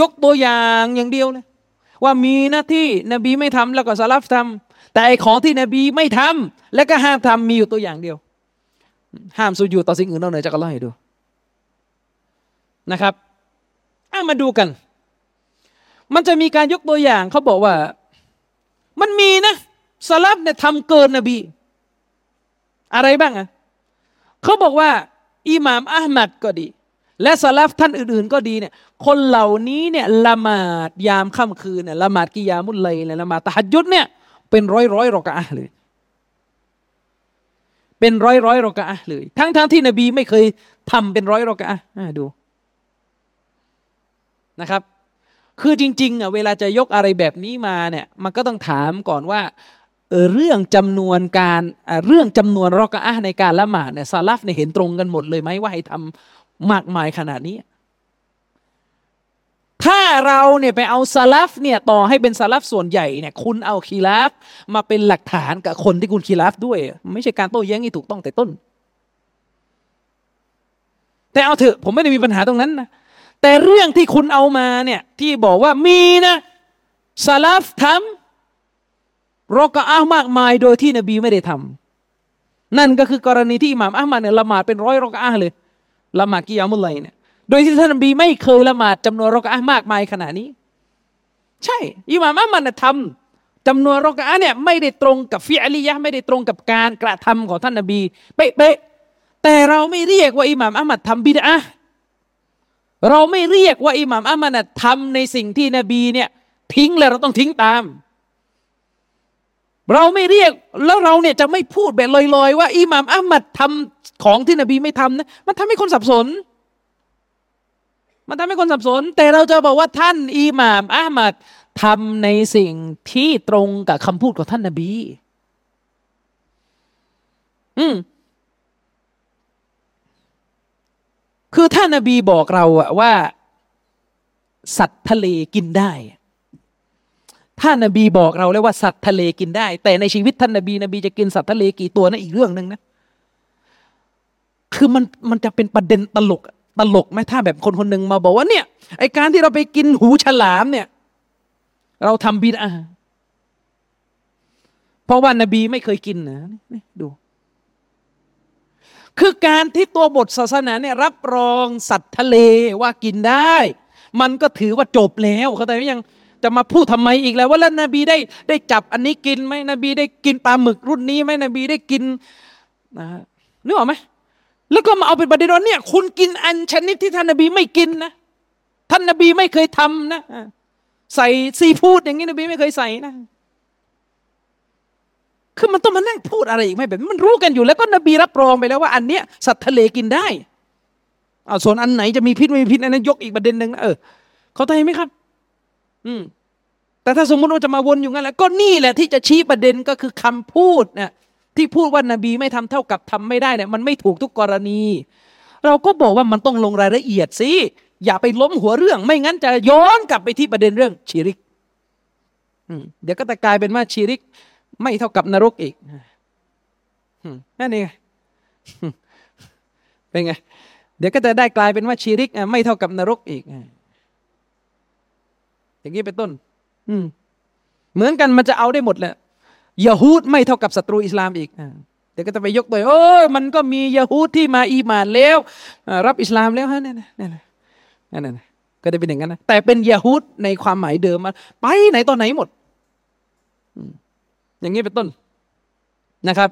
ยกตัวอย่างอย่างเดียวเลยว่ามีหน้าที่นบีไม่ทำแล้วก็ซาลฟทำแต่ไอของที่นบีไม่ทำและก็ห้ามทำมีอยู่ตัวอย่างเดียว ห้ามสุญูต่อสิ่งอื่นนอกเหนือจากอัลลอฮ์ให้ดูนะครับอามาดูกัน มันจะมีการยกตัวอย่างเขาบอกว่า มันมีนะสลับเนี่ยทำเกินนบี อะไรบ้างอะเขาบอกว่า อิหม่ามอัลมัดก็ดี และสลับท่านอื่น ๆ ก็ดีเนี่ยคนเหล่านี้เนี่ยละหมาดยามค่ำคืนเนี่ยละหมาดกิยามุลเลยเนี่ยละหมาดตะฮัดยุดเนี่ยเป็นร้อยร้อยรอกะเลย เป็นร้อยร้อยรอกะเลย ทั้งทั้งที่นบีไม่เคยทำเป็นร้อยรอกะดูนะครับ คือจริงๆอะเวลาจะยกอะไรแบบนี้มาเนี่ย มันก็ต้องถามก่อนว่า เรื่องจำนวนการเรื่องจำนวนรอกะในการละหมาดเนี่ยซาลฟเนี่ยเห็นตรงกันหมดเลยไหมว่าให้ทำมากมายขนาดนี้ ถ้าเราเนี่ยไปเอาซาลฟเนี่ยต่อให้เป็นซาลฟส่วนใหญ่เนี่ยคุณเอาคีลาฟมาเป็นหลักฐานกับคนที่คุณคีลาฟด้วย ไม่ใช่การโต้แย้งที่ถูกต้องแต่ต้น แต่เอาเถอะผมไม่ได้มีปัญหาตรงนั้นนะแต่เรื่องที่คุณเอามาเนี่ยที่บอกว่ามีนะซาลฟทำ รอกะอ้ามากมายโดยที่นบีไม่ได้ทำนั่นก็คือกรณีที่อิหม่ามอัลมาเนี่ยละหมาดเป็นร้อยรอกะอ้าเลยละหมาดกิยามุลไลเนี่ยโดยที่ท่านนบีไม่เคยละหมาดจำนวนรอกะอ้ามากมายขนาดนี้ ใช่อิหม่ามอัลมาเนี่ยทำจำนวนรอกะอ้าเนี่ยไม่ได้ตรงกับฟิอลียะไม่ได้ตรงกับการกระทำของท่านนบีเป๊ะแต่เราไม่เรียกว่าอิหม่ามอัลมัดทำบิดอะเราไม่เรียกว่าอิหม่ามอัมมัดทำในสิ่งที่นบีเนี่ยทิ้งแล้วเราต้องทิ้งตาม เราไม่เรียกแล้วเราเนี่ยจะไม่พูดแบบลอยๆ ว่าอิหม่ามอัมมัดทำของที่นบีไม่ทำนะมันทำให้คนสับสน มันทำให้คนสับสน แต่เราจะบอกว่าท่านอิหม่ามอัมมัดทำในสิ่งที่ตรงกับคำพูดของท่านนบี อืมคือท่านนบีบอกเราอะว่า สัตว์ทะเลกินได้ ท่านนบีบอกเราแล้วว่าสัตว์ทะเลกินได้ แต่ในชีวิตท่านนบีนบีจะกินสัตว์ทะเลกี่ตัวนั่นอีกเรื่องหนึ่งนะคือมันมันจะเป็นประเด็นตลกตลกไหมถ้าแบบคนคนหนึ่งมาบอกว่าเนี่ยไอการที่เราไปกินหูฉลามเนี่ย เราทำบิดอาเพราะว่านบีไม่เคยกินนะนี่ดู คือการที่ตัวบทศาสนาเนี่ย รับรองสัตว์ทะเลว่ากินได้ มันก็ถือว่าจบแล้วเขาแต่ยัง จะมาพูดทำไมอีกแล้ว ว่าแล้วนบีได้ได้จับอันนี้กินไหมนบีได้กินปลาหมึกรุ่นนี้ไหมนบีได้กินนะนึกออกไหมแล้วก็มาเอาเป็นประเด็นว่าเนี่ย คุณกินอันชนิดที่ท่านนบีไม่กินนะท่านนบีไม่เคยทำนะใส่ซีฟู้ดอย่างนี้นบีไม่เคยใส่นะคือมันต้องมานั่งพูดอะไรอีกไหมแบบมันรู้กันอยู่แล้วก็นบีรับรองไปแล้วว่าอันเนี้ยสัตว์ทะเลกินได้เอาส่วนอันไหนจะมีพิษไม่มีพิษอันนั้นยกอีกประเด็นหนึ่งนะเออเขาใจไหมครับ อืมแต่ถ้าสมมติว่าจะมาวนอยู่งั้นแล้วก็นี่แหละที่จะชี้ประเด็นก็คือคำพูดเนี่ยที่พูดว่านบีไม่ทำเท่ากับทำไม่ได้เนี่ยมันไม่ถูกทุกกรณี เราก็บอกว่ามันต้องลงรายละเอียดสิอย่าไปล้มหัวเรื่อง ไม่งั้นจะย้อนกลับไปที่ประเด็นเรื่องชีริกเดี๋ยวก็จะกลายเป็นว่าชีริก ไม่เท่ากับนรกอีกนั่นเองเป็นไง เดี๋ยวก็จะได้กลายเป็นว่าชีริก ไม่เท่ากับนรกอีก อย่างนี้เป็นต้น อืม เหมือนกันมันจะเอาได้หมดแหละยาฮูดไม่เท่ากับศัตรูอิสลามอีกเดี๋ยวก็จะไปยกตัวโอ้ยมันก็มียาฮูดที่มาอีมานแล้วรับอิสลามแล้วฮะนี่นนี่นนั่นก็จะเป็นอย่างนั้นนะแต่เป็นยาฮูดในความหมายเดิมมาไปไหนตอนไหนหมดอย่างนี้เป็นต้นนะครับ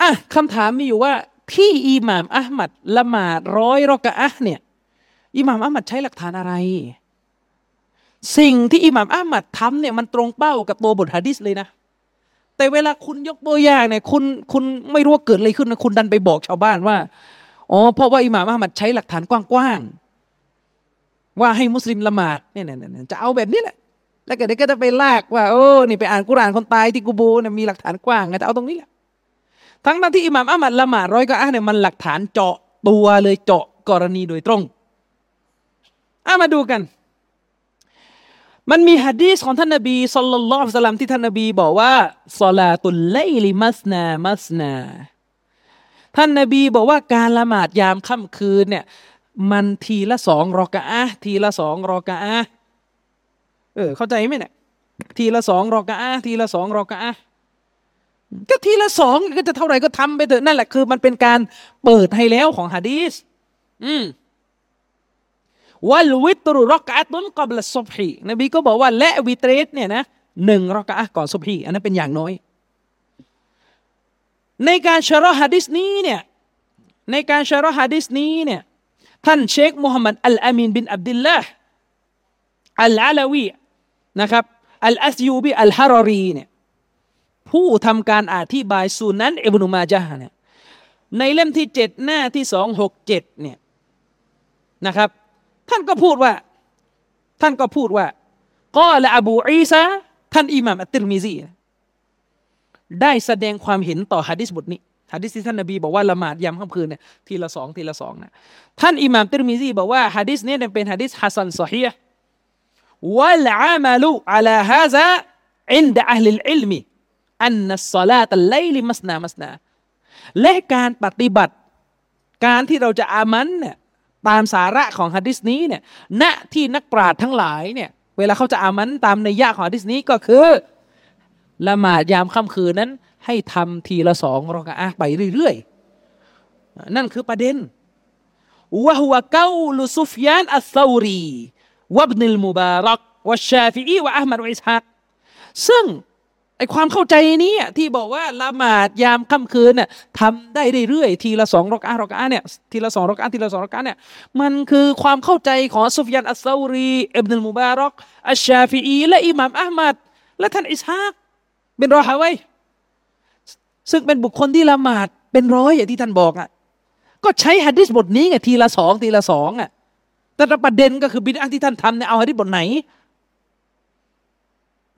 อะคำถามมีอยู่ว่า ที่อิหม่ามอัลมัดละหมาดร้อยรอกะอะเนี่ยอิหม่ามอัลมัดใช้หลักฐานอะไร สิ่งที่อิหม่ามอัลมัดทำเนี่ยมันตรงเป้ากับตัวบทฮะดิษเลยนะ แต่เวลาคุณยกตัวอย่างเนี่ยคุณคุณไม่รู้ว่าเกิดอะไรขึ้นนะคุณดันไปบอกชาวบ้านว่าอ๋อเพราะว่าอิหม่ามอัลมัดใช้หลักฐานกว้างๆว่าให้มุสลิมละหมาดเนี่ยจะเอาแบบนี้แหละแล้วก็เดี๋ยวก็จะไปลากว่าโอ้นี่ไปอ่านกุรานคนตายที่กูโบเนี่ยมีหลักฐานกว้างไงแต่เอาตรงนี้แหละทั้งนั้นที่อิหม่ามอัมัดละหมาดร้อยก็อะเนี่ยมันหลักฐานเจาะตัวเลยเจาะกรณีโดยตรงอะมาดูกัน มันมีฮะดีษของท่านนบีสุลต่านละสลัมที่ท่านนบีบอกว่าสลาตุลไลลิมัสนามัสนา ท่านนบีบอกว่าการละหมาดยามค่ำคืนเนี่ยมันทีละสองรอกะอะทีละสองรอกะอะเออเข้าใจไหมเนี่ยทีละสองรอกะอะทีละสองรอกะอะก็ทีละสองก็จะเท่าไหร่ก็ทำไปเถอะนั่นแหละคือ มันเป็นการเปิดให้แล้วของฮะดีสอืม วัลวิตรุรอกะตุนกอบละซุบฮีนบีก็บอกว่าและวิตรสเนี่ยนะหนึ่งรอกะก่อนซุบฮีอันนั้นเป็นอย่างน้อย ในการ شرح ฮะดิษนี้เนี่ยในการ شرح ฮะดิษนี้เนี่ยท่านเชคมุฮัมมัดอัลอามีนบินอับดุลลาห์อัลอาลาวีนะครับอัลอัสยูบีอัลฮารอรีเนี่ยผู้ทำการอธิบายสุนันอิบนุมาจาเนี่ยในเล่มที่เจ็ดหน้าที่สองหกเจ็ดเนี่ยนะครับ ท่านก็พูดว่า ท่านก็พูดว่าقال أبو عيسىท่านอิหม่ามอัตติรมิซีได้แสดงความเห็นต่อฮะดิษบทนี้ฮะดิษที่ท่านนบีบอกว่าละหมาดยามค่ำคืนเนี่ยทีละสองทีละสองนะท่านอิหม่ามติรมิซีบอกว่าฮะดิษนี้เป็นฮะดิษحسن صحيح والعمل على هذا عند أهل العلم أن صلاة الليل مثنى مثنىและการปฏิบัติ การที่เราจะอามันเนี่ย ตามสาระของฮะดิษนี้เนี่ยณที่นักปราชญ์ทั้งหลายเนี่ยเวลาเขาจะอามันตามในยะของฮะดิษนี้ก็คือละหมาดยามค่ำคืนนั้น ให้ทำทีละสองรอกะอะไปเรื่อยๆ นั่นคือประเด็นวะฮุวะเกาลุซุฟยานอัสซารีวับนิลมุบารักวะชาฟิอีวะอัลมัดอิสฮักซึ่ง ไอความเข้าใจนี้ที่บอกว่าละหมาดยามค่ำคืนน่ะทำได้เรื่อยๆทีละสองรอกอารอกอาเนี่ยทีละสองรอกอาทีละสองรอกอาเนี่ยมันคือความเข้าใจของซุฟยานอัสซารีอิบนุลมุบารอกอัชชาฟีอีและอิหม่ามอัลมัดและท่านอิสฮากเป็นรอฮาไวซึ่งเป็นบุคคลที่ละหมาดเป็นร้อยอย่างที่ท่านบอกอะก็ใช้ฮะดิษบทนี้ไงทีละสองทีละสองอะแต่ประเด็นก็คือบิดาที่ท่านทำเนี่ยเอาฮะดิษบทไหน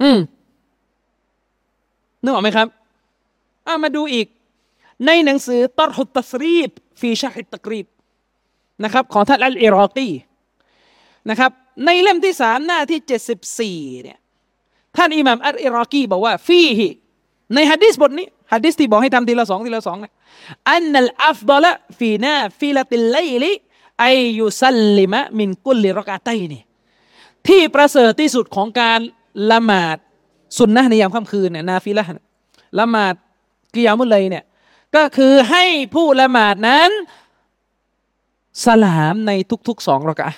อืม นึกออกไหมครับอามาดูอีก ในหนังสือطرح التثريب في شرح التقريبนะครับของท่านอัลอิรอกีนะครับในเล่มที่สามหน้าที่เจ็ดสิบสี่เนี่ยท่านอิหม่ามอัลอิรอกีบอกว่าفيهในฮะดิษบทนี้ฮะดิษที่บอกให้ทำทีละสองทีละสองเนี่ยأن الأفضل في نافلة الليل أن يسلم من كل ركعتينนี่ที่ประเสริฐที่สุดของการละหมาด สุนนะในยามค่ำคืนเนี่ยนาฟิละละหมาดกิยามุลเลยเนี่ยก็คือให้ผู้ละหมาดนั้น สลามในทุกๆสองรอกะ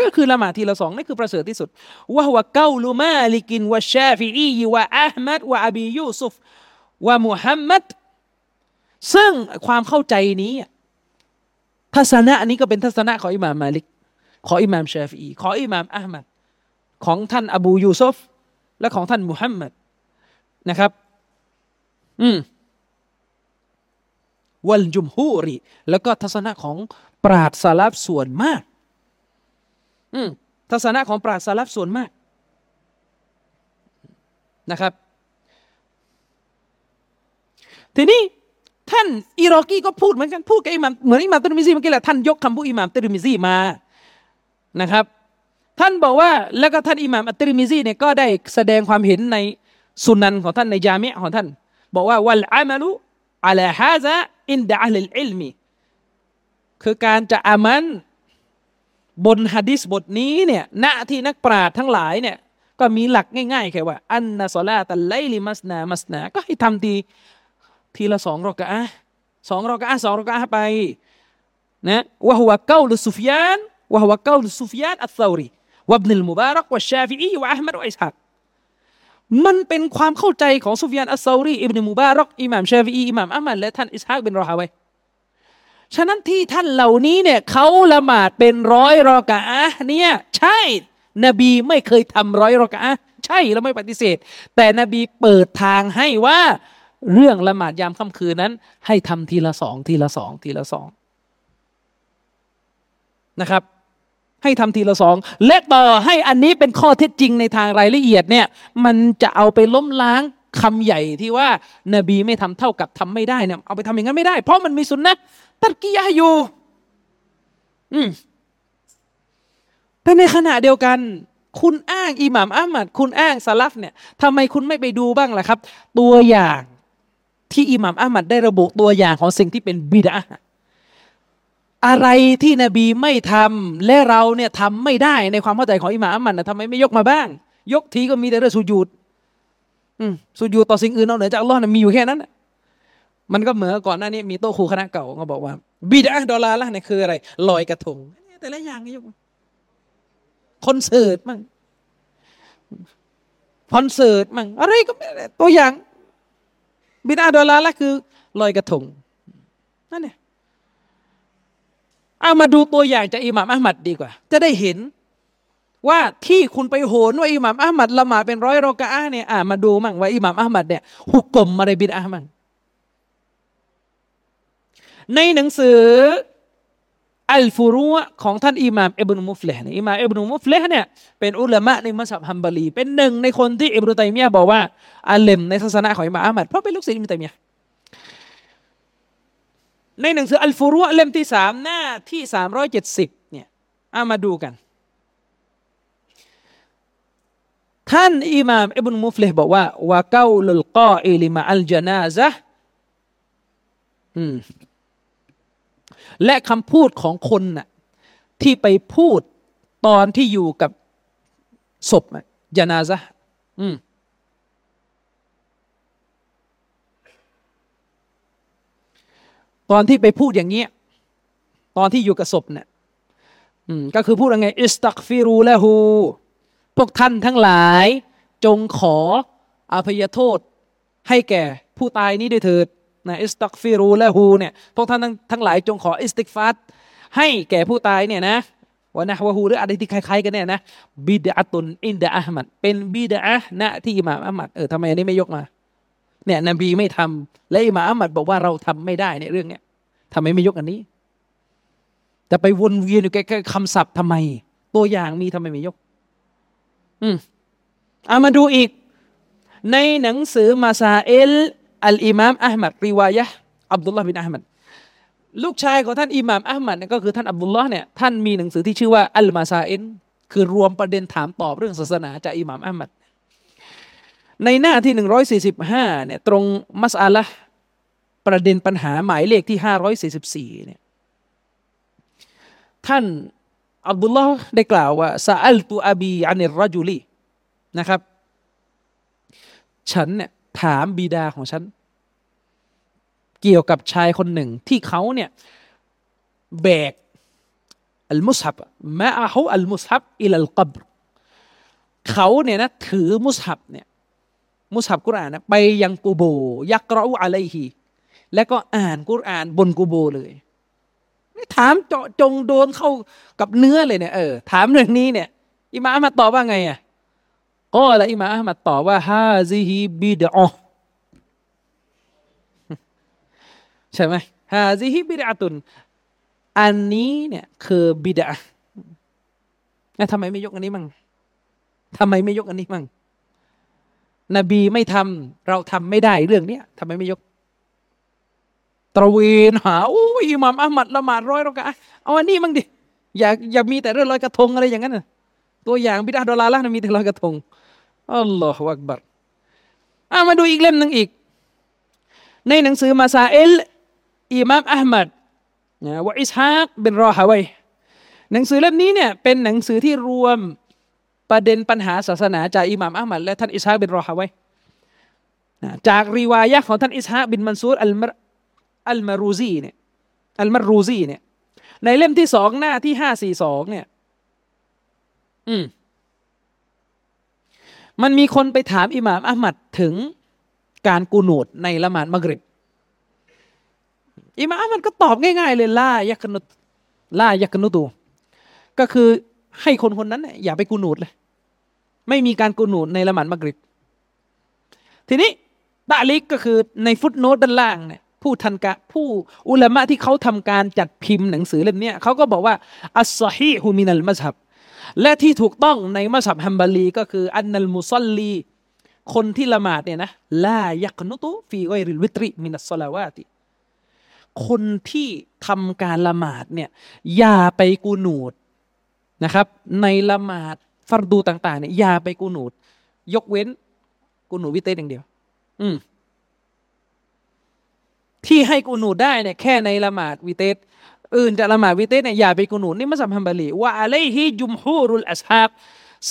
ก็คือละหมาดทีละสองนี่คือประเสริฐที่สุดวะฮวะเกาลูมาลิกินวะชาฟีอีวะอัลมัดวะอบียูซุฟวะมุฮัมมัดซึ่งความเข้าใจนี้ ทัศนะนี้ก็เป็นทัศนะของอิหม่ามมาลิก ของอิหม่ามชาฟีของอิหม่ามอัลมัดของท่านอบูยูซุฟ และของท่านมุฮัมมัดนะครับ อืมวัลจุมฮูรีแล้วก็ทัศนะของปราดสลับส่วนมาก อืมทัศนะของปราดสลับส่วนมากนะครับ ทีนี้ท่านอิรอกีก็พูดเหมือนกันพูดกับอิหม่ามเหมือนอิหม่ามตุรมิซีเมื่อกี้แหละท่านยกคำพูดอิหม่ามตุรมิซีมานะครับ ท่านบอกว่าแล้วก็ท่านอิหม่ามอัตติริมิซีเนี่ยก็ได้แสดงความเห็นในสุนันของท่านในยามิของท่าน บอกว่าวัลอามัลุอัลฮาซะอินดะอัลอิลมีคือการจะอามันบนฮะดิษบทนี้เนี่ยณที่นักปราชญ์ทั้งหลายเนี่ยก็มีหลักง่ายๆแค่ว่า อันนะซอลาตัลไลลิมัสนามัสนา ก็ให้ทำทีทีละสองรอกะสองรอกะสองรอกะไปนะวะฮุวะเกาลุสุฟยานวะฮุวะเกาลุสุฟยานอัลซารี วะบนิลมุบารักวะชาฟีอีวะอัลมัดวะอิสฮักมันเป็นความเข้าใจของซุฟยานอัสซารีอิบนุมุบารักอิหม่ามชาฟีอีอิหม่ามอัลมัดและท่านอิสฮักบินรอฮาวัยฉะนั้นที่ท่านเหล่านี้เนี่ยเขาละหมาดเป็นร้อยรอกะเนี่ยใช่นบีไม่เคยทำร้อยรอกะใช่เราไม่ปฏิเสธ แต่นบีเปิดทางให้ว่าเรื่องละหมาดยามค่ำคืนนั้น ให้ทำทีละสองทีละสองทีละสองนะครับ ให้ทำทีละสองและต่อให้อันนี้เป็นข้อเท็จจริงในทางรายละเอียดเนี่ยมันจะเอาไปล้มล้างคำใหญ่ที่ว่านบีไม่ทำเท่ากับทำไม่ได้เนี่ยเอาไปทำอย่างนั้นไม่ได้ เพราะมันมีสุนนะตัดกิยาอยู่ อืมแต่ในขณะเดียวกัน คุณอ้างอิหม่ามอัมมัดคุณอ้างซาลฟเนี่ยทำไมคุณไม่ไปดูบ้างล่ะครับ ตัวอย่างที่อิหม่ามอัมมัดได้ระบุตัวอย่างของสิ่งที่เป็นบิดา อะไรที่นบีไม่ทำและเราเนี่ยทำไม่ได้ในความเข้าใจของอิหม่ามมันนะทำไมไม่ยกมาบ้าง ยกทีก็มีแต่เรื่องสุญูดสุญูดต่อสิ่งอื่นนอกเหนือจากอัลลอฮ์นะมีอยู่แค่นั้นมันก็เหมือนก่อนหน้านี้มีโต๊ะครูคณะเก่าก็บอกว่าบิดาดอลลาร์ละเนี่ยคืออะไรลอยกระทงแต่ละอย่างยกคอนเสิร์ตมั่งคอนเสิร์ตมั่งอะไรก็ตัวอย่างบิดาดอลลาร์ละคือลอยกระทงนั่นเนี่ย เอามาดูตัวอย่างจากอิหม่ามอัลมัดดีกว่า จะได้เห็นว่าที่คุณไปโหนว่าอิหม่ามอัลมัดละหมาดเป็นร้อยรอกะอาเนี่ยอ่ามาดูมั่งว่าอิหม่ามอัลมัดเนี่ยหุกกลมอะไรบิดอามั่งในหนังสืออัลฟูรุของท่านอิหม่ามอิบนุมุฟเลห์อิหม่ามอิบนุมุฟเลห์เนี่ยเป็นอุลามะในมัซฮับฮัมบาลี เป็นหนึ่งในคนที่อิบนุตัยมียะบอกว่าอาเลมในมัซฮับของอิหม่ามอะห์มัดเพราะเป็นลูกศิษย์อิบนุตัยมียะ ในหนังสืออัลฟูรุเล่มที่สามหน้าที่สามร้อยเจ็ดสิบเนี่ยเอามาดูกัน ท่านอิหม่ามอิบนุมุฟลิฮบอกว่าوقول القائل مع الجنازةและคำพูดของคนน่ะที่ไปพูดตอนที่อยู่กับศพจนาซะอืม ตอนที่ไปพูดอย่างเงี้ยตอนที่อยู่กับศพเนี่ยก็คือพูดยังไงอิสตักฟิรูละหูพวกท่านทั้งหลาย จงขออภัยโทษ ให้แก่ผู้ตายนี้ด้วยเถิดนะاستغفروا له เนี่ยพวกท่านทั้งทั้งหลาย จงขออิสติฆฟารให้แก่ผู้ตายเนี่ยนะونحوهหรืออะไรที่คล้ายๆกันเนี่ยนะبدعة عند أحمدเป็นบิดอะฮ์ ณที่อิหม่ามอะห์มัดเออทำไมอันนี้ไม่ยกมา เนี่ยนบีไม่ทำและอิหม่ามอะห์มัดบอกว่าเราทำไม่ได้ในเรื่องเนี้ยทำไมไม่ยกอันนี้จะไปวนเวียนอยู่แค่คำศัพท์ทำไม ตัวอย่างมีทำไมไม่ยก อืมเอามาดูอีก ในหนังสือมาซาเอลอัลอิมามอัลมัดริวายะอับดุลลาห์บินอัลมัดลูกชายของท่านอิหม่ามอัลมัดก็คือท่านอับดุลลาห์เนี่ยท่านมีหนังสือที่ชื่อว่าอัลมาซาเอลคือรวมประเด็นถามตอบเรื่องศาสนาจากอิหม่ามอัลมัด ในหน้าที่หนึ่งร้อยสี่สิบห้าเนี่ยตรงมัสอาละประเด็นปัญหาหมายเลขที่ห้าร้อยสี่สิบสี่เนี่ยท่านอับดุลลาห์ได้กล่าวว่าซาอัลตุอบีอันิรจุลีนะครับ ฉันเนี่ยถามบิดาของฉัน เกี่ยวกับชายคนหนึ่งที่เขาเนี่ยแบกอัลมุสฮับมาอาหูอัลมุสฮับอิลลกับเขาเนี่ยนะถือมุสฮับเนี่ย มุสฮับกุรอานนะไปยังกูโบ ยักรออะลัยฮีแล้วก็อ่านกุรอานบนกูโบเลยถามเจาะจงโดนเข้ากับเนื้อเลยเนี่ยเออถามเรื่องนี้เนี่ยอิมามมาตอบว่าไงอะก็อะไรอิมามมาตอบว่าฮาซิฮิบิดอใช่ไหมฮาซิฮิบิดอตุนอันนี้เนี่ยคือบิดาแล้วทำไมไม่ยกอันนี้มั่งทำไมไม่ยกอันนี้มั่ง นบีไม่ทำเราทำไม่ได้เรื่องเนี้ยทำไมไม่ยก ตระเวนหาโอ้ยอิหม่ามอัลมัดละหมาดร้อยรอกะเอาอันนี้มั่งดิอย่าอย่ามีแต่เรื่องลอยกระทงอะไรอย่างนั้นตัวอย่างบิดาดอลลาร์ละมีแต่ลอยกระทงอัลลอฮฺวักบัรอามาดูอีกเล่มหนึ่งอีก ในหนังสือมาซาเอลอิมามอัลมัดนะวะอิสฮากเป็นรอฮาวัยหนังสือเล่มนี้เนี่ยเป็นหนังสือที่รวม ประเด็นปัญหาศาสนาจากอิหม่ามอัลมัดและท่านอิสฮากเป็นรอฮาวัยจากรีวายะของท่านอิสฮากบินมันซูรอัลมอัลมารูซีเนี่ยอัลมารูซีเนี่ยในเล่มที่สองหน้าที่ห้าสี่สองเนี่ย อืม มันมีคนไปถามอิหม่ามอัลมัดถึงการกูนูดในละหมาดมักริบอิหม่ามอัมัดก็ตอบง่ายๆเลยล่ายักนุตล่ายักนุตูก็คือ ให้คนคนนั้นเนี่ยอย่าไปกูนูดเลย ไม่มีการกูนูดในละหมาดมักริบ ทีนี้ตะลิกก็คือในฟุตโนตด้านล่างเนี่ยผู้ทันกะผู้อุลามะที่เขาทำการจัดพิมพ์หนังสือเล่มนี้เขาก็บอกว่าอัสซอฮีฮุมินัลมัซฮับและที่ถูกต้องในมัสฮับฮัมบาลีก็คืออันนัลมุซัลลีคนที่ละหมาดเนี่ยนะลายักนุตุฟีไอริลวิตริมินัสลาวาติคนที่ทำการละหมาดเนี่ยอย่าไปกูนูด นะครับ ในละหมาดฟัรดูต่างๆเนี่ยอย่าไปกูนูด ยกเว้นกูนูดวิเตสอย่างเดียว อืมที่ให้กูนูดได้เนี่ยแค่ในละหมาดวิเตสอื่นจะละหมาดวิเตสเนี่ยอย่าไปกูนูดนี่มัสยิดฮัมบาลีว่าอะไรฮิจุมฮูรุลอัสฮาบ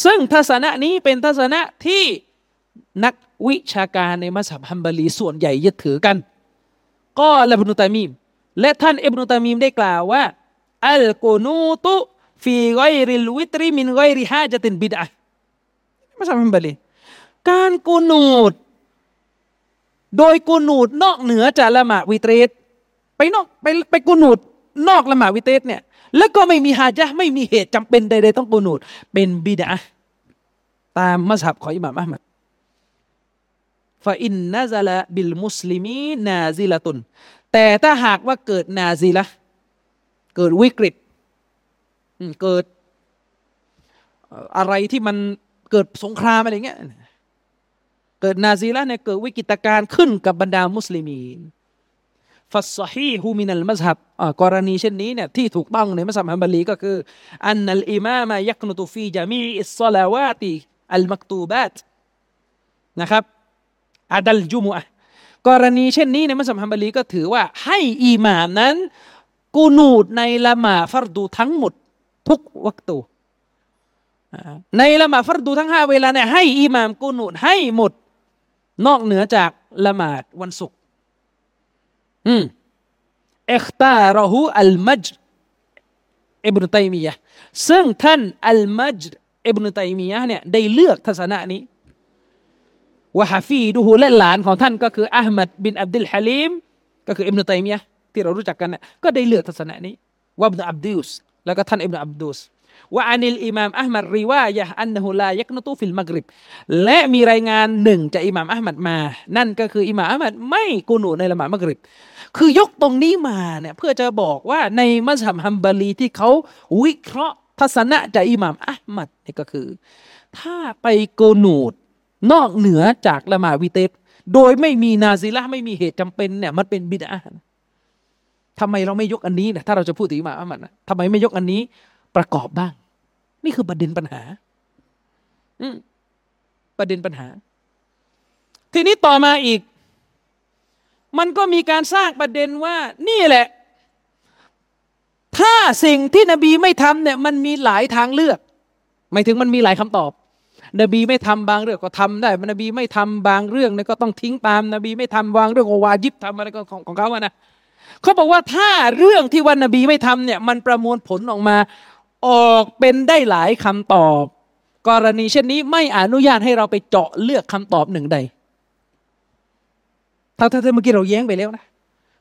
ซึ่งทัศนะนี้เป็นทัศนะที่นักวิชาการในมัสยิดฮัมบาลีส่วนใหญ่ยึดถือกัน ก็ละบนุตามีม และท่านอิบนุตามีมได้กล่าวว่า อัลกูนูตุ ฟีไกริลวิตริมินไกริฮาจะตินบิดะมัสยิดฮัมบลีการกูนูด โดยกูนูดนอกเหนือจากละหมาดวิเตสไปนอกไปไปกูนูดนอกละหมาดวิเตสเนี่ย แล้วก็ไม่มีฮาจะไม่มีเหตุจำเป็นใดๆต้องกูนูด เป็นบิดาตามมัสฮับของอิหม่ามอัลมัดฟาอินนาซาลาบิลมุสลิมีนาซิละตุนแต่ถ้าหากว่าเกิดนาซิละเกิดวิกฤต เกิดอะไรที่มันเกิดสงครามอะไรเงี้ย เกิดนาซีละเนี่ยเกิดวิกฤตการณ์ขึ้นกับบรรดามุสลิมีนฟัสซฮีฮูมินัลมัซฮับกรณีเช่นนี้เนี่ยที่ถูกต้องในมัซฮับฮัมบาลีก็คือأن الإمام يقنت في جميع الصلوات المكتوباتนะครับعدا الجمعةกรณีเช่นนี้ในมัซฮับฮัมบาลีก็ถือว่าให้อิหม่ามนั้นกูนูดในละหมาดฟัรดูทั้งหมด ทุกวักตูในละหมาดฟัรดูทั้งห้าเวลาเนี่ยให้อิหม่ามกูนูดให้หมด นอกเหนือจากละหมาดวันศุกร์อืมเอคตารหูอัลมัจอิบนุตัยมียะซึ่งท่านอัลมัจอิบนุตัยมียะเนี่ยได้เลือกทัศนะนี้วะฮาฟีดูฮูและหลานของท่านก็คืออัลมัดบินอับดุลฮะลิมก็คืออิบนุตัยมียะที่เรารู้จักกันเนี่ยก็ได้เลือกทัศนะนี้ว่าอิบนุอับดุส แล้วก็ท่านอิบนุอับดุสว่าอานิลอิมามอัลมัดรีว่ายะอันนหุลายักนตุฟิลมักริบ และมีรายงานหนึ่งจากอิมามอัลมัดมา นั่นก็คืออิมามอัลมัดไม่กูนูในละหมาดมักริบ คือยกตรงนี้มาเนี่ยเพื่อจะบอกว่าในมัสยิดฮัมบารีที่เขาวิเคราะห์ทัศนะจากอิหม่ามอัลมัดนี่ก็คือ ถ้าไปโกนูดนอกเหนือจากละหมาดวิเตสโดยไม่มีนาซิละไม่มีเหตุจำเป็นเนี่ยมันเป็นบิดา ทำไมเราไม่ยกอันนี้นะถ้าเราจะพูดถึงมาอัลมัดนะทำไมไม่ยกอันนี้ประกอบบ้าง นี่คือประเด็นปัญหา อืประเด็นปัญหา ทีนี้ต่อมาอีก มันก็มีการสร้างประเด็นว่านี่แหละ ถ้าสิ่งที่นบีไม่ทำเนี่ย มันมีหลายทางเลือก หมายถึงมันมีหลายคำตอบ นบีไม่ทำบางเรื่องก็ทำได้นบีไม่ทำบางเรื่องเนี่ยก็ต้องทิ้งตาม นบีไม่ทำบางเรื่องก็วาจิบทำอะไรก็ของของเขาอะนะ เขาบอกว่าถ้าเรื่องที่ว่านบีไม่ทำเนี่ยมันประมวลผลออกมา ออกเป็นได้หลายคำตอบ กรณีเช่นนี้ไม่อนุญาตให้เราไปเจาะเลือกคำตอบหนึ่งใดถ้าถ้าเมื่อกี้เราแย้งไปแล้วนะ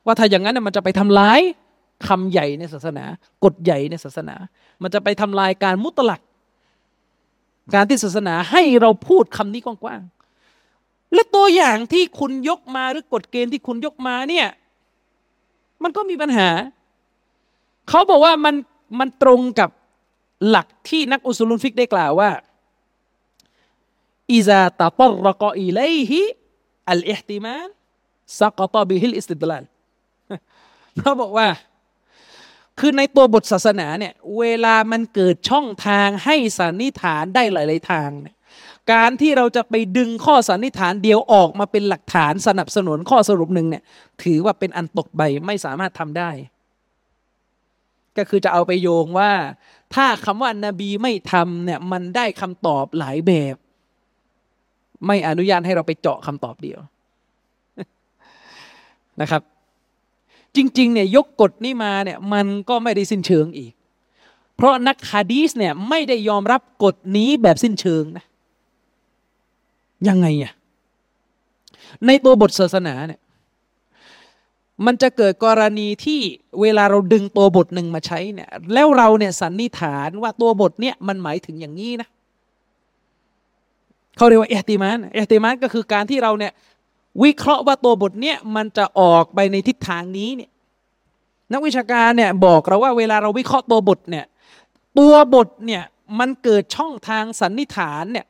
ว่าถ้าอย่างนั้นมันจะไปทำลายคำใหญ่ในศาสนา กฎใหญ่ในศาสนา มันจะไปทำลายการมุตลักการที่ศาสนาให้เราพูดคำนี้กว้างๆและตัวอย่างที่คุณยกมาหรือกฎเกณฑ์ที่คุณยกมาเนี่ย มันก็มีปัญหา เขาบอกว่ามันมันตรงกับหลักที่นักอุสุลุนฟิกได้กล่าวว่าإذا تطرق إليه الاحتمال سقط به الاستدلالเขาบอกว่า คือในตัวบทศาสนาเนี่ย เวลามันเกิดช่องทางให้สันนิษฐานได้หลาย ๆ ทางเนี่ย การที่เราจะไปดึงข้อสันนิษฐานเดียวออกมาเป็นหลักฐานสนับสนุนข้อสรุปหนึ่งเนี่ย ถือว่าเป็นอันตกใบไม่สามารถทำได้ ก็คือจะเอาไปโยงว่า ถ้าคำว่านาบีไม่ทำเนี่ยมันได้คำตอบหลายแบบ ไม่อนุญาตให้เราไปเจาะคำตอบเดียวนะครับ จริงๆเนี่ยยกกฎนี้มาเนี่ยมันก็ไม่ได้สิ้นเชิงอีก เพราะนักฮะดีสเนี่ยไม่ได้ยอมรับกฎนี้แบบสิ้นเชิงนะ ยังไงอะในตัวบทศาสนาเนี่ยมันจะเกิดกรณีที่เวลาเราดึงตัวบทหนึ่งมาใช้เนี่ย แล้วเราเนี่ยสันนิษฐานว่าตัวบทเนี่ยมันหมายถึงอย่างนี้นะเขาเรียกว่าเอติมานเอติมานก็คือการที่เราเนี่ยวิเคราะห์ว่าตัวบทเนี้ยมันจะออกไปในทิศทางนี้เนี่ย นักวิชาการเนี่ยบอกเราว่าเวลาเราวิเคราะห์ตัวบทเนี่ย ตัวบทเนี่ยมันเกิดช่องทางสันนิษฐานเนี่ย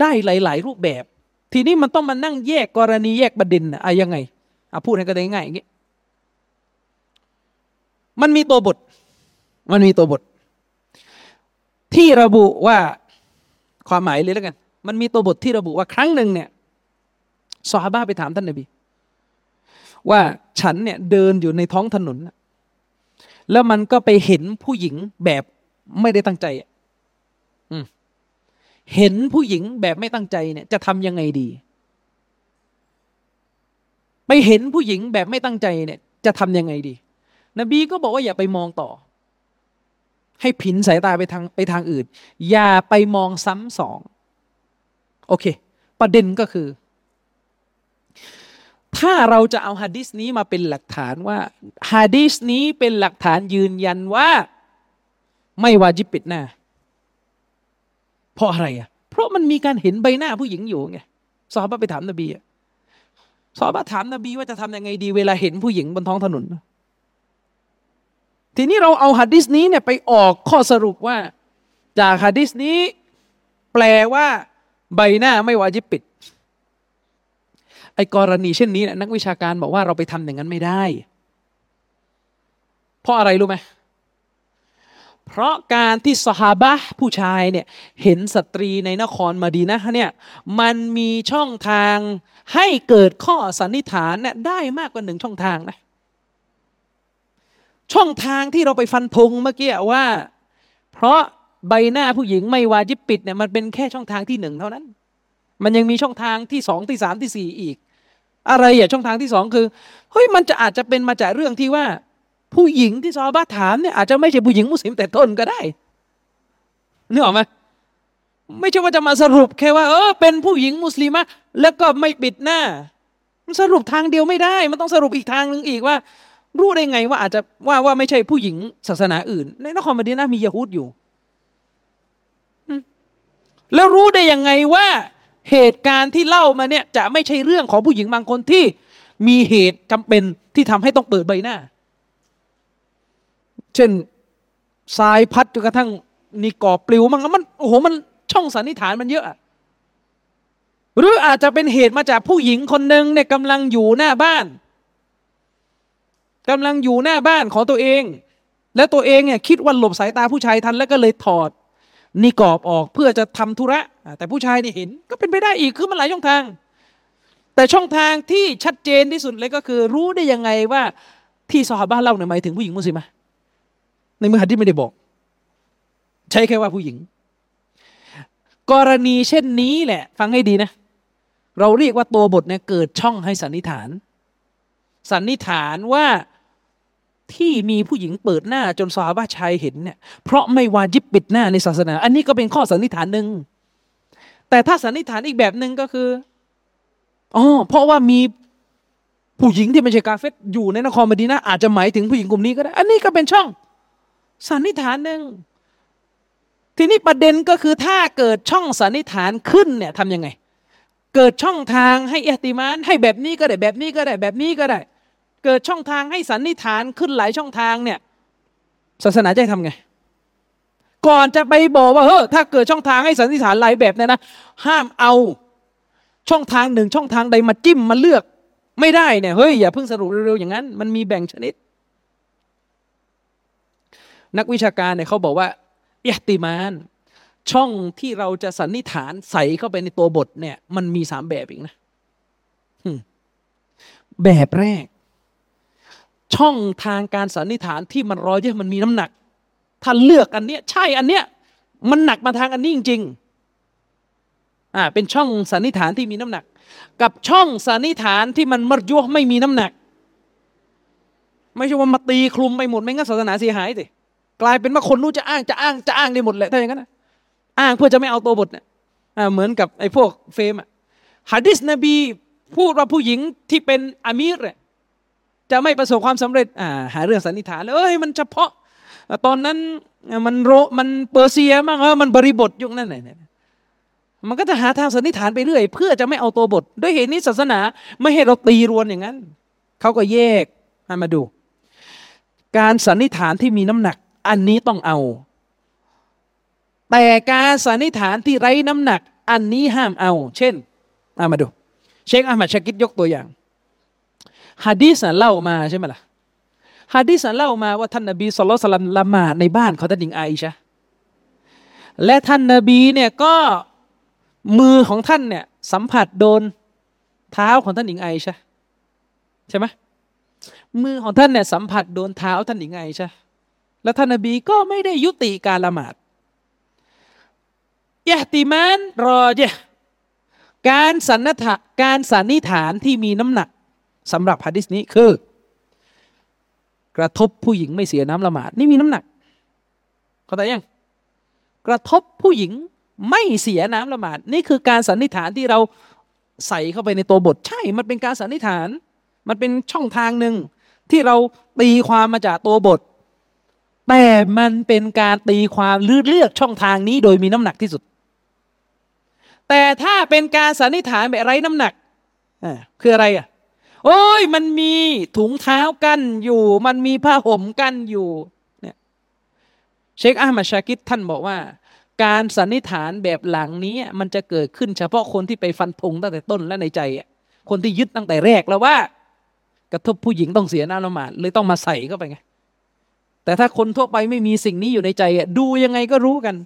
ได้หลาย ๆ รูปแบบ ทีนี้มันต้องมานั่งแยกกรณีแยกประเด็นอะยังไงอะพูดให้กันได้ง่ายอย่างงี้มันมีตัวบท มันมีตัวบท ที่ระบุว่าความหมายเลยแล้วกัน มันมีตัวบทที่ระบุว่าครั้งหนึ่งเนี่ยซอฮาบะไปถามท่านนบีว่าฉันเนี่ยเดินอยู่ในท้องถนน แล้วมันก็ไปเห็นผู้หญิงแบบไม่ได้ตั้งใจอืม เห็นผู้หญิงแบบไม่ตั้งใจเนี่ยจะทำยังไงดี ไปเห็นผู้หญิงแบบไม่ตั้งใจเนี่ยจะทำยังไงดี นบีก็บอกว่าอย่าไปมองต่อ ให้ผินสายตาไปทางไปทางอื่น อย่าไปมองซ้ำสอง โอเค ประเด็นก็คือ ถ้าเราจะเอาฮะดิษนี้มาเป็นหลักฐานว่าฮะดิษนี้เป็นหลักฐานยืนยันว่า ไม่วาจิบปิดหน้า เพราะอะไรอะ เพราะมันมีการเห็นใบหน้าผู้หญิงอยู่ไงซอฮาบะไปถามนบีอะซอฮาบะถามนบีว่าจะทำยังไงดี เวลาเห็นผู้หญิงบนท้องถนน ทีนี้เราเอาฮะดิษนี้เนี่ยไปออกข้อสรุปว่า จากฮะดิษนี้ แปลว่า ใบหน้าไม่วาจิบปิด ไอ้กรณีเช่นนี้นักวิชาการบอกว่าเราไปทำอย่างนั้นไม่ได้ เพราะอะไรรู้ไหม เพราะการที่สฮาบะผู้ชายเนี่ยเห็นสตรีในนครมาดีนะเนี่ยมันมีช่องทางให้เกิดข้อสันนิษฐานเนี่ยได้มากกว่าหนึ่งช่องทางนะช่องทางที่เราไปฟันธงเมื่อกี้ว่า เพราะใบหน้าผู้หญิงไม่วาจิบปิดเนี่ยมันเป็นแค่ช่องทางที่หนึ่งเท่านั้น มันยังมีช่องทางที่สองที่สามที่สี่อีก อะไรอะช่องทางที่สองคือเฮ้ยมันจะอาจจะเป็นมาจากเรื่องที่ว่า ผู้หญิงที่ซอบ้าถามเนี่ยอาจจะไม่ใช่ผู้หญิงมุสลิมแต่ต้นก็ได้นึกออกไหมไม่ใช่ว่าจะมาสรุปแค่ว่าเออเป็นผู้หญิงมุสลิมะแล้วก็ไม่ปิดหน้า มันสรุปทางเดียวไม่ได้ มันต้องสรุปอีกทางหนึ่งอีกว่า รู้ได้ไงว่าอาจจะว่าว่าไม่ใช่ผู้หญิงศาสนาอื่น ในนครมดีนะมียะฮูดอยู่แล้วรู้ได้ยังไงว่าเหตุการณ์ที่เล่ามาเนี่ย จะไม่ใช่เรื่องของผู้หญิงบางคนที่มีเหตุจำเป็นที่ทำให้ต้องเปิดใบหน้า เช่นทรายพัดจนกระทั่งนี่กอบปลิวมันมันโอ้โหมันช่องสันนิษฐานมันเยอะ หรืออาจจะเป็นเหตุมาจากผู้หญิงคนหนึ่งเนี่ยกำลังอยู่หน้าบ้านกำลังอยู่หน้าบ้านของตัวเอง แล้วตัวเองเนี่ยคิดว่าหลบสายตาผู้ชายทันแล้วก็เลยถอดนี่กอบออกเพื่อจะทำธุระ แต่ผู้ชายนี่เห็นก็เป็นไปได้อีกคือมันหลายช่องทาง แต่ช่องทางที่ชัดเจนที่สุดเลยก็คือ รู้ได้ยังไงว่าที่สหบ้านเล่าเนี่ยหมายถึงผู้หญิงมุสลิม ในเมื่อฮัดดิไม่ได้บอก ใช้แค่ว่าผู้หญิง กรณีเช่นนี้แหละ ฟังให้ดีนะ เราเรียกว่าตัวบทเนี่ยเกิดช่องให้สันนิษฐาน สันนิษฐานว่าที่มีผู้หญิงเปิดหน้าจนซาบะชายเห็นเนี่ยเพราะไม่วาจิบปิดหน้าในศาสนา อันนี้ก็เป็นข้อสันนิษฐานหนึ่งแต่ถ้าสันนิษฐานอีกแบบหนึ่งก็คืออ๋อเพราะว่ามีผู้หญิงที่ไม่ใช่กาเฟตอยู่ในนครมดีนาอาจจะหมายถึงผู้หญิงกลุ่มนี้ก็ได้ อันนี้ก็เป็นช่อง สันนิษฐานหนึ่งทีนี้ประเด็นก็คือถ้าเกิดช่องสันนิษฐานขึ้นเนี่ยทำยังไง เกิดช่องทางให้อติมานให้แบบนี้ก็ได้แบบนี้ก็ได้แบบนี้ก็ได้ เกิดช่องทางให้สันนิษฐานขึ้นหลายช่องทางเนี่ย ศาสนาจะทำไง ก่อนจะไปบอกว่าเฮ้ถ้าเกิดช่องทางให้สันนิษฐานหลายแบบเนี่ยนะห้ามเอาช่องทางหนึ่งช่องทางใดมาจิ้มมาเลือก ไม่ได้เนี่ยเฮ้ยอย่าเพิ่งสรุปเร็วๆอย่างนั้น มันมีแบ่งชนิด นักวิชาการเนี่ยเขาบอกว่าเอติมาน ช่องที่เราจะสันนิษฐานใส่เข้าไปในตัวบทเนี่ย มันมีสามแบบอีกนะแบบแรก ช่องทางการสันนิษฐานที่มันรอยเยอะมันมีน้ำหนัก ถ้าเลือกอันเนี้ย ใช่อันเนี้ย มันหนักมาทางอันนี้จริงๆอ่าเป็นช่องสันนิษฐานที่มีน้ำหนัก กับช่องสันนิษฐานที่มันมรยวไม่มีน้ำหนัก ไม่ใช่ว่ามาตีคลุมไปหมดไม่งั้นศาสนาเสียหายสิ กลายเป็นว่าคนนู้นจะอ้างจะอ้างจะอ้างได้หมดแหละถ้าอย่างนั้นอ้างเพื่อจะไม่เอาตัวบทเนี่ยเหมือนกับไอ้พวกเฟมอะฮะดิษนบีพูดว่าผู้หญิงที่เป็นอามีรจะไม่ประสบความสำเร็จอ่าหาเรื่องสันนิษฐานเลยเอ้ยมันเฉพาะ ตอนนั้นมันโรมันเปอร์เซียมั้งเออมันบริบทยุคนั้นไหนมันก็จะหาทางสันนิษฐานไปเรื่อย เพื่อจะไม่เอาตัวบท ด้วยเหตุนี้ศาสนาไม่ให้เราตีรวนอย่างนั้น เขาก็แยกมาดู การสันนิษฐานที่มีน้ำหนัก อันนี้ต้องเอา แต่การสันนิษฐานที่ไร้น้ำหนัก อันนี้ห้ามเอา เช่นอามาดู เชคอามัดชากิดยกตัวอย่างฮะดีสเล่ามาใช่ไหมล่ะฮะดีสเล่ามาว่าท่านนบีสุลต่านละหมาดในบ้านของท่านหญิงไอชะและท่านนบีเนี่ยก็มือของท่านเนี่ยสัมผัสโดนเท้าของท่านหญิงไอชะใช่ไหมมือของท่านเนี่ยสัมผัสโดนเท้าท่านหญิงไอชะ แล้วท่านนบีก็ไม่ได้ยุติการละหมาดยะติมานรอเจการสันนิษฐานการสันนิษฐานที่มีน้ำหนักสำหรับฮะดิษนี้คือ กระทบผู้หญิงไม่เสียน้ำละหมาดนี่มีน้ำหนักเข้าใจยังกระทบผู้หญิงไม่เสียน้ำละหมาด นี่คือการสันนิษฐานที่เราใส่เข้าไปในตัวบทใช่ มันเป็นการสันนิษฐาน มันเป็นช่องทางหนึ่งที่เราตีความมาจากตัวบท แต่มันเป็นการตีความลือเลือกช่องทางนี้โดยมีน้ำหนักที่สุด แต่ถ้าเป็นการสันนิษฐานแบบไร้น้ำหนักคืออะไรอะโอ้ยมันมีถุงเท้ากันอยู่ มันมีผ้าห่มกันอยู่เนี่ยเชคอามัดชากิดท่านบอกว่า การสันนิษฐานแบบหลังนี้มันจะเกิดขึ้นเฉพาะคนที่ไปฟันธงตั้งแต่ต้นและในใจ คนที่ยึดตั้งแต่แรกแล้วว่า กระทบผู้หญิงต้องเสียน้ำละหมาดเลยต้องมาใส่เข้าไปไง แต่ถ้าคนทั่วไปไม่มีสิ่งนี้อยู่ในใจดูยังไงก็รู้กัน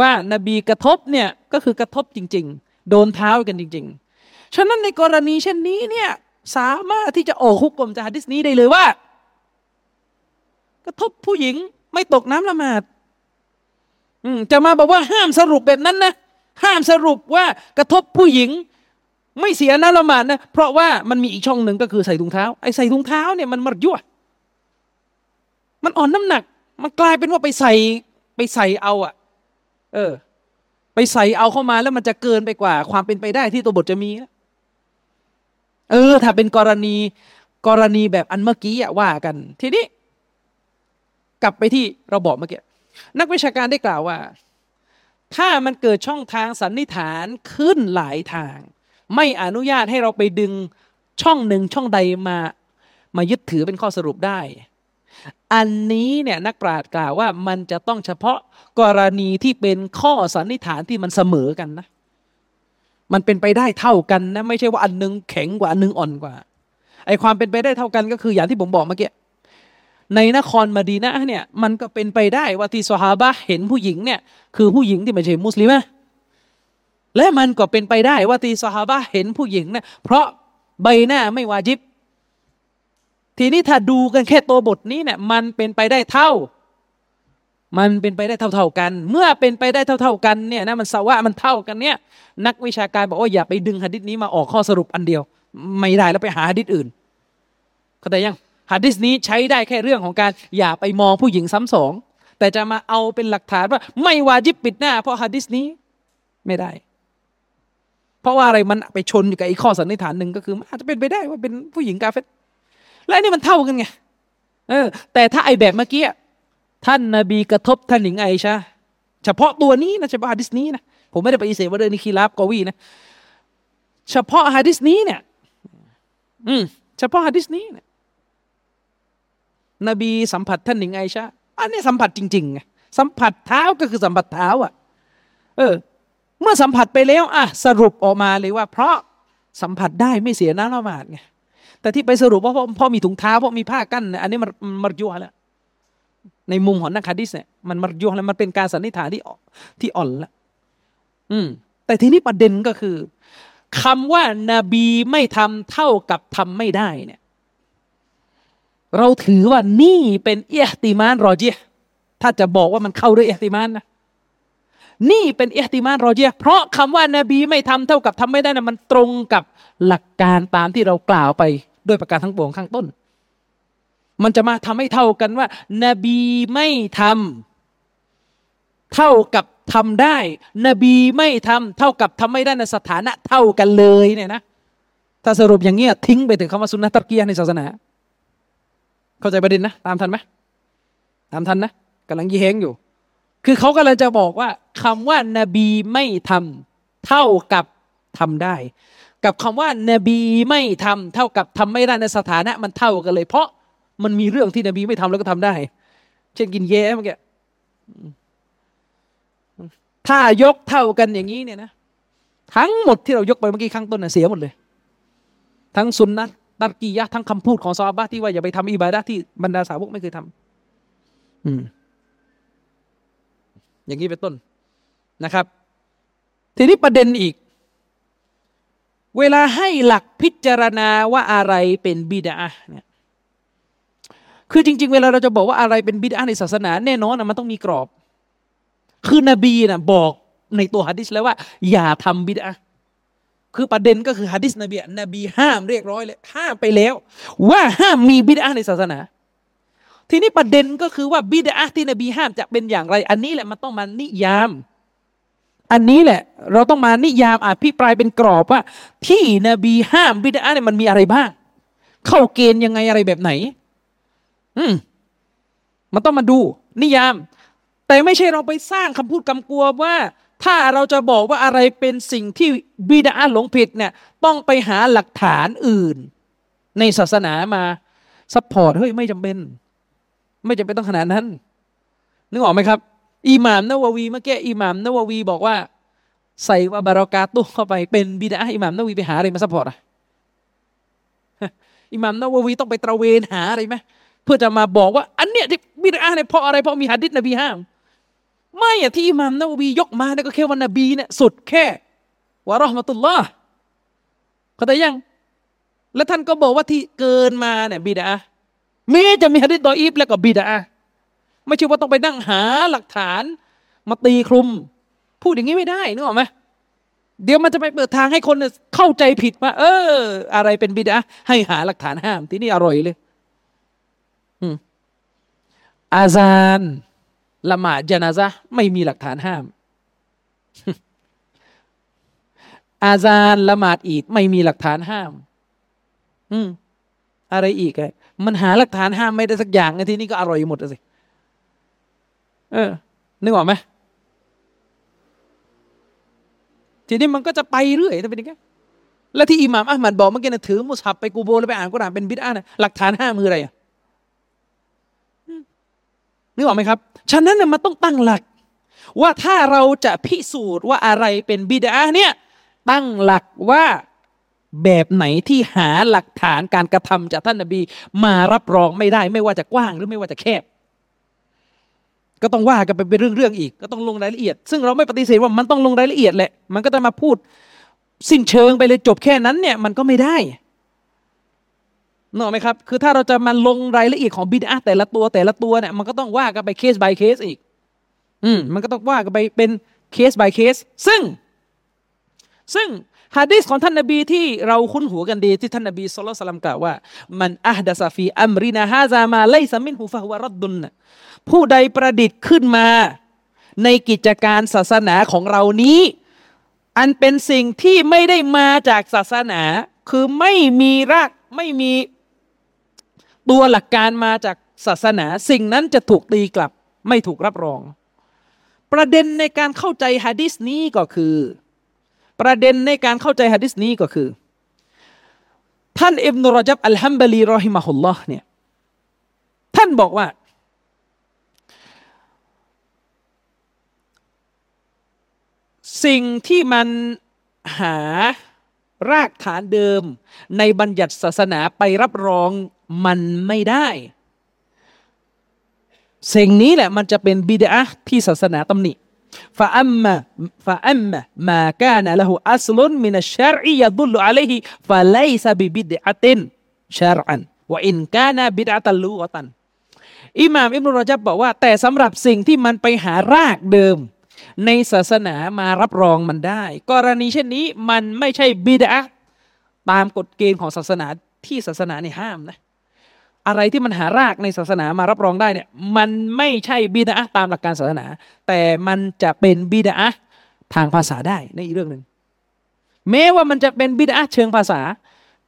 ว่านบีกระทบเนี่ยก็คือกระทบจริง ๆ โดนเท้ากันจริง ๆ ฉะนั้นในกรณีเช่นนี้เนี่ยสามารถที่จะออกคุกกลมจากฮะดิษนี้ได้เลยว่า กระทบผู้หญิงไม่ตกน้ำละหมาดจะมาบอกว่าห้ามสรุปแบบนั้นนะห้ามสรุปว่ากระทบผู้หญิง ไม่เสียน้ำละหมาดนะเพราะว่ามันมีอีกช่องหนึ่งก็คือใส่ถุงเท้าไอ้ใส่ถุงเท้าเนี่ยมันมารยั่ว มันอ่อนน้ำหนัก มันกลายเป็นว่าไปใส่ไปใส่เอาอะ่ะ เออ ไปใส่เอาเข้ามาแล้วมันจะเกินไปกว่า ความเป็นไปได้ที่ตัวบทจะมีเออ ถ้าเป็นกรณีกรณีแบบอันเมื่อกี้ว่ากัน ทีนี้ กลับไปที่เราบอกเมื่อกี้นักวิชาการได้กล่าวว่า ถ้ามันเกิดช่องทางสันนิษฐานขึ้นหลายทาง ไม่อนุญาตให้เราไปดึงช่องหนึ่งช่องใดมา มายึดถือเป็นข้อสรุปได้ อันนี้เนี่ยนักปราชญ์กล่าวว่ามันจะต้องเฉพาะกรณีที่เป็นข้อสันนิษฐานที่มันเสมอกันนะ มันเป็นไปได้เท่ากันนะ ไม่ใช่ว่าอันนึงแข็งกว่าอันนึงอ่อนกว่า ไอความเป็นไปได้เท่ากันก็คืออย่างที่ผมบอกเมื่อกี้ในนครมาดีนะเนี่ยมันก็เป็นไปได้ว่าที่สฮาบะเห็นผู้หญิงเนี่ยคือผู้หญิงที่ไม่ใช่มุสลิมะและมันก็เป็นไปได้ว่าที่สฮาบะเห็นผู้หญิงเนี่ยเพราะใบหน้าไม่วาจิบ ทีนี้ถ้าดูกันแค่ตัวบทนี้เนี่ยมันเป็นไปได้เท่า มันเป็นไปได้เท่าๆกัน เมื่อเป็นไปได้เท่า ๆกันเนี่ยนะมันสวะมันเท่ากันเนี่ยนักวิชาการบอกว่าอย่าไปดึงหะดิษนี้มาออกข้อสรุปอันเดียว ไม่ได้แล้วไปหาหะดิษอื่นเข้าใจยังหะดิษนี้ใช้ได้แค่เรื่องของการอย่าไปมองผู้หญิงซ้ำสองแต่จะมาเอาเป็นหลักฐานว่า ไม่วาจิบปิดหน้า เพราะหะดิษนี้ไม่ได้ เพราะว่าอะไรมันไปชนอยู่กับอีกข้อสันนิษฐานหนึ่งก็คืออาจจะเป็นไปได้ว่าเป็นผู้หญิงกาเฟต และนี่มันเท่ากันไงเออ แต่ถ้าไอแบบเมื่อกี้ท่านนาบีกระทบท่านหญิงไอชาเฉพาะตัวนี้นะเฉพาะฮะดิษนี้นะผมไม่ได้ไปอิเสว่าเรื่องนี้คีราบกวีนะเฉพาะฮะดิษนี้เนี่ย อืมเฉพาะฮะดิษนี้เนี่ยนบีสัมผัสท่านหญิงไอชาอันนี้สัมผัสจริงๆไงสัมผัสเท้าก็คือสัมผัสเท้าอะ เออ เมื่อสัมผัสไปแล้ว อะ สรุปออกมาเลยว่า เพราะสัมผัสได้ไม่เสียน้ำละหมาดไง แต่ที่ไปสรุปว่าเพราะพราะมีถุงเท้าเพราะมีผ้ากั้นอันนี้มันมันยั่วแล้วในมุมของนักฮะดิษเนี่ยมันมันยั่วแล้วมันเป็นการสันนิษฐานที่ที่อ่อนละอืม แต่ทีนี้ประเด็นก็คือคำว่านาบีไม่ทำเท่ากับทำไม่ได้เนี่ย เราถือว่านี่เป็นเอติมานรอเจียถ้าจะบอกว่ามันเข้าด้วยเอติมานนะนี่เป็นเอติมานรอเจียเพราะคำว่านาบีไม่ทำเท่ากับทำไม่ได้นะมันตรงกับหลักการตามที่เรากล่าวไป ด้วยประการทั้งปวงข้างต้น มันจะมาทำให้เท่ากันว่า นบีไม่ทำเท่ากับทำได้ นบีไม่ทำเท่ากับทำไม่ได้ในสถานะเท่ากันเลยเนี่ยนะถ้าสรุปอย่างเงี้ยทิ้งไปถึงคำว่าสุนนะตะเกียในศาสนา เข้าใจประเด็นนะ ตามทันไหมตามทันนะกำลังยีเฮงอยู่ คือเขากำลังจะบอกว่าคำว่านบีไม่ทำเท่ากับทำได้ กับคำว่านบีไม่ทำเท่ากับทำไม่ได้ในสถานะมันเท่ากันเลย เพราะมันมีเรื่องที่นบีไม่ทำแล้วก็ทำได้ เช่นกินเย่เมื่อกี้ถ้ายกเท่ากันอย่างนี้เนี่ยนะทั้งหมดที่เรายกไปเมื่อกี้ข้างต้นเสียหมดเลย ทั้งสุนนะตักียะทั้งคำพูดของซาบะที่ว่าอย่าไปทำอิบาดะที่บรรดาสาวกไม่เคยทำอืม อย่างนี้เป็นต้นนะครับ ทีนี้ประเด็นอีก เวลาให้หลักพิจารณาว่าอะไรเป็นบิดาเนี่ยคือจริง ๆ เวลาเราจะบอกว่าอะไรเป็นบิดาในศาสนา แน่นอนนะมันต้องมีกรอบ คือนบีนะบอกในตัวฮะดิษแล้วว่า อย่าทำบิดาคือประเด็นก็คือฮะดิษนบีนบีห้ามเรียกร้อยเลยห้ามไปแล้ว ว่าห้ามมีบิดาในศาสนา ทีนี้ประเด็นก็คือว่าบิดาที่นบีห้ามจะเป็นอย่างไร อันนี้แหละมันต้องมานิยาม อันนี้แหละ เราต้องมานิยามอภิปรายเป็นกรอบว่า ที่นบีห้ามบิดาเนี่ยมันมีอะไรบ้าง เข้าเกณฑ์ยังไงอะไรแบบไหน อืมมันต้องมาดู นิยาม แต่ไม่ใช่เราไปสร้างคำพูดกำกวว่า ถ้าเราจะบอกว่าอะไรเป็นสิ่งที่บิดาหลงผิดเนี่ย ต้องไปหาหลักฐานอื่น ในศาสนามา support เฮ้ยไม่จำเป็น ไม่จำเป็นต้องขนาดนั้น นึกออกไหมครับ อิหม่ามนาววีเมื่อกี้อิหม่ามนาววีบอกว่า ใส่ وبركاته เข้าไปเป็นบิดอะฮ์อิหม่ามนาววีไปหาอะไรมา support อะอิหม่ามนาววีต้องไปตระเวนหาอะไรไหมเพื่อจะมาบอกว่า อันเนี้ยที่บิดอะฮ์เนี่ยเพราะอะไรเพราะมีหะดิษนบีห้าม ไม่อะที่อิหม่ามนาววียกมาเนี่ยก็แค่ว่านบีเนี่ยสุดแค่วะรอห์มะตุลลอฮ์เข้าใจยัง แล้วท่านก็บอกว่าที่เกินมาเนี่ยบิดาแม้จะมีฮะดิษดออีฟแล้วก็บิดา ไม่ใช่ว่าต้องไปนั่งหาหลักฐาน มาตีคลุม พูดอย่างนี้ไม่ได้นึกออกไหมเดี๋ยวมันจะไปเปิดทางให้คนเข้าใจผิดว่า เออ อะไรเป็นบิดาให้หาหลักฐานห้าม ที่นี่อร่อยเลยอาซานละหมาดจนาซะไม่มีหลักฐานห้าม อาซานละหมาดอีดไม่มีหลักฐานห้าม อืมอะไรอีกอะมันหาหลักฐานห้ามไม่ได้สักอย่างที่นี้ก็อร่อยหมดสิ เออ นึกออกไหมทีนี้มันก็จะไปเรื่อยถ้าเป็นอย่างนี้แล้วที่อิหม่ามอัลมัดบอกเมื่อกี้นะถือมุสฮับไปกูโบแล้วไปอ่านกุรอานเป็นบิดานะหลักฐานห้ามืออะไรอะนึกออกไหมครับ ฉะนั้นมันต้องตั้งหลัก ว่าถ้าเราจะพิสูจน์ว่าอะไรเป็นบิดาเนี่ย ตั้งหลักว่าแบบไหนที่หาหลักฐานการกระทำจากท่านนบี มารับรองไม่ได้ ไม่ว่าจะกว้างหรือไม่ว่าจะแคบ ก็ต้องว่ากันไปเป็นเรื่องๆอีก ก็ต้องลงรายละเอียด ซึ่งเราไม่ปฏิเสธว่ามันต้องลงรายละเอียดแหละ มันก็จะมาพูดสิ้นเชิงไปเลยจบแค่นั้นเนี่ยมันก็ไม่ได้นึกออกไหมครับ คือถ้าเราจะมาลงรายละเอียดของบิดอะฮ์แต่ละตัวแต่ละตัวเนี่ยมันก็ต้องว่ากันไปเคส by เคสอีก อืมมันก็ต้องว่ากันไปเป็นเคส by เคส ซึ่ง ซึ่งฮะดีษของท่านนบีที่เราคุ้นหูกันดีที่ท่านนบี صلى الله عليه وسلم กล่าวว่า من أحدث في أمرنا هذا ما ليس منه فهو رد ผู้ใดประดิษฐ์ขึ้นมา ในกิจการศาสนาของเรานี้ อันเป็นสิ่งที่ไม่ได้มาจากศาสนา คือไม่มีรากไม่มีตัวหลักการมาจากศาสนา สิ่งนั้นจะถูกตีกลับ ไม่ถูกรับรอง ประเด็นในการเข้าใจฮะดิษนี้ก็คือ ประเด็นในการเข้าใจฮะดิษนี้ก็คือ ท่านอิบนุรจับอัลฮัมบลีรอฮิมะฮุลลอฮ์เนี่ยท่านบอกว่า สิ่งที่มันหารากฐานเดิม ในบัญญัติศาสนาไปรับรองมันไม่ได้ สิ่งนี้แหละมันจะเป็นบิดาที่ศาสนาตำหนิฟาอัมมาฟาอัมมามาคานะละหูอัสลุนมินัชชารียดุลอะลัยฮิฟาไลซาบิบิดอะตินชารอันว่าอินกานะบิดอะตัลลูกตันอิหม่ามอิบนุรจับบอกว่า แต่สำหรับสิ่งที่มันไปหารากเดิม ในศาสนามารับรองมันได้ กรณีเช่นนี้มันไม่ใช่บิดอะตามกฎเกณฑ์ของศาสนาที่ศาสนาในห้ามนะ อะไรที่มันหารากในศาสนามารับรองได้เนี่ย มันไม่ใช่บิดาตามหลักการศาสนา แต่มันจะเป็นบิดาทางภาษาได้ในอีกเรื่องหนึ่งแม้ว่ามันจะเป็นบิดาเชิงภาษา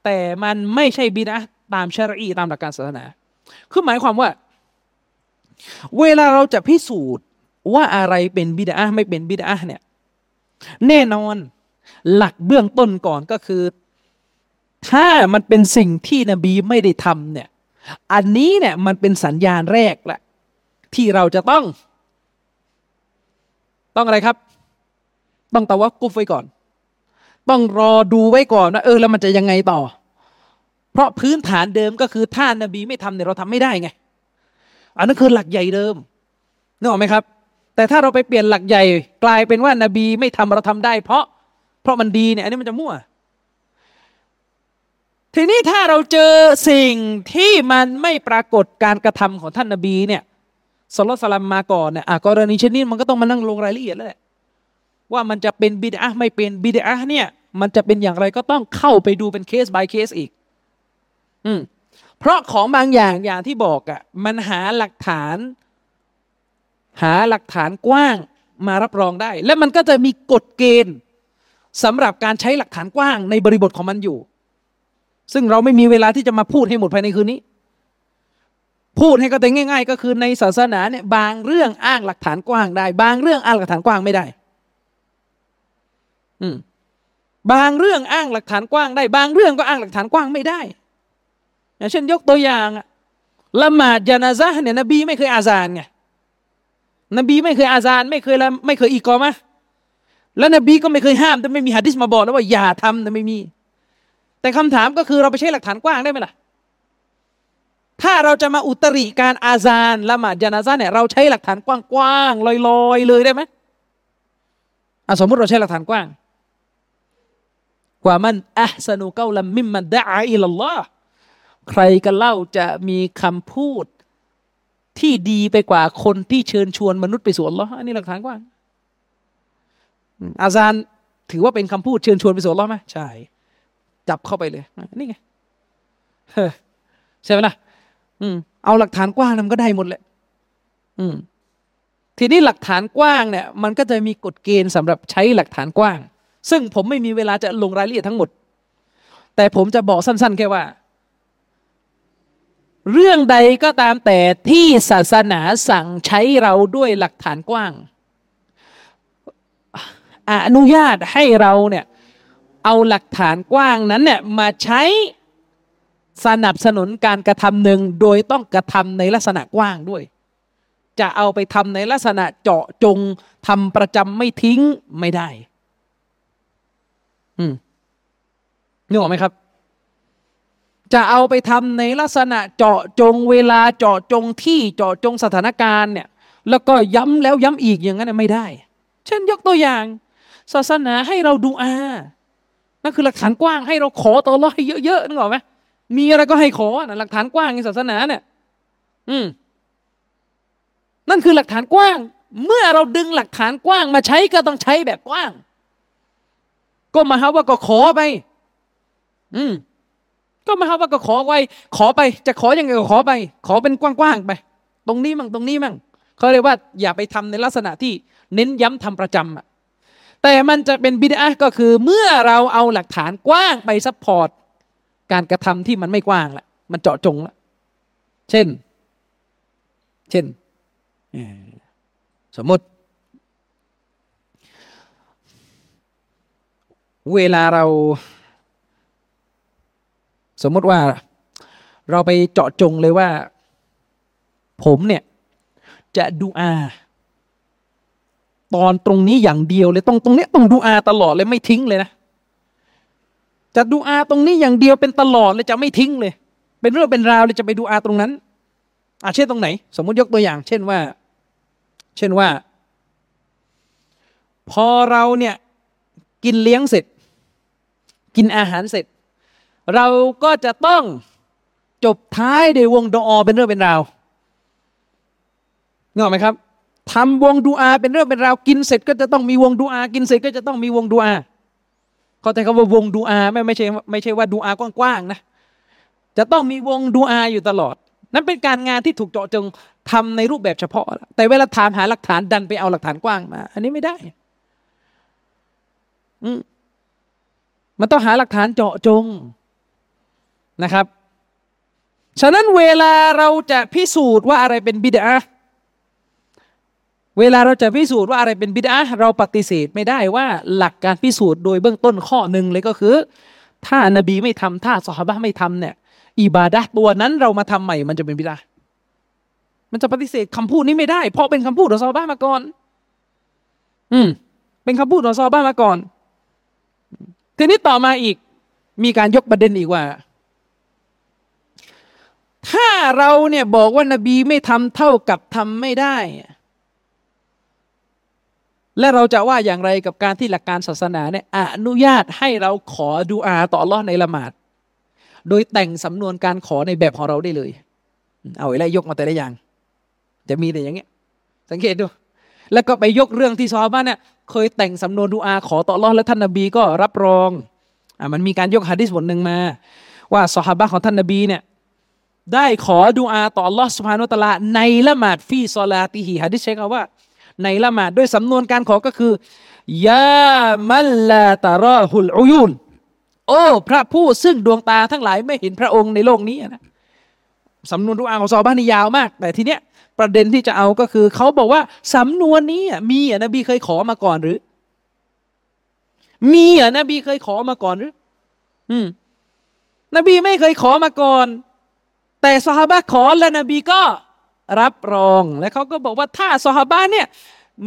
แต่มันไม่ใช่บิดาตามชรีตามหลักการศาสนา คือหมายความว่า เวลาเราจะพิสูจน์ ว่าอะไรเป็นบิดาไม่เป็นบิดาเนี่ยแน่นอนหลักเบื้องต้นก่อนก็คือ ถ้ามันเป็นสิ่งที่นบีไม่ได้ทำเนี่ยอันนี้เนี่ยมันเป็นสัญญาณแรกแหละที่เราจะต้อง ต้องอะไรครับ ต้องตะวักุฟไว้ก่อน ต้องรอดูไว้ก่อนว่าเออแล้วมันจะยังไงต่อ เพราะพื้นฐานเดิมก็คือถ้านบีไม่ทำเนี่ยเราทำไม่ได้ไง อันนั้นคือหลักใหญ่เดิมนึกออกไหมครับ แต่ถ้าเราไปเปลี่ยนหลักใหญ่ กลายเป็นว่านบีไม่ทำเราทำได้ เพราะเพราะมันดีเนี่ยอันนี้มันจะมั่ว ทีนี้ถ้าเราเจอสิ่งที่มันไม่ปรากฏการกระทำของท่านนบีเนี่ยสลสลัมมาก่อนเนี่ยกรณีเช่นนี้มันก็ต้องมานั่งลงรายละเอียดแล้วแหละว่ามันจะเป็นบิดอะไม่เป็นบิดอะเนี่ยมันจะเป็นอย่างไรก็ต้องเข้าไปดูเป็นเคส by เคสอีก อืมเพราะของบางอย่างอย่างที่บอกอะ่ะมันหาหลักฐาน หาหลักฐานกว้างมารับรองได้ และมันก็จะมีกฎเกณฑ์สำหรับการใช้หลักฐานกว้างในบริบทของมันอยู่ ซึ่งเราไม่มีเวลาที่จะมาพูดให้หมดภายในคืนนี้ พูดให้ก็แต่ง่าย ๆ ก็คือในศาสนาเนี่ยบางเรื่องอ้างหลักฐานกว้างได้ บางเรื่องอ้างหลักฐานกว้างไม่ได้ อืมบางเรื่องอ้างหลักฐานกว้างได้ บางเรื่องก็อ้างหลักฐานกว้างไม่ได้อย่างเช่น ยกตัวอย่างละหมาดยานาซะเนี่ยนบีไม่เคยอาซานไง นบีไม่เคยอาซานไม่เคยละไม่เคยอีกอมะแล้วนบีก็ไม่เคยห้ามแต่ไม่มีหะดิษมาบอกแล้วว่าอย่าทำแต่ไม่มี แต่คำถามก็คือเราไปใช้หลักฐานกว้างได้ไหมล่ะ ถ้าเราจะมาอุตริการอาซานละหมาดยานาซาเนี่ยเราใช้หลักฐานกว้างๆลอยๆเลยได้ไหมสมมติเราใช้หลักฐานกว้างกว่ามันอัสนุเกาลัมมิมมันดะอิลลอฮ์ใครกันเล่าจะมีคำพูด ที่ดีไปกว่าคนที่เชิญชวนมนุษย์ไปสู่อัลลอฮ์อันนี้หลักฐานกว้างอาซานถือว่าเป็นคำพูดเชิญชวนไปสู่อัลลอฮ์ไหมใช่ จับเข้าไปเลยนี่ไงใช่ไหมล่ะอืมเอาหลักฐานกว้างมันก็ได้หมดแหละอืมทีนี้หลักฐานกว้างเนี่ย มันก็จะมีกฎเกณฑ์สำหรับใช้หลักฐานกว้าง ซึ่งผมไม่มีเวลาจะลงรายละเอียดทั้งหมด แต่ผมจะบอกสั้น ๆ แค่ว่า เรื่องใดก็ตามแต่ที่ศาสนาสั่งใช้เราด้วยหลักฐานกว้าง อนุญาตให้เราเนี่ยเอาหลักฐานกว้างนั้นเนี่ยมาใช้สนับสนุนการกระทำหนึ่งโดยต้องกระทำในลักษณะกว้างด้วย จะเอาไปทำในลักษณะเจาะจงทำประจำไม่ทิ้งไม่ได้ อืมนึกออกไหมครับ จะเอาไปทำในลักษณะเจาะจงเวลาเจาะจงที่เจาะจงสถานการณ์เนี่ยแล้วก็ย้ำแล้วย้ำอีกอย่างนั้นไม่ได้ เช่นยกตัวอย่าง ศาสนาให้เราดูอานั่นคือหลักฐานกว้างให้เราขอต่อรอให้เยอะๆนึกออกไหมมีอะไรก็ให้ขอนะหลักฐานกว้างในศาสนาเนี่ย อืม นั่นคือหลักฐานกว้าง เมื่อเราดึงหลักฐานกว้างมาใช้ก็ต้องใช้แบบกว้าง ก็มาหาว่าก็ขอไป อืม ก็มาหาว่าก็ขอไว้ ขอไป จะขอยังไงก็ขอไป ขอเป็นกว้างๆไป ตรงนี้มั่งตรงนี้มั่งเขาเรียกว่าอย่าไปทำในลักษณะที่เน้นย้ำทำประจำอะแต่มันจะเป็นบิดอะฮ์ก็คือเมื่อเราเอาหลักฐานกว้างไป support การกระทำที่มันไม่กว้างละมันเจาะจงละเช่น เช่นสมมติ เวลาเรา สมมติว่าเราไปเจาะจงเลยว่า ผมเนี่ย จะดูอา ตอนตรงนี้อย่างเดียวเลยต้องตรงนี้ต้องดูอาตลอดเลยไม่ทิ้งเลยนะจะดูอาตรงนี้อย่างเดียวเป็นตลอดเลยจะไม่ทิ้งเลย เป็นเรื่องเป็นราวเลยจะไปดูอาตรงนั้นอาเช่นตรงไหน สมมติยกตัวอย่าง เช่นว่า เช่นว่า พอเราเนี่ยกินเลี้ยงเสร็จ กินอาหารเสร็จ เราก็จะต้องจบท้ายด้วยวงดอเป็นเรื่องเป็นราวเงาไหมครับทำวงดูอาเป็นเรื่องเป็นราวกินเสร็จก็จะต้องมีวงดูอา กินเสร็จก็จะต้องมีวงดูอาเขาใจคำว่าวงดูอาไม่ไม่ใช่ไม่ใช่ว่าดูอากว้างๆนะจะต้องมีวงดูอาอยู่ตลอด นั่นเป็นการงานที่ถูกเจาะจงทำในรูปแบบเฉพาะ แต่เวลาถามหาหลักฐานดันไปเอาหลักฐานกว้างมา อันนี้ไม่ได้อืมันต้องหาหลักฐานเจาะจง นะครับ ฉะนั้นเวลาเราจะพิสูจน์ว่าอะไรเป็นบิดาเวลาเราจะพิสูจน์ว่าอะไรเป็นบิดาเราปฏิเสธไม่ได้ว่าหลักการพิสูจน์โดยเบื้องต้นข้อหนึ่งเลยก็คือ ถ้านบีไม่ทำถ้าสหบะไม่ทำเนี่ยอิบาดะตัวนั้นเรามาทำใหม่มันจะเป็นบิดามันจะปฏิเสธคำพูดนี้ไม่ได้ เพราะเป็นคำพูดของซอบ้ามาก่อน อืม เป็นคำพูดของซอบ้ามาก่อน ทีนี้ต่อมาอีก มีการยกประเด็นอีกว่า ถ้าเราเนี่ยบอกว่านบีไม่ทำเท่ากับทำไม่ได้ และเราจะว่าอย่างไรกับการที่หลักการศาสนาเนี่ยอนุญาตให้เราขอดูอาต่อรอดในละหมาด โดยแต่งสำนวนการขอในแบบของเราได้เลย เอาอะไรยกมาแต่ละอย่าง จะมีแต่อย่างเงี้ย สังเกตดู แล้วก็ไปยกเรื่องที่ซอบ้านเนี่ยเคยแต่งสำนวนดูอาขอต่อรอดและท่านนบีก็รับรองอ่ามันมีการยกฮะดิษบทหนึ่งมา ว่าสฮาบะของท่านนบีเนี่ย ได้ขอดูอาต่อลอสุภานุตลาในละหมาดฟีซอลาติฮีฮะดิษใช้คำว่า ในละหมาดด้วยสำนวนการขอก็คือยามัลลาตารอฮุลอุยุนโอ้พระผู้ซึ่งดวงตาทั้งหลายไม่เห็นพระองค์ในโลกนี้นะสำนวนดูอาของซอบ้านนี่ยาวมาก แต่ทีเนี้ยประเด็นที่จะเอาก็คือเขาบอกว่าสำนวนนี้มีอะนบีเคยขอมาก่อนหรือ มีอะนบีเคยขอมาก่อนหรือ อืม นบีไม่เคยขอมาก่อน แต่สฮาบะขอและนบีก็รับรองและเขาก็บอกว่าถ้าซอฮาบะเนี่ย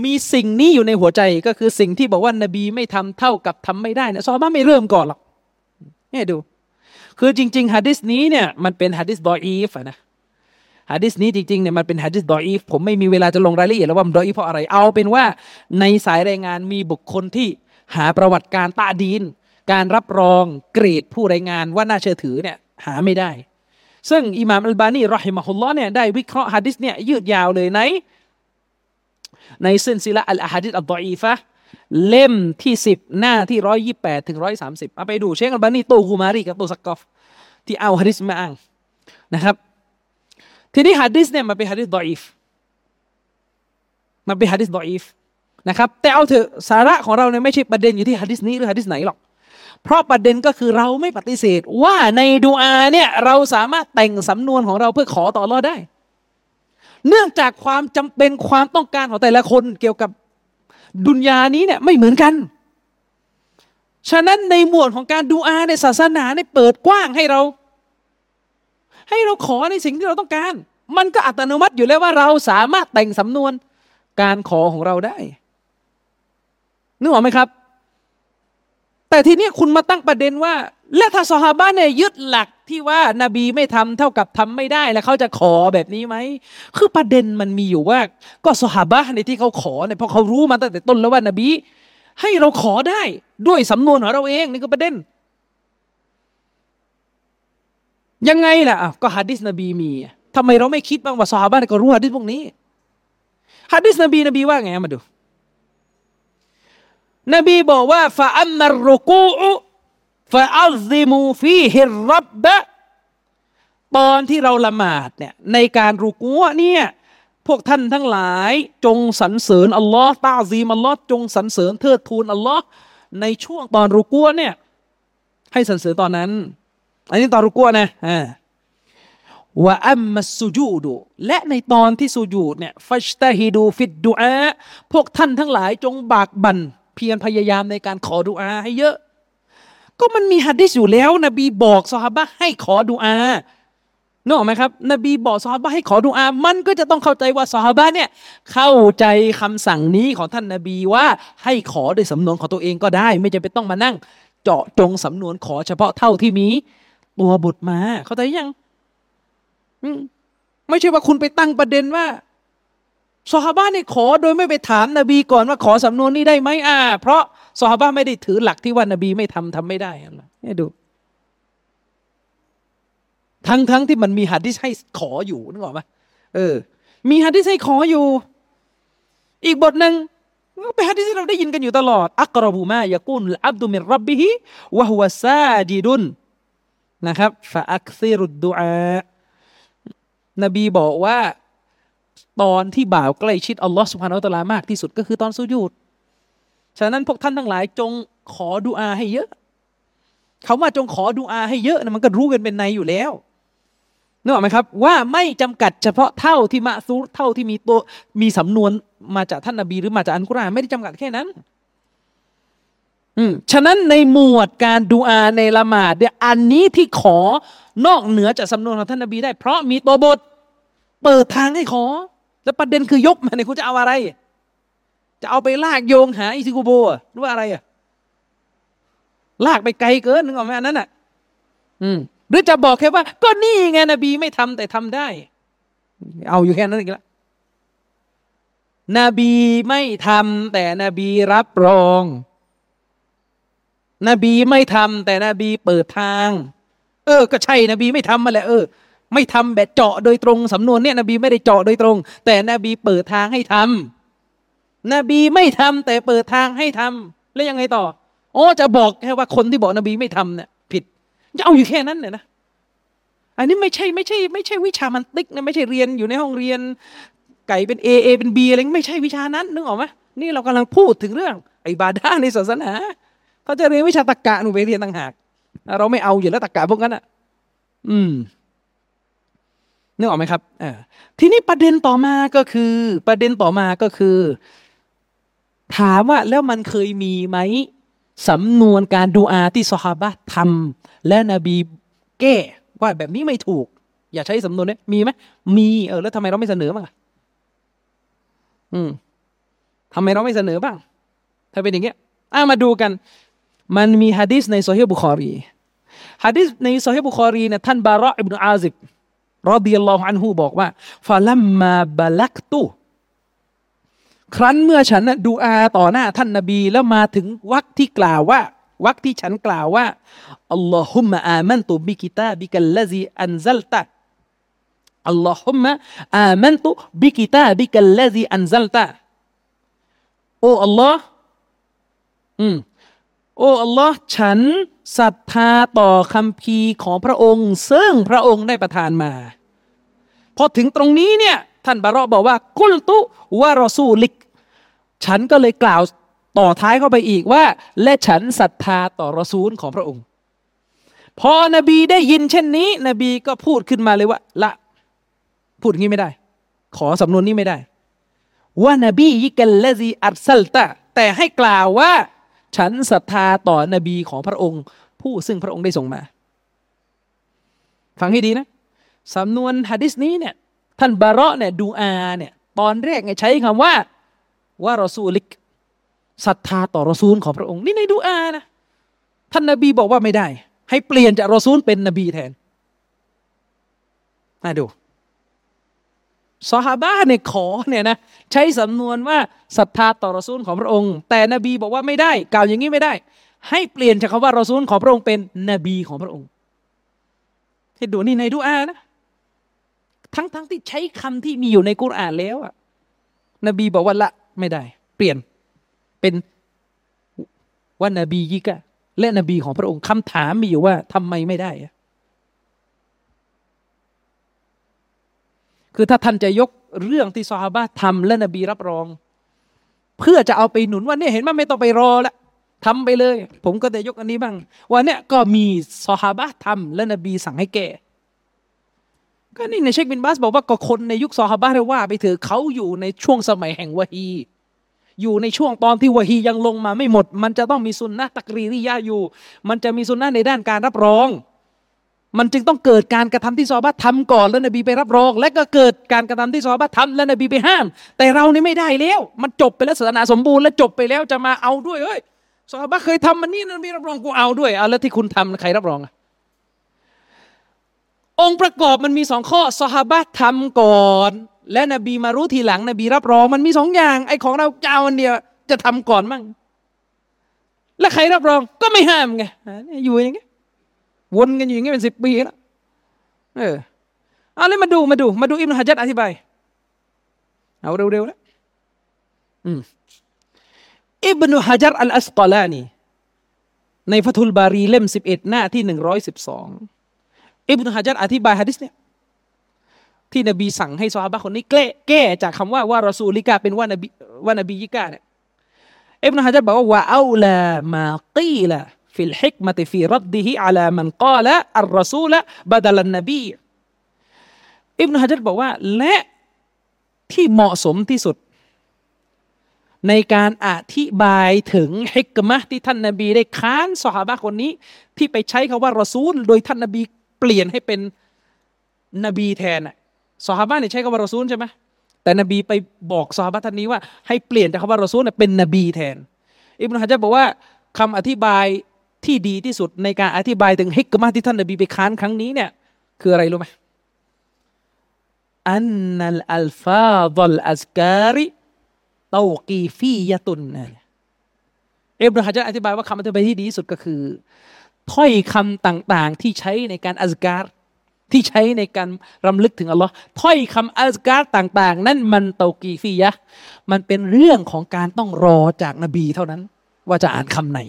มีสิ่งนี้อยู่ในหัวใจก็คือสิ่งที่บอกว่านบีไม่ทำเท่ากับทำไม่ได้นี่ยซอฮาบะไม่เริ่มก่อนหรอกนี่ดู คือจริงๆฮะดิษนี้เนี่ยมันเป็นฮะดิษดออีฟนะฮะดิษนี้จริงๆเนี่ยมันเป็นฮะดิษดออีฟผมไม่มีเวลาจะลงรายละเอียดแล้วว่ามันดออีฟเพราะอะไรเอาเป็นว่าในสายรายงานมีบุคคลที่หาประวัติการตาดีน การรับรองเกรดผู้รายงานว่าน่าเชื่อถือเนี่ยหาไม่ได้ ซึ่งอิหม่ามอัลบานีรอฮิมะฮุลลอฮ์เนี่ยได้วิเคราะห์ฮะดิษเนี่ยยืดยาวเลยในในเส้นศิละอัลอะฮัดิษอัลดออีฟะเล่มที่สิบหน้าที่ร้อยยี่แปดถึงร้อยสามสิบเอาไปดูเชคอัลบานีโตกูมารีกับโตสักกอฟ ที่เอาฮะดิษมาอ้างนะครับ ทีนี้ฮะดิษเนี่ยมันเป็นฮะดิษดออีฟมันเป็นฮะดิษดออีฟนะครับแต่เอาเถอะสาระของเราเนี่ยไม่ใช่ประเด็นอยู่ที่ฮะดิษนี้หรือฮะดิษไหนหรอก เพราะประเด็นก็คือเราไม่ปฏิเสธ ว่าในดูอาเนี่ยเราสามารถแต่งสำนวนของเราเพื่อขอต่อรอดได้ เนื่องจากความจำเป็นความต้องการของแต่ละคนเกี่ยวกับดุนยานี้เนี่ยไม่เหมือนกัน ฉะนั้นในหมวดของการดูอาในศาสนาเนี่ยเปิดกว้างให้เรา ให้เราขอในสิ่งที่เราต้องการ มันก็อัตโนมัติอยู่แล้วว่าเราสามารถแต่งสำนวนการขอของเราได้นึกออกไหมครับ แต่ทีนี้คุณมาตั้งประเด็นว่า และถ้าสหาบะเนี่ยยึดหลักที่ว่านาบีไม่ทำเท่ากับทำไม่ได้แล้วเขาจะขอแบบนี้ไหมคือประเด็นมันมีอยู่ว่า ก็สหาบะในที่เขาขอเนี่ยเพราะเขารู้มาตั้งแต่ต้นแล้วว่านาบี ให้เราขอได้ด้วยสำนวนของเราเองนี่คือประเด็น ยังไงล่ะก็ฮะดิษนบีมีทำไมเราไม่คิดบ้างว่าสหาบะก็รู้ฮะดิษพวกนี้ฮะดิษนบีนบีว่าไงมาดู นบีบอกว่าฟาอัมมารุกูอุฟาอัลซิมูฟีฮิรับบะตอนที่เราละหมาดเนี่ยในการรุกูเนี่ยพวกท่านทั้งหลายจงสรรเสริญอัลลอฮ์ตาซีมอัลลอฮ์จงสรรเสริญเทิดทูนอัลลอฮ์ในช่วงตอนรุกูเนี่ยให้สรรเสริญตอนนั้น อันนี้ตอนรุกูนะอ่าว่าอัมมัสสุญูดูและในตอนที่สุญูดเนี่ยฟัชตาฮิดูฟิดดูอาพวกท่านทั้งหลายจงบากบั่น พียรพยายามในการขอดุอาให้เยอะ ก็มันมีฮัดดิษอยู่แล้ว นบีบอกซอฮาบะให้ขอดุอานึกออกไหมครับ นบีบอกซอฮาบะให้ขอดุอา มันก็จะต้องเข้าใจว่าซอฮาบะเนี่ยเข้าใจคำสั่งนี้ของท่านนบีว่าให้ขอด้วยสำนวนของตัวเองก็ได้ ไม่จำเป็นต้องมานั่ง เจาะจงสำนวนขอเฉพาะเท่าที่มีตัวบุตรมา เข้าใจยังไม่ใช่ว่าคุณไปตั้งประเด็นว่า สฮาบะนี่ขอโดยไม่ไปถามนบีก่อนว่าขอสำนวนนี้ได้ไหมอ่า เพราะสฮาบะไม่ได้ถือหลักที่ว่านบีไม่ทำทำไม่ได้อะไรนี่ดู ทั้งทั้งที่มันมีหัดที่ให้ขออยู่นึกออกไหมเออ มีหัดที่ให้ขออยู่ อีกบทหนึ่งเป็นหัดที่เราได้ยินกันอยู่ตลอด อักรบูมายากุนอับดุมิรับบิฮิวะฮุวซาจิดุนนะครับฟะอักซิรุดดูอา นบีบอกว่า ตอนที่บ่าวใกล้ชิดอัลลอฮ์สุภาโนตลามากที่สุดก็คือตอนสุญูดฉะนั้นพวกท่านทั้งหลายจงขอดุอาให้เยอะเขาว่าจงขอดุอาให้เยอะนะมันก็รู้กันเป็นในอยู่แล้วนึกออกไหมครับ ว่าไม่จำกัดเฉพาะเท่าที่มาซูเท่าที่มีตัวมีสำนวนมาจากท่านนบีหรือมาจากอันกุรอานไม่ได้จำกัดแค่นั้น อืมฉะนั้นในหมวดการดูอาในละหมาดเนี่ยอันนี้ที่ขอนอกเหนือจากสำนวนของท่านนบีได้ เพราะมีตัวบท เปิดทางให้ขอ แล้วประเด็นคือยกมาเนี่ยคุณจะเอาอะไร จะเอาไปลากโยงหาอิซิกุโบหรือว่าอะไรอะลากไปไกลเกินนึกออกไหมอันนั้นอะ อืม หรือจะบอกแค่ว่า ก็นี่ไงนบีไม่ทำแต่ทำได้ เอาอยู่แค่นั้นอีกแล้วนบีไม่ทำแต่นบีรับรอง นบีไม่ทำแต่นบีเปิดทาง เออ ก็ใช่นบีไม่ทำมาแหละเออ ไม่ทำแบบเจาะโดยตรงสำนวนเนี่ยนบีไม่ได้เจาะโดยตรง แต่นบีเปิดทางให้ทำนบีไม่ทำแต่เปิดทางให้ทำแล้วยังไงต่อโอ้จะบอกแค่ว่าคนที่บอกนบีไม่ทำเนี่ยผิด จะเอาอยู่แค่นั้นเนี่ยนะ อันนี้ไม่ใช่ไม่ใช่ ไม่ใช่วิชามันติกนะไม่ใช่เรียนอยู่ในห้องเรียน ไก่เป็น A A เป็น B อะไรไม่ใช่วิชานั้นนึกออกไหมนี่เรากำลังพูดถึงเรื่องไอ้บาดาในศาสนาเขาจะเรียนวิชาตรกกะหนูไปเรียนต่างหาก เราไม่เอาอยู่แล้วตรกกะพวกนั้นอะ อืม นึกออกไหมครับทีนี้ประเด็นต่อมาก็คือ ประเด็นต่อมาก็คือ ถามว่าแล้วมันเคยมีไหมสำนวนการดูอาที่สฮาบะทำและนบีแก้ว่าแบบนี้ไม่ถูก อย่าใช้สำนวนนี้มีไหมมีเออแล้วทำไมเราไม่เสนอบ้างอืมทำไมเราไม่เสนอบ้าง ถ้าเป็นอย่างเงี้ยอ่ามาดูกัน มันมีฮะดิษในซอฮีฮ์บุคอรีฮะดิษในซอฮีฮ์บุคอรีเนี่ยท่านบาระอิบนุอาซิบ رضي الله عنهบอกว่าفلما بلغتครั้นเมื่อฉันดูอาต่อหน้าท่านนบีแล้วมาถึงวรรคที่กล่าวว่าวรรคที่ฉันกล่าวว่าاللهم آمنت بكتابك الذي أنزلت اللهم آمنتบิกิตาบิกัลลซีอันซัลตะโอ้อัลลอฮ์อืมโอ้อัลลอฮ์ฉัน ศรัทธาต่อคำพีของพระองค์ ซึ่งพระองค์ได้ประทานมา พอถึงตรงนี้เนี่ยท่านบาระบอกว่ากุลตุวารอซูลิก ฉันก็เลยกล่าวต่อท้ายเข้าไปอีกว่า และฉันศรัทธาต่อรอซูลของพระองค์ พอนบีได้ยินเช่นนี้ นบีก็พูดขึ้นมาเลยว่า ละ พูดงี้ไม่ได้ ขอสำนวนนี้ไม่ได้ ว่านบียิกัลลซีอัลซัลตะแต่ให้กล่าวว่าฉันศรัทธาต่อนบีของพระองค์ ผู้ซึ่งพระองค์ได้ส่งมา ฟังให้ดีนะสำนวนฮะดิษนี้เนี่ยท่านบาระเนี่ยดูอาเนี่ยตอนแรกใช้คำว่าว่ารอซูลิกศรัทธาต่อรอซูลของพระองค์ นี่ในดูอานะท่านนบีบอกว่าไม่ได้ ให้เปลี่ยนจากรอซูลเป็นนบีแทนมาดูซอฮาบะเนี่ยขอเนี่ยนะใช้สำนวนว่าศรัทธาต่อรอซูลของพระองค์ แต่นบีบอกว่าไม่ได้ กล่าวอย่างนี้ไม่ได้ ให้เปลี่ยนจากคำว่ารอซูลของพระองค์เป็นนบีของพระองค์ให้ดูนี่ในดูอานะ ทั้งทั้งที่ใช้คำที่มีอยู่ในกุรอานแล้วอะนบีบอกว่าละไม่ได้ เปลี่ยนเป็นว่านบียิกะและนบีของพระองค์คำถามมีอยู่ว่าทำไมไม่ได้คือถ้าท่านจะยกเรื่องที่ซอฮาบะทำและนบีรับรอง เพื่อจะเอาไปหนุนว่าเนี่ยเห็นว่าไม่ต้องไปรอละ ทำไปเลย ผมก็จะยกอันนี้บ้างว่าเนี่ยก็มีซอฮาบะทำและนบีสั่งให้แก่ก็นี่ในเชคบินบาสบอกว่าก็คนในยุคซอฮาบะเรียว่าไปเถอะเขาอยู่ในช่วงสมัยแห่งวะฮีอยู่ในช่วงตอนที่วะฮียังลงมาไม่หมด มันจะต้องมีสุนนะตักรีริยาอยู่ มันจะมีสุนนะในด้านการรับรอง มันจึงต้องเกิดการกระทำที่ซอฮาบะทำก่อนแล้วนบีไปรับรอง และก็เกิดการกระทำที่ซอฮาบะทำแล้วนบีไปห้าม แต่เรานี่ไม่ได้แล้ว มันจบไปแล้วศาสนาสมบูรณ์แล้วจบไปแล้วจะมาเอาด้วยเฮ้ย ซอฮาบะเคยทำมันนี่นบีรับรองกูเอาด้วยเอาแล้วที่คุณทำใครรับรองอะองค์ประกอบมันมีสองข้อสหบะทำก่อน และนบีมารู้ทีหลัง นบีรับรอง มันมีสองอย่าง ไอ้ของเราเจ้าวันเดียวจะทำก่อนมั่งแล้วใครรับรองก็ไม่ห้ามไงอยู่อย่างเงี้ยวนกันอยู่อย่างเงี้ยเป็นสิบปีแล้วเออเอาเลยมาดูมาดู มาดูอิบนุฮะจัดอธิบายเอาเร็วๆแล้วอิ บนุฮะจัรอัลอัสกอลานีในฟัตุลบารีเล่มสิบเอ็ดหน้าที่หนึ่งร้อยสิบสองอิบนุฮะจัรอธิบายฮะดิษเนี่ยที่นบีสั่งให้ซอฮาบะคนนี้แก้แก้จากคำว่า ว่ารอซูลิกาเป็นว่านบีว่านบียิกาเนี่ยอิบนุฮะจัดบอกว่าว่าเอาลามากีละฟิลฮิกมะติฟีรัดดิฮิอัลามันกาละอัลรอซูละบดลันนบีอิบนุฮะจัดบอกว่าและที่เหมาะสมที่สุด ในการอธิบายถึงฮิกมะที่ท่านนบีได้ค้านสหาบะคนนี้ ที่ไปใช้คาว่ารอซูล โดยท่านนบีเปลี่ยนให้เป็นนบีแทนอะสฮาบะเนี่ยใช้คำว่ารอซูลใช่ไหมแต่นบีไปบอกสฮาบะท่านนี้ว่า ให้เปลี่ยนจากคำว่ารอซูลเป็นนบีแทน อิบนุฮะจัรบอกว่าคำอธิบายที่ดีที่สุดในการอธิบายถึงฮิกมาที่ท่านนบีไปค้านครั้งนี้เนี่ยคืออะไรรู้ไหมอันนัลอัลฟาดัลอัสการิ เตากีฟียตุนเอบนุฮะจัรอธิบายว่าคำอธิบายที่ดีที่สุดก็คือ ถ้อยคำต่างๆ ที่ใช้ในการอัลการที่ใช้ในการรำลึกถึงอัลลอฮ์ถ้อยคำอัลการต่าง ๆ นั่นมันเตากีฟียะมันเป็นเรื่องของการต้องรอจากนบีเท่านั้น ว่าจะอ่านคำไหน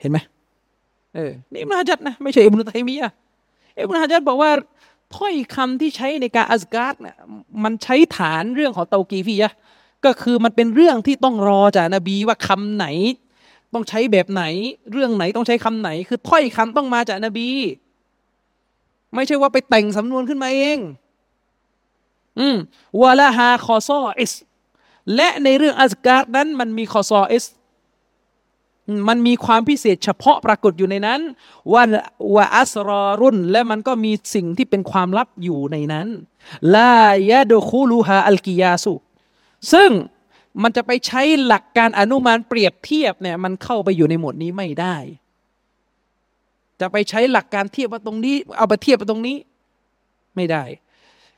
เห็นไหมเออนี่อิบนาจัดนะไม่ใช่อิบนุตัยมียะอิบนาจัดบอกว่า ถ้อยคำที่ใช้ในการอัลการเนี่ยมันใช้ฐานเรื่องของเตากีฟียะก็คือมันเป็นเรื่องที่ต้องรอจากนบีว่าคำไหน ต้องใช้แบบไหน เรื่องไหนต้องใช้คำไหน คือถ้อยคำต้องมาจากนบี ไม่ใช่ว่าไปแต่งสำนวนขึ้นมาเอง อืมولها خصائصและในเรื่องอัสการ์นั้นมันมี خصائص มันมีความพิเศษเฉพาะปรากฏอยู่ในนั้นว่าوأسرارและมันก็มีสิ่งที่เป็นความลับอยู่ในนั้นลายะดคูลูฮาอัลกิยาสุซึ่งมันจะไปใช้หลักการอนุมานเปรียบเทียบเนี่ยมันเข้าไปอยู่ในหมวดนี้ไม่ได้ จะไปใช้หลักการเทียบว่าตรงนี้ เอาไปเทียบกับตรงนี้ ไม่ได้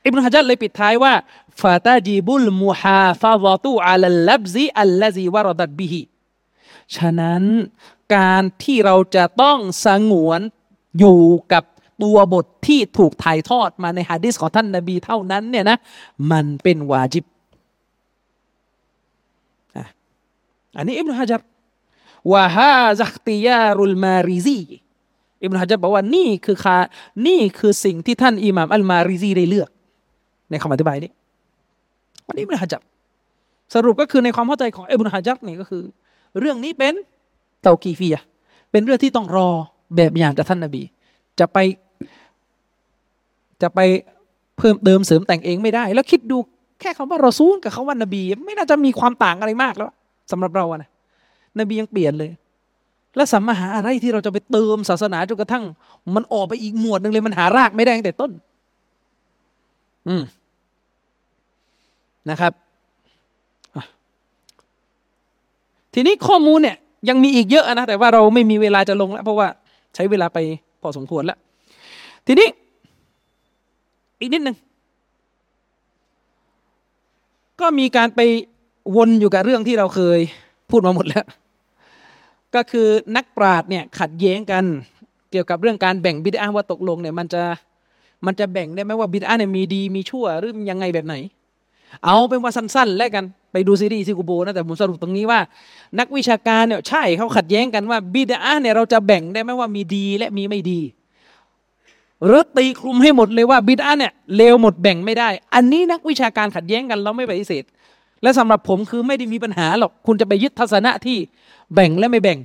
อิบนุฮะจัดเลยปิดท้ายว่าฟาตาจีบุลมุฮาฟาซตูอัลลับซีอัลลซีวารดัดบิฮิ ฉะนั้นการที่เราจะต้องสงวนอยู่กับตัวบทที่ถูกถ่ายทอดมาในฮะดิษของท่านนบีเท่านั้นเนี่ยนะมันเป็นวาจิบอันนี้อิบนุฮะจัรวะฮาซักติยารุลมาริซีอิบนุฮะจัรบอกว่านี่คือคานี่คือสิ่งที่ท่านอิหม่ามอัลมาริซีได้เลือก ในคำอธิบายนี้วันนี้อิบนุฮะจัรสรุปก็คือในความเข้าใจของอิบนุฮะจัรนี่ก็คือ เรื่องนี้เป็นเตากีฟียเป็นเรื่องที่ต้องรอแบบอย่างจากท่านนบี จะไป จะไปเพิ่มเติมเสริมแต่งเองไม่ได้ แล้วคิดดูแค่คำว่ารอซูลกับคาว่านบี ไม่น่าจะมีความต่างอะไรมากแล้วสำหรับเราอะนะนบียังเปลี่ยนเลย แล้วสัมมาหาอะไรที่เราจะไปเติมศาสนาจนกระทั่ง มันออกไปอีกหมวดหนึ่งเลยมันหารากไม่ได้ตั้งแต่ต้น อืมนะครับ ทีนี้ข้อมูลเนี่ยยังมีอีกเยอะนะแต่ว่าเราไม่มีเวลาจะลงแล้วเพราะว่าใช้เวลาไปพอสมควรแล้ว ทีนี้อีกนิดหนึ่งก็มีการไปวนอยู่กับเรื่องที่เราเคยพูดมาหมดแล้ว ก็คือนักปราชญ์เนี่ยขัดแย้งกันเกี่ยวกับเรื่องการแบ่งบิดาว่าตกลงเนี่ยมันจะมันจะแบ่งได้ไหมว่าบิดาเนี่ยมีดีมีชั่วหรือยังไงแบบไหน เอาเป็นว่าสั้นๆ แล้วกัน ไปดูซีรีส์ซิกูโบนะแต่ผมสรุปตรงนี้ว่า นักวิชาการเนี่ยใช่เขาขัดแย้งกันว่าบิดาเนี่ยเราจะแบ่งได้ไหมว่ามีดีและมีไม่ดีหรือตีคลุมให้หมดเลยว่าบิดาเนี่ยเลวหมดแบ่งไม่ได้ อันนี้นักวิชาการขัดแย้งกันเราไม่ปฏิเสธและสำหรับผมคือไม่ได้มีปัญหาหรอกคุณจะไปยึดทัศนะที่แบ่งและไม่แบ่ง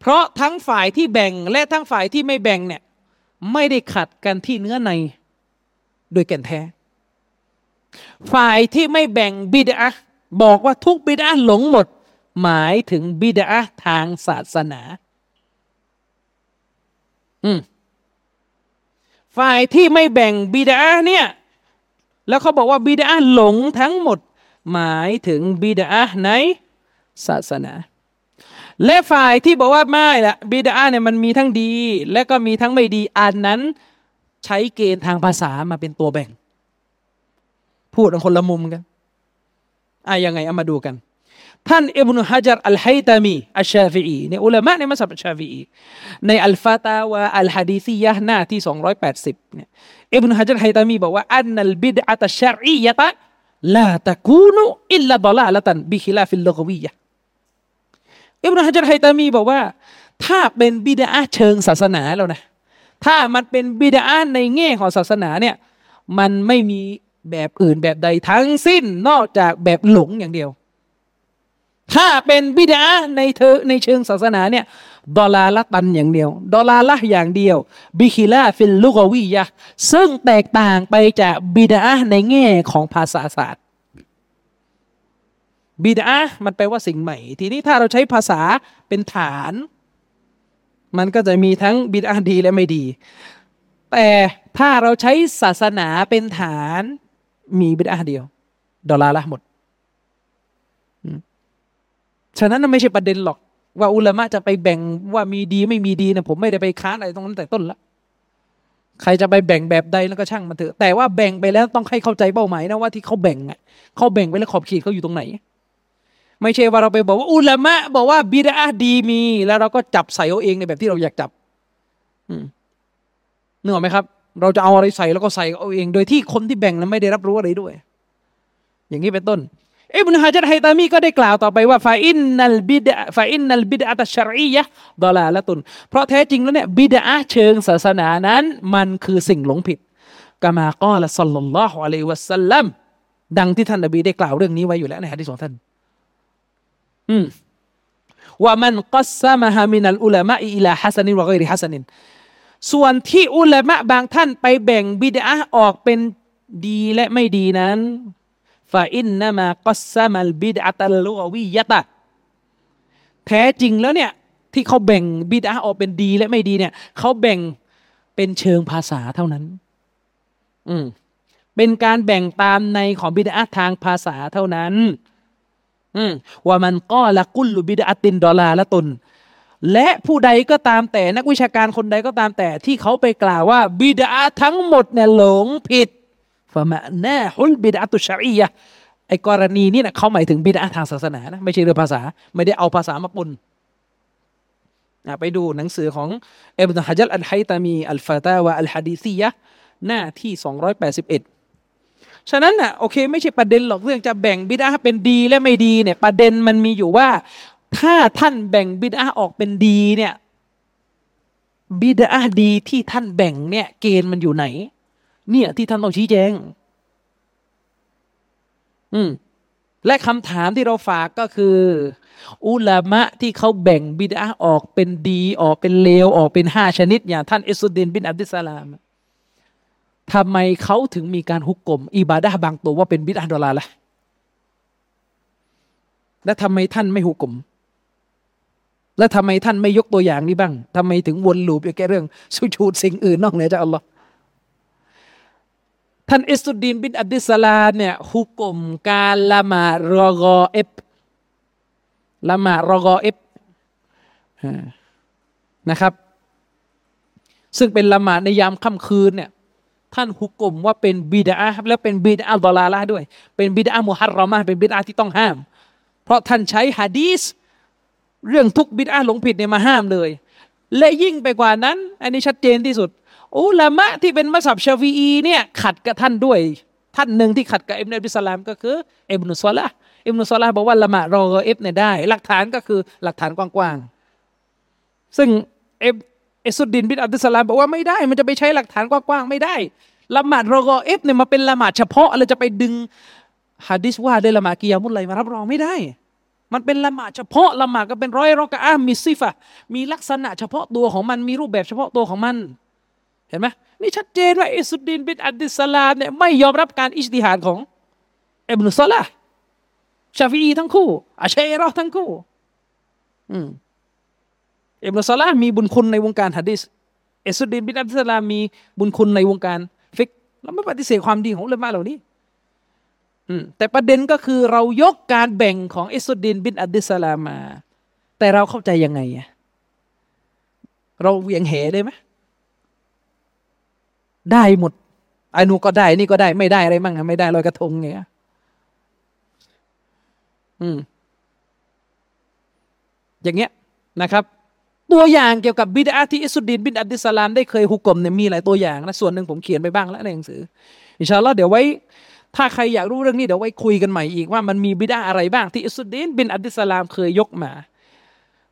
เพราะทั้งฝ่ายที่แบ่งและทั้งฝ่ายที่ไม่แบ่งเนี่ยไม่ได้ขัดกันที่เนื้อในโดยแก่นแท้ ฝ่ายที่ไม่แบ่งบิดา บอกว่าทุกบิดาหลงหมด หมายถึงบิดาทางศาสนา อืมฝ่ายที่ไม่แบ่งบิดาเนี่ย แล้วเขาบอกว่าบิดาหลงทั้งหมด หมายถึงบิดาในศาสนา และฝ่ายที่บอกว่าไม่ละบิดาเนี่ยมันมีทั้งดี และก็มีทั้งไม่ดีอันนั้น ใช้เกณฑ์ทางภาษามาเป็นตัวแบ่ง พูดคนละมุมกัน อะยังไงเอามาดูกัน ท่านอิบนุฮะจัรอัลไฮตามีอัลชาฟีอีในอุลามะในมัสยิดชาฟีอีในอัลฟาตาวะอัลฮะดีซียะหน้าที่ 280เนี่ยอิบนุฮะจัรไฮตามีบอกว่าอันนัลบิดอะตชารียะตะลาตะกูนุإلا ضلالة بخلاف اللغويةอิบนุฮะจัรไฮตามีบอกว่า ถ้าเป็นบิดอะฮ์เชิงศาสนาแล้วนะถ้ามันเป็นบิดอะฮ์ในแง่ของศาสนาเนี่ยมันไม่มี แบบอื่นแบบใดทั้งสิ้นนอกจากแบบหลงอย่างเดียว ถ้าเป็นบิดอะฮ์ในเธอในเชิงศาสนาเนี่ยضلالة อย่างเดียว ضلالة อย่างเดียว بخلاف اللغويةซึ่งแตกต่างไปจากบิดาในแง่ของภาษาศาสตร์บิดามันแปลว่าสิ่งใหม่ ทีนี้ถ้าเราใช้ภาษาเป็นฐาน มันก็จะมีทั้งบิดาดีและไม่ดี แต่ถ้าเราใช้ศาสนาเป็นฐาน มีบิดาเดียว ดอลาละหมดฉะนั้นไม่ใช่ประเด็นหรอก ว่าอุลามะจะไปแบ่งว่ามีดีไม่มีดีนะผมไม่ได้ไปค้านอะไรตรงนั้นแต่ต้นละใครจะไปแบ่งแบบใดแล้วก็ช่างมันเถอะ แต่ว่าแบ่งไปแล้วต้องให้เข้าใจเป้าหมายนะว่าที่เขาแบ่งอะเขาแบ่งไปแล้วขอบเขตเขาอยู่ตรงไหน ไม่ใช่ว่าเราไปบอกว่าอุลามะบอกว่าบิดาดีมี แล้วเราก็จับใส่เอาเองในแบบที่เราอยากจับ อืมนึกออกไหมครับ เราจะเอาอะไรใส่แล้วก็ใส่เอาเอง โดยที่คนที่แบ่งนั้นไม่ได้รับรู้อะไรด้วย อย่างนี้เป็นต้นอิบนุฮะจัรไฮตามีก็ได้กล่าวต่อไปว่าฟาอินนัลบิดะฟาอินนัลบิดะตัชรียะดอลาละตุน เพราะแท้จริงแล้วเนี่ยบิดะเชิงศาสนานั้น มันคือสิ่งหลงผิดกามากอละสัลลัลลอฮุอะลัยวะสัลลัมดังที่ท่านนบีได้กล่าวเรื่องนี้ไว้อยู่แล้วในฮะดิษของท่าน อืมว่ามันกัสซามะฮามินัลอุลามะอิลาฮัสนินวะกอยริฮัสนิน ส่วนที่อุลามะบางท่านไปแบ่งบิดะออกเป็นดีและไม่ดีนั้นฟาอินนามากัสามัลบิดอะตัลลวิยะตะแท้จริงแล้วเนี่ยที่เขาแบ่งบิดาออกเป็นดีและไม่ดีเนี่ยเขาแบ่งเป็นเชิงภาษาเท่านั้น อืมเป็นการแบ่งตามในของบิดาทางภาษาเท่านั้น อืมว่ามันก็ละกุลลุบิดาตินดอลาละตุน และผู้ใดก็ตามแต่นักวิชาการคนใดก็ตามแต่ที่เขาไปกล่าวว่าบิดาทั้งหมดเนี่ยหลงผิดฟะมะนาฮุลบิดอะตุชารียะไอ้กรณีนี้นะเขาหมายถึงบิดาทางศาสนานะไม่ใช่เรื่องภาษา ไม่ได้เอาภาษามาปนไปดูหนังสือของเอบนฮะจัลอัลไฮตามีอัลฟาตาวะอัลฮะดีซียะหน้าที่สองร้อยแปดสิบเอ็ดฉะนั้นน่ะโอเค ไม่ใช่ประเด็นหรอกเรื่องจะแบ่งบิดาเป็นดีและไม่ดีเนี่ยประเด็นมันมีอยู่ว่า ถ้าท่านแบ่งบิดาออกเป็นดีเนี่ยบิดาดีที่ท่านแบ่งเนี่ย เกณฑ์มันอยู่ไหน เนี่ยที่ท่านต้องชี้แจง อืม และคำถามที่เราฝากก็คือ อุลามะที่เขาแบ่งบิดาออกเป็นดี ออกเป็นเลว ออกเป็นห้าชนิด อย่างท่านอิสุดดินบินอับดิสลามทำไมเขาถึงมีการฮุกกลมอิบาดะบางตัวว่าเป็นบิดาดอลาละและทำไมท่านไม่ฮุกกลม แล้วทำไมท่านไม่ยกตัวอย่างนี้บ้างทำไมถึงวน loop อยู่แค่เรื่องสุญูดสิ่งอื่นนอกเหนือจากอัลลอฮ์ท่านอิสุดดีนบินอับดิสลามเนี่ยฮุก่มการละหมาดรอฆออิบละหมาดรอฆออิบนะครับ ซึ่งเป็นละหมาดในยามค่ำคืนเนี่ยท่านฮุก่มว่าเป็นบิดอะฮ์และเป็น بدعة ضلالةด้วย เป็น بدعة محرمة เป็นบิดอะฮ์ที่ต้องห้าม เพราะท่านใช้ฮะดีษ เรื่องทุกบิดอาหลงผิดเนี่ยมาห้ามเลย และยิ่งไปกว่านั้น อันนี้ชัดเจนที่สุดอุลามะที่เป็นมัซฮับชาฟีอีเนี่ยขัดกับท่านด้วย ท่านหนึ่งที่ขัดกับอิบนุอับดิสลามก็คืออิบนุซอลาอิบนุซอลาบอกว่าละหมาดรอฆออิบเนี่ยได้ หลักฐานก็คือหลักฐานกว้างๆซึ่งเอฟเอสุดดินบินอับดุสลามบอกว่าไม่ได้ มันจะไปใช้หลักฐานกว้างๆไม่ได้ละหมาดรอฆออิบเนี่ยมาเป็นละหมาดเฉพาะเลยจะไปดึงฮะดิษว่าได้ละหมาดกิยามุลไลมารับรองไม่ได้ มันเป็นละหมาดเฉพาะละหมาดก็เป็นรอฆออิบอะมีซิฟะมีลักษณะเฉพาะตัวของมันมีรูปแบบเฉพาะตัวของมัน เห็นไหมนี่ชัดเจนว่าอิซซุดดีนบินอับดิสลามเนี่ยไม่ยอมรับการอิจติฮาดของอิบนุซอลาชาฟีอีทั้งคู่อาชาอิเราะห์ทั้งคู่อืมอิบนุซอลามีบุญคุณในวงการฮะดิษอิซซุดดีนบินอับดิสลามมีบุญคุณในวงการฟิกเราไม่ปฏิเสธความดีของอุลามะเหล่านี้ แต่ประเด็นก็คือเรายกการแบ่งของอิสุดดินบินอัดดิสลามา แต่เราเข้าใจยังไงอะเราเวียงเหได้ไหมได้หมดไอ้นูก็ได้นี่ก็ได้ไม่ได้อะไรมั่งไม่ได้ลอยกระทงเงี้ยอืม อย่างเงี้ยนะครับ ตัวอย่างเกี่ยวกับบิดาที่อิสุดดินบินอัดดิสลามได้เคยฮุกกลมเนี่ยมีหลายตัวอย่างนะส่วนหนึ่งผมเขียนไปบ้างแล้วในหนังสืออินชาอัลลอฮ์เดี๋ยวไว้ ถ้าใครอยากรู้เรื่องนี้เดี๋ยวไว้คุยกันใหม่อีกว่ามันมีบิดาอะไรบ้างที่อิสุดดีนบินอับดิสลามเคยยกมา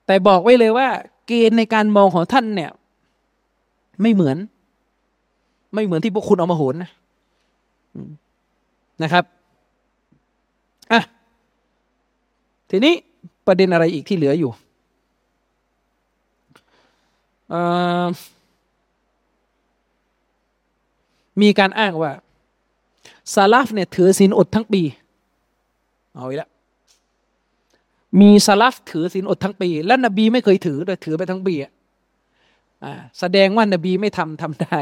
แต่บอกไว้เลยว่า เกณฑ์ในการมองของท่านเนี่ย ไม่เหมือน ไม่เหมือนที่พวกคุณเอามาโหนนะนะครับอะทีนี้ประเด็นอะไรอีกที่เหลืออยู่มีการอ้างว่า ซาลาฟเนี่ยถือศีลอดทั้งปี เอาอีกแล้วมีซาลาฟถือศีลอดทั้งปี และนบีไม่เคยถือโดยถือไปทั้งปีอะแสดงว่านบีไม่ทำทำได้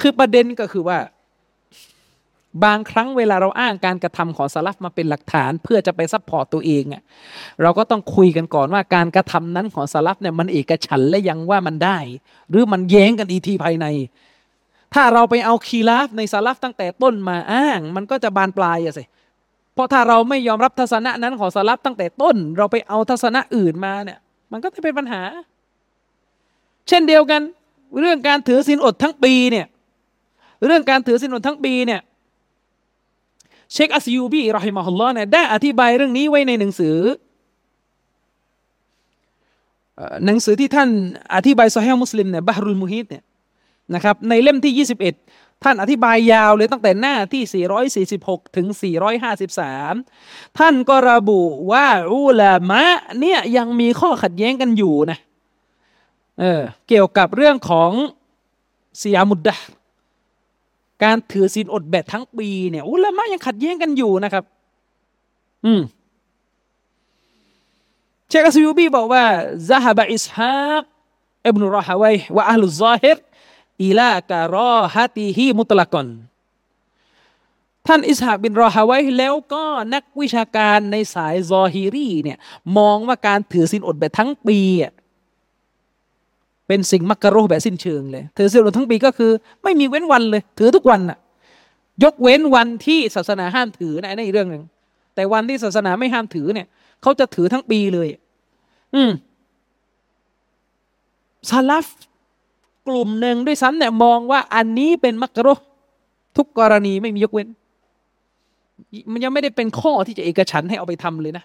คือประเด็นก็คือว่า บางครั้งเวลาเราอ้างการกระทำของซาลาฟมาเป็นหลักฐาน เพื่อจะไป support ตัวเองอะเราก็ต้องคุยกันก่อนว่าการกระทำนั้นของซาลาฟเนี่ยมันเอกฉันท์แล้วยังว่ามันได้ หรือมันแย้งกันอีกทีภายใน ถ้าเราไปเอาคีลาฟในสาลัฟตั้งแต่ต้นมาอ้าง มันก็จะบานปลายอะสิเพราะถ้าเราไม่ยอมรับทัศนะนั้นของสาลัฟตั้งแต่ต้น เราไปเอาทัศนะอื่นมาเนี่ยมันก็จะเป็นปัญหา เช่นเดียวกัน เรื่องการถือศีลอดทั้งปีเนี่ยเรื่องการถือศีลอดทั้งปีเนี่ยเชคอัสยูบีรอฮิมะฮุลลอฮ์เนี่ยได้อธิบายเรื่องนี้ไว้ในหนังสือหนังสือที่ท่านอธิบายซอฮีมุสลิมเนี่ยบาฮรุลมุฮิดเนี่ย นะครับในเล่มที่ 21 ท่านอธิบายยาวเลยตั้งแต่หน้าที่ 446 ถึง 453 ท่านก็ระบุว่าอุลามะเนี่ยยังมีข้อขัดแย้งกันอยู่นะเออเกี่ยวกับเรื่องของเสียมุดดะการถือศีลอดแบบทั้งปีเนี่ยอุลามะยังขัดแย้งกันอยู่นะครับ อืมเชคอัสยูบีบอกว่าซาฮบะอิสฮากอิบนุรอฮาวัยวะอัลลุซาฮิร อิลาการอฮัติฮีมุตละกอนท่านอิสฮากบินรอฮาไว้แล้วก็นักวิชาการในสายซอฮีรีเนี่ยมองว่าการถือสินอดแบบทั้งปีเป็นสิ่งมักกะโรแบบสิ้นเชิงเลยถือสินอดทั้งปีก็คือ ไม่มีเว้นวันเลย ถือทุกวันน่ะยกเว้นวันที่ศาสนาห้ามถือนะในเรื่องหนึ่งแต่วันที่ศาสนาไม่ห้ามถือเนี่ยเขาจะถือทั้งปีเลย อืมซาลฟ กลุ่มหนึ่งด้วยซ้ำเนี่ยมองว่าอันนี้เป็นมักรุทุกกรณีไม่มียกเว้น มันยังไม่ได้เป็นข้อที่จะเอกฉันให้เอาไปทำเลยนะ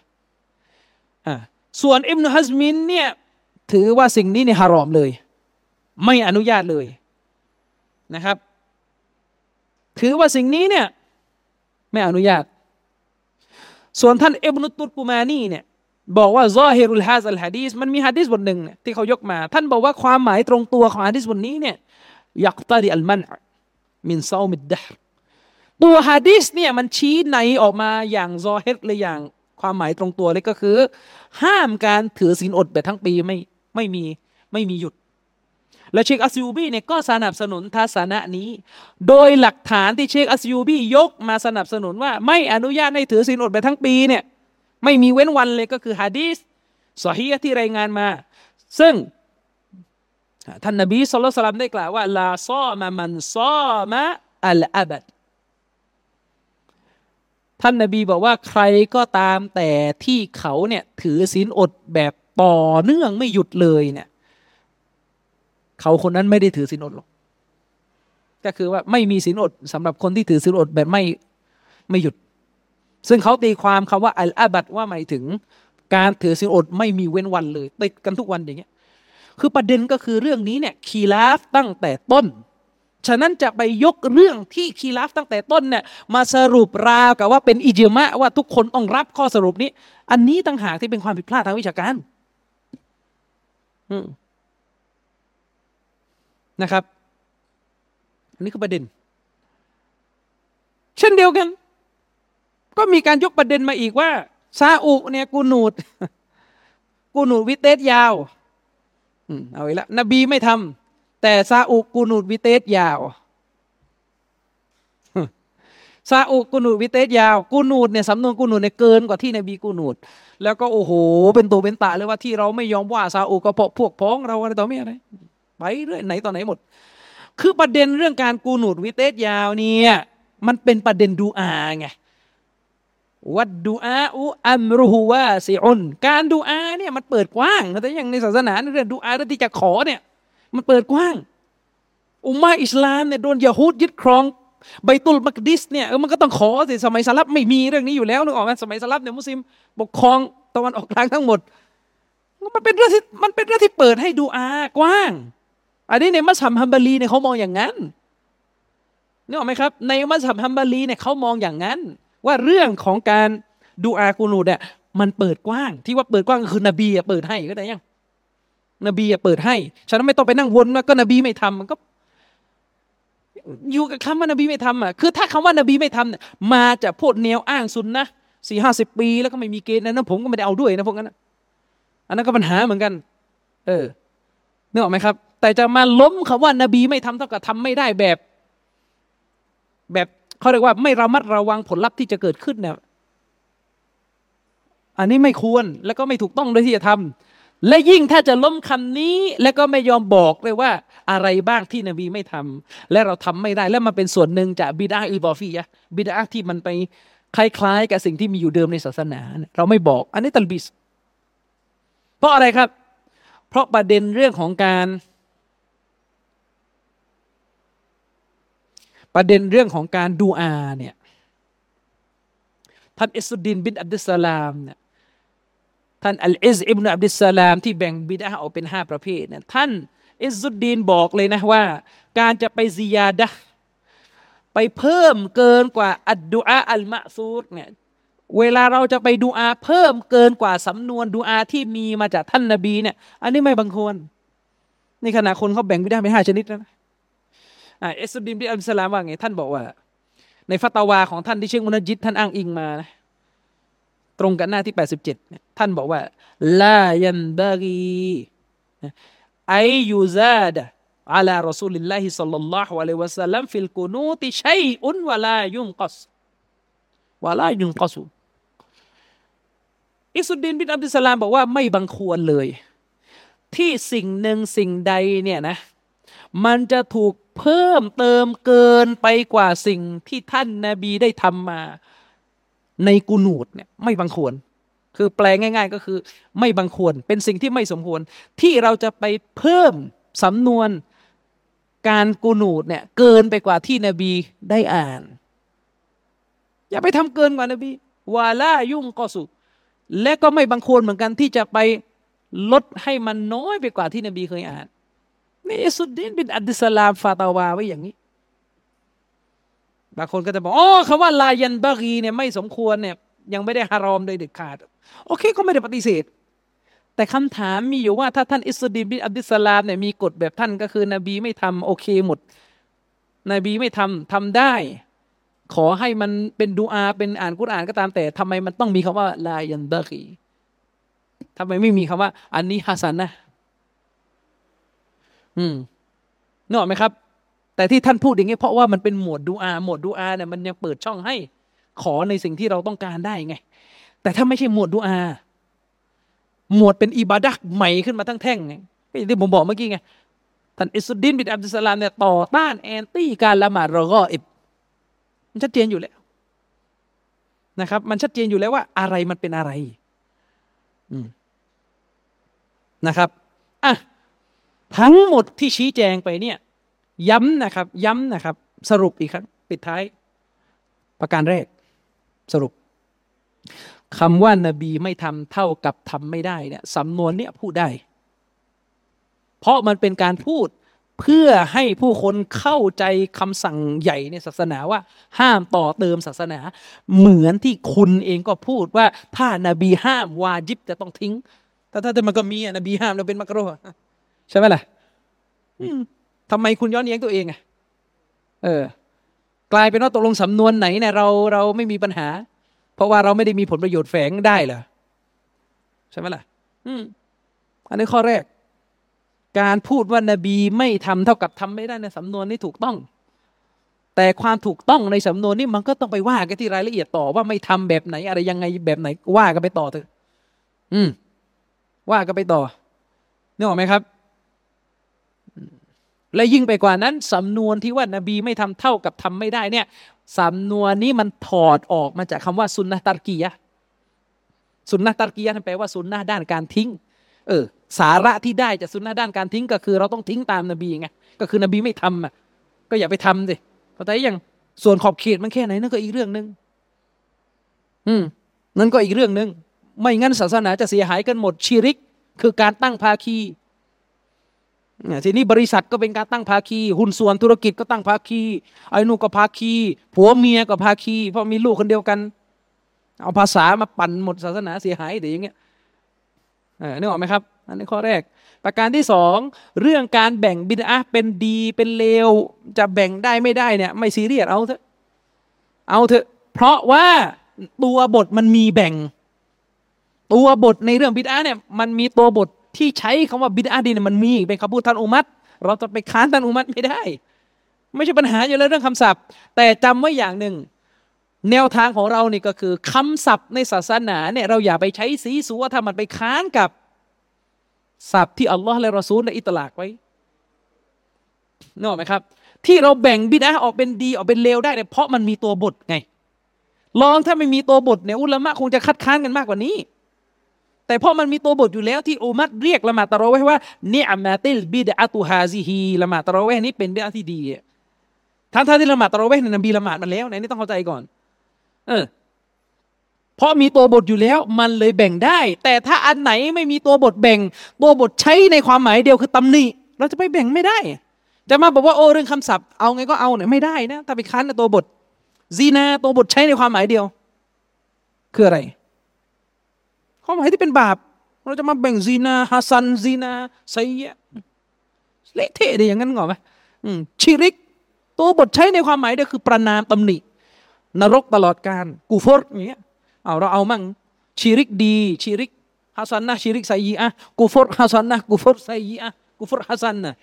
อ่าส่วนอิมนุฮัซมินเนี่ยถือว่าสิ่งนี้เนี่ยฮารอมเลย ไม่อนุญาตเลยนะครับ ถือว่าสิ่งนี้เนี่ยไม่อนุญาต ส่วนท่านอิบนุตุรกุมานีเนี่ย บอกว่าซอฮิรุลฮาซัลฮะดีสมันมีฮะดีสบทหนึ่งเนี่ยที่เขายกมา ท่านบอกว่าความหมายตรงตัวของฮะดีสบทนี้เนี่ยيقتضي المنع من صيام الدهر ตัวฮะดีสเนี่ยมันชี้นัยออกมาอย่างซอฮิรเลยอย่างความหมายตรงตัวเลยก็คือ ห้ามการถือศีลอดแบบทั้งปีไม่ไม่มีไม่มีหยุด และเชคอัสยูบีเนี่ยก็สนับสนุนทัศนะนี้ โดยหลักฐานที่เชคอัสยูบียกมาสนับสนุนว่าไม่อนุญาตให้ถือศีลอดแบบทั้งปีเนี่ย ไม่มีเว้นวันเลยก็คือฮะดีสสฮีที่รายงานมา ซึ่งท่านนบีสุลต่านได้กล่าวว่าลาซอมามันซอมาอัลอาบัดท่านนบีบอกว่าใครก็ตามแต่ที่เขาเนี่ยถือศีลอดแบบต่อเนื่องไม่หยุดเลยเนี่ย เขาคนนั้นไม่ได้ถือศีลอดหรอกก็คือว่าไม่มีศีลอดสำหรับคนที่ถือศีลอดแบบไม่ไม่หยุด ซึ่งเขาตีความคำว่าอัลอาบัดว่าหมายถึง การถือศีลอดไม่มีเว้นวันเลยติดกันทุกวันอย่างเงี้ยคือประเด็นก็คือเรื่องนี้เนี่ยคีลาฟตั้งแต่ต้น ฉะนั้นจะไปยกเรื่องที่คีลาฟตั้งแต่ต้นเนี่ยมาสรุปราวกับว่าเป็นอิจมะว่าทุกคนต้องรับข้อสรุปนี้ อันนี้ต่างหากที่เป็นความผิดพลาดทางวิชาการนะครับ อันนี้คือประเด็น เช่นเดียวกัน ก็มีการยกประเด็นมาอีกว่า ซาอุเนี่ยกูนูดกูนูดวิเตสยาวเอาอีกแล้วนบีไม่ทำแต่ซาอุกูนูดวิเตสยาวซาอุกูนูดวิเตสยาวกูนูดเนี่ยสำนวนกูนูดเนี่ยเกินกว่าที่นบีกูนูดแล้วก็โอ้โห เป็นตัวเป็นตาเลยว่าที่เราไม่ยอมว่าซาอุก็เพราะพวกพ้องเราอะไรต่อไม่อะไรไปเรื่อยไหนต่อไหนหมด คือประเด็นเรื่องการกูนูดวิเตสยาวเนี่ยมันเป็นประเด็นดูอาไง วัดดูอาอุอัมรุฮวาซิอุนการดูอาเนี่ยมันเปิดกว้างแต่อย่างในศาสนาเรื่องดูอาเรื่องที่จะขอเนี่ยมันเปิดกว้าง อุมาอิสลามเนี่ยโดนยาฮูดยึดครองใบตุลมักดิสเนี่ยมันก็ต้องขอสิสมัยสลับไม่มีเรื่องนี้อยู่แล้วนึกออกไหมสมัยสลับเนี่ยมุสลิมปกครองตะวันออกกลางทั้งหมด มันเป็นเรื่องที่มันเป็นเรื่องที่เปิดให้ดูอากว้าง อันนี้ในมัสยิดฮัมบารีเนี่ยเขามองอย่างนั้นนึกออกไหมครับ ในมัสยิดฮัมบารีเนี่ยเขามองอย่างนั้น ว่าเรื่องของการดูอากูนูดเนี่ยมันเปิดกว้าง ที่ว่าเปิดกว้างคือนบีเปิดให้ก็ได้ยัง นบีเปิดให้ฉะนั้นไม่ต้องไปนั่งวนว่าก็นบีไม่ทำมันก็ อยู่กับคำว่านบีไม่ทำอะคือถ้าคำว่านบีไม่ทำเนี่ยมาจากพวกแนวอ้างซุนนะสี่ห้าสิบปีแล้วก็ไม่มีเกณฑ์นั้นผมก็ไม่ได้เอาด้วยนะพวกนั้นอันนั้นก็ปัญหาเหมือนกัน เออนึกออกไหมครับ แต่จะมาล้มคำว่านบีไม่ทำเท่ากับทำไม่ได้แบบ แบบ เขาเรียกว่าไม่ระมัดระวังผลลัพธ์ที่จะเกิดขึ้นเนี่ยอันนี้ไม่ควรแล้วก็ไม่ถูกต้องเลยที่จะทำและยิ่งถ้าจะล้มคำนี้ แล้วก็ไม่ยอมบอกเลยว่าอะไรบ้างที่นบีไม่ทำและเราทำไม่ได้ แล้วมันเป็นส่วนหนึ่งจากบิดาอิบอฟียะบิดาที่มันไปคล้ายๆ กับสิ่งที่มีอยู่เดิมในศาสนา เราไม่บอก อันนี้ตัลบิส เพราะอะไรครับ เพราะประเด็นเรื่องของการ ประเด็นเรื่องของการดูอาเนี่ยท่านอิสุดินบินอับดุสลามเนี่ยท่านอัลอิซอิบนอับดุสลามที่แบ่งบิดาออกเป็นห้าประเภทเนี่ยท่านอิสุดดีนบอกเลยนะว่า การจะไปซิยาดะไปเพิ่มเกินกว่าอัดดูอาอัลมะซูดเนี่ยเวลาเราจะไปดูอาเพิ่มเกินกว่าสำนวนดูอาที่มีมาจากท่านนบีเนี่ย อันนี้ไม่บังควรนี่ขณะคนเขาแบ่งบิดาเป็นห้าชนิดนะ เอสุดิมที่อัลสลามว่าไงท่านบอกว่า ในฟัตาวาของท่านที่เชคมุนจิตท่านอ้างอิงมานะตรงกันหน้าที่ 87 ท่านบอกว่าลายันบารีไอยูซาดะอัลารอซูลิลลาฮิสัลลัลลอฮุอะลัยวะสัลลัมฟิลกุนูติชัยอุนวะลายุนกัสวะลายุนกัสูอิสุดดินบินอับดุสลามบอกว่าไม่บังควรเลย ที่สิ่งหนึ่งสิ่งใดเนี่ยนะ มันจะถูก เพิ่มเติมเกินไปกว่าสิ่งที่ท่านนาบีได้ทำมา ในกุนูดเนี่ยไม่บังควร คือแปลง่าย ๆ ก็คือ ไม่บังควรเป็นสิ่งที่ไม่สมควร ที่เราจะไปเพิ่มสำนวนการกุนูดเนี่ยเกินไปกว่าที่นบีได้อ่าน อย่าไปทำเกินกว่านบีวาล่ายุ่งก็สุ และก็ไม่บังควรเหมือนกันที่จะไปลดให้มันน้อยไปกว่าที่นบีเคยอ่าน นี่นี่อิสุดดินบินอัดดิสลามฟาตาวาไว้อย่างนี้ บางคนก็จะบอกอ๋อคำว่าลายันบารีเนี่ยไม่สมควรเนี่ย ยังไม่ได้ฮารอมโดยเด็ดขาด โอเคก็ไม่ได้ปฏิเสธ แต่คำถามมีอยู่ว่าถ้าท่านอิสุดินบินอัดิสลามเนี่ยมีกฎแบบท่านก็คือนบีไม่ทำโอเคหมด นบีไม่ทำทำได้ ขอให้มันเป็นดูอาเป็นอ่านกุรอานก็ตามแต่ทำไมมันต้องมีคำว่าลายันบารีทำไมไม่มีคำว่า อันนี้ฮัสันนะ อืมนึกออกไหมครับ แต่ที่ท่านพูดอย่างนี้เพราะว่ามันเป็นหมวดดูอาหมวดดูอาเนี่ยมันยังเปิดช่องให้ ขอในสิ่งที่เราต้องการได้ไง แต่ถ้าไม่ใช่หมวดดูอา หมวดเป็นอิบาดักใหม่ขึ้นมาทั้งแท่งไงที่ผมบอกเมื่อกี้ไงท่านอิสุดดินบินอับดุสลามเนี่ยต่อต้านแอนตี้การละหมาดรอก็อิบมันชัดเจนอยู่แล้วนะครับ มันชัดเจนอยู่แล้วว่าอะไรมันเป็นอะไรอืมนะครับอะ ทั้งหมดที่ชี้แจงไปเนี่ยย้ำนะครับ ย้ำนะครับ สรุปอีกครั้งปิดท้าย ประการแรก สรุปคำว่านบีไม่ทำเท่ากับทำไม่ได้เนี่ยสำนวนเนี่ยพูดได้ เพราะมันเป็นการพูดเพื่อให้ผู้คนเข้าใจคำสั่งใหญ่ในศาสนาว่า ห้ามต่อเติมศาสนา เหมือนที่คุณเองก็พูดว่า ถ้านาบีห้ามวาจิบจะต้องทิ้ง แต่ถ้าแต่มันก็มีนบีห้ามเราเป็นมักโร ใช่ไหมล่ะทำไมคุณย้อนแย้งตัวเองอะเออ กลายเป็นว่าตกลงสำนวนไหนเนี่ยเราเราไม่มีปัญหา เพราะว่าเราไม่ได้มีผลประโยชน์แฝงได้เหรอใช่ไหมล่ะ อืมอันนี้ข้อแรก การพูดว่านบีไม่ทำเท่ากับทำไม่ได้ในสำนวนนี้ถูกต้อง แต่ความถูกต้องในสำนวนนี้มันก็ต้องไปว่ากันที่รายละเอียดต่อว่าไม่ทำแบบไหน อะไรยังไงแบบไหนว่ากันไปต่อเถอะอืม ว่ากันไปต่อนึกออกไหมครับ และยิ่งไปกว่านั้นสำนวนที่ว่านบีไม่ทำเท่ากับทำไม่ได้เนี่ยสำนวนนี้มันถอดออกมาจากคำว่าสุนนะตัรกียะสุนนะตัรกียะแปลว่าสุนนะด้านการทิ้ง เออ สาระที่ได้จากสุนนะด้านการทิ้ง ก็คือเราต้องทิ้งตามนบีไงก็คือนบีไม่ทำอะก็อย่าไปทำสิเข้าใจยังส่วนขอบเขตมันแค่ไหนนั่นก็อีกเรื่องหนึ่งอืมนั่นก็อีกเรื่องหนึ่งไม่งั้นศาสนาจะเสียหายกันหมดชีริก คือการตั้งภาคี ทีนี้บริษัทก็เป็นการตั้งภาคี หุ้นส่วนธุรกิจก็ตั้งภาคีไอ้นู่ก็ภาคีผัวเมียก็ภาคี เพราะมีลูกคนเดียวกัน เอาภาษามาปั่นหมดศาสนาเสียหายเดี๋ยวอย่างเงี้ยนึกออกไหมครับ อันนี้ข้อแรก ประการที่สองเรื่องการแบ่งบิดาเป็นดีเป็นเลว จะแบ่งได้ไม่ได้เนี่ย ไม่ซีเรียสเอาเถอะเอาเถอะเพราะว่าตัวบทมันมีแบ่ง ตัวบทในเรื่องบิดาเนี่ย มันมีตัวบท ที่ใช้คำว่าบิดาดีเนี่ยมันมีเป็นคำพูดท่านอุมัตเราจะไปค้านท่านอุมัตไม่ได้ ไม่ใช่ปัญหาอยู่แล้วเรื่องคำศัพท์ แต่จำไว้อย่างหนึ่ง แนวทางของเรานี่ก็คือคำศัพท์ในศาสนาเนี่ยเราอย่าไปใช้สีสัวถ้ามันไปค้านกับศัพท์ที่อัลลอฮ์และรอซูลได้อิตลากไว้นึกออกไหมครับ ที่เราแบ่งบิดาออกเป็นดีออกเป็นเลวได้เนี่ยเพราะมันมีตัวบทไง ลองถ้าไม่มีตัวบทเนี่ยอุลามะคงจะคัดค้านกันมากกว่านี้ แต่พอมันมีตัวบทอยู่แล้วที่อุมัดเรียกละหมาดตะรอเวว่าเนี่ยมาติลบิดอะตุฮาซิฮีละหมาดตะรอเวนี้เป็นบิดอะที่ดีทั้งท่าที่ละหมาดตะรอเวในนบีละหมาดมันแล้วในนี้ต้องเข้าใจก่อน เออเพราะมีตัวบทอยู่แล้วมันเลยแบ่งได้ แต่ถ้าอันไหนไม่มีตัวบทแบ่ง ตัวบทใช้ในความหมายเดียวคือตำหนิเราจะไปแบ่งไม่ได้จะมาบอกว่าโอ้เรื่องคำศัพท์เอาไงก็เอาเนี่ยไม่ได้นะถ้าไปค้านในตัวบทซีนาตัวบทใช้ในความหมายเดียว คืออะไร ความหมายที่เป็นบาป เราจะมาแบ่งزنا حسن زنا سيئเละเทะดีอย่างนั้นเหรอไหมชิริก ตัวบทใช้ในความหมายเดียวคือ ประณามตำหนิ นรกตลอดการกูฟอร์อย่างเงี้ยเอาเราเอามั่งชิริกดีชิริกฮัสันนะชิริกไซยีอะกูฟอร์ฮัสันนะกูฟอร์ไซยีอะกูฟอร์ฮัสันนะ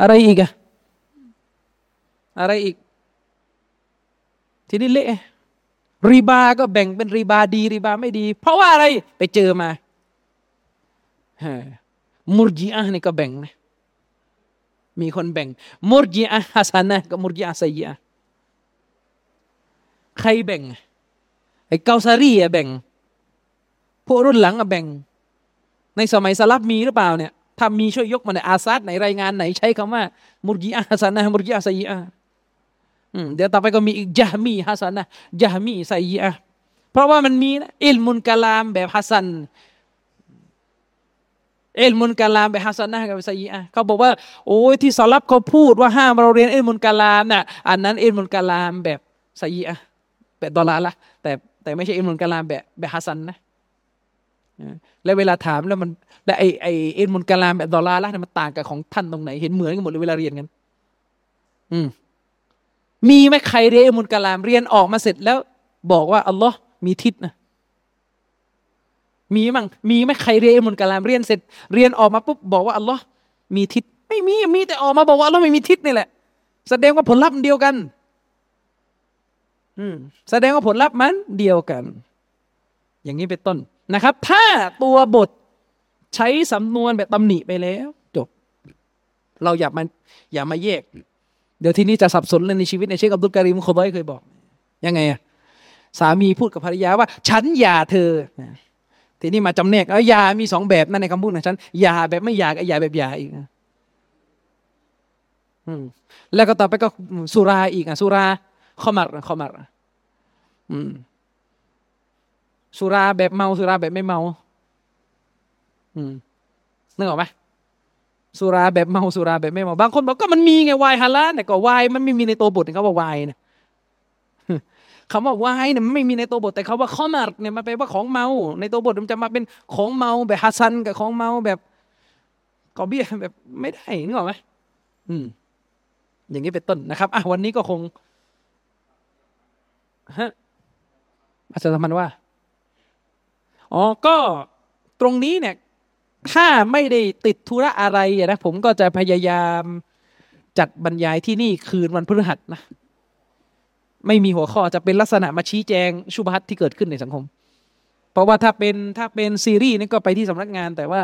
อะไรอีกอะอะไรอีก ทีนี้เละ รีบาก็แบ่งเป็นรีบาดีรีบาไม่ดี เพราะว่าอะไรไปเจอมามุรจีอะนี่ก็แบ่งนะมีคนแบ่ง มุรจีอะฮัสันะกับมุรจีอะไซยะใครแบ่งไอ้เกาซารีอะแบ่ง พวกรุ่นหลังอะแบ่ง ในสมัยสลับมีหรือเปล่าเนี่ยถ้ามีช่วยยกมาในอาซัดในรายงานไหนใช้คำว่า มุรจีอะฮัสันนะมุรจีอะไซยะ เดี๋ยวต่อไปก็มีอีกจามีฮัสันนะจามีไซยะเพราะว่ามันมีนะอิลมุนกะลามแบบฮัสันเอลมุนกาลามแบบฮัสันนะกับไซยีอะเขาบอกว่าโอ้ยที่สลับเขาพูดว่าห้ามเราเรียนเอลมุนกาลามน่ะอันนั้นเอลมุนกาลามแบบไซยีอะแบบดอลลาละแต่แต่ไม่ใช่เอลมุนกาลามแบบแบบฮัสันนะแล้วเวลาถามแล้วมันแล้วไอไอเอลมุนกาลามแบบดอลลาร์ละมันต่างกับของท่านตรงไหนเห็นเหมือนกันหมดเลยเวลาเรียนกัน อืม มีไหมใครเรียนเอมุนกาลามเรียนออกมาเสร็จแล้ว บอกว่าอัลลอฮ์มีทิศนะมีมั้งมีไหมใครเรียนมุนกะลามเรียนเสร็จ เรียนออกมาปุ๊บบอกว่าอัลลอฮ์มีทิศไม่มีมีแต่ออกมาบอกว่าอัลลอฮ์ไม่มีทิศนี่แหละ แสดงว่าผลลัพธ์เดียวกัน อืมแสดงว่าผลลัพธ์มันเดียวกัน อย่างนี้เป็นต้นนะครับ ถ้าตัวบทใช้สำนวนแบบตำหนิไปแล้ว จบ เราอย่ามาอย่ามาแยก เดี๋ยวทีนี้จะสับสนเลยในชีวิตในเชคอับดุลการีมโคบอยเคยบอก ยังไงอะสามีพูดกับภรรยาว่า ฉันหย่าเธอ ทีนี้มาจำแนกเออยามีสองแบบนั่นในคำพูดของฉันยาแบบไม่อยากยาแบบยาอีกแล้วก็ต่อไปก็สุราอีกอะสุราขมัดขมัดอืมสุราแบบเมาสุราแบบไม่เมา อืมนึกออกไหม สุราแบบเมาสุราแบบไม่เมาบางคนบอกก็มันมีไงวายฮาลาเนี่ยก็วายมันไม่มีในตัวบทเขาบอกวายนี่ยคำว่าวายเนี่ยมันไม่มีในตัวบทแต่คาว่าข้อมาเนี่ยมันแปลว่าของเมา ในตัวบทมันจะมาเป็นของเมาแบบฮัสซันกับของเมาแบบกอเบียแบบไม่ได้นึกออกไหมอืม อย่างนี้เป็นต้นนะครับอะวันนี้ก็คงฮะอาจารย์มันว่า อ๋อ ก็ตรงนี้เนี่ย ถ้าไม่ได้ติดธุระอะไรนะผมก็จะพยายามจัดบรรยายที่นี่คืนวันพฤหัสนะ ไม่มีหัวข้อจะเป็นลักษณะมาชี้แจงชุบฮัตที่เกิดขึ้นในสังคม เพราะว่าถ้าเป็นถ้าเป็นซีรีส์นี่ก็ไปที่สำนักงาน แต่ว่า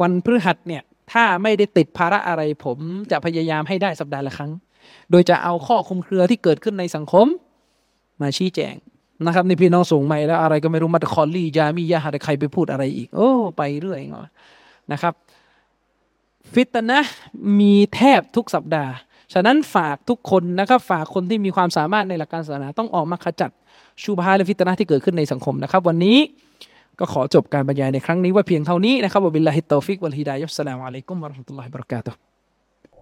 วันพฤหัสเนี่ย ถ้าไม่ได้ติดภาระอะไร ผมจะพยายามให้ได้สัปดาห์ละครั้ง โดยจะเอาข้อคุมเครือที่เกิดขึ้นในสังคม มาชี้แจง นะครับนี่พี่น้องส่งมาแล้วอะไรก็ไม่รู้มัตคอลลี่ยามียาหาใครไปพูดอะไรอีก โอ้ไปเรื่อยนะครับ ฟิตนะมีแทบทุกสัปดาห์ ฉะนั้นฝากทุกคนนะครับฝากคนที่มีความสามารถในหลักการศาสนาต้องออกมาขจัดชุบฮาและฟิตนะที่เกิดขึ้นในสังคมนะครับ วันนี้ก็ขอจบการบรรยายในครั้งนี้ว่าเพียงเท่านี้นะครับوبالله التوفيق والهداية السلام عليكم ورحمة الله وبركاته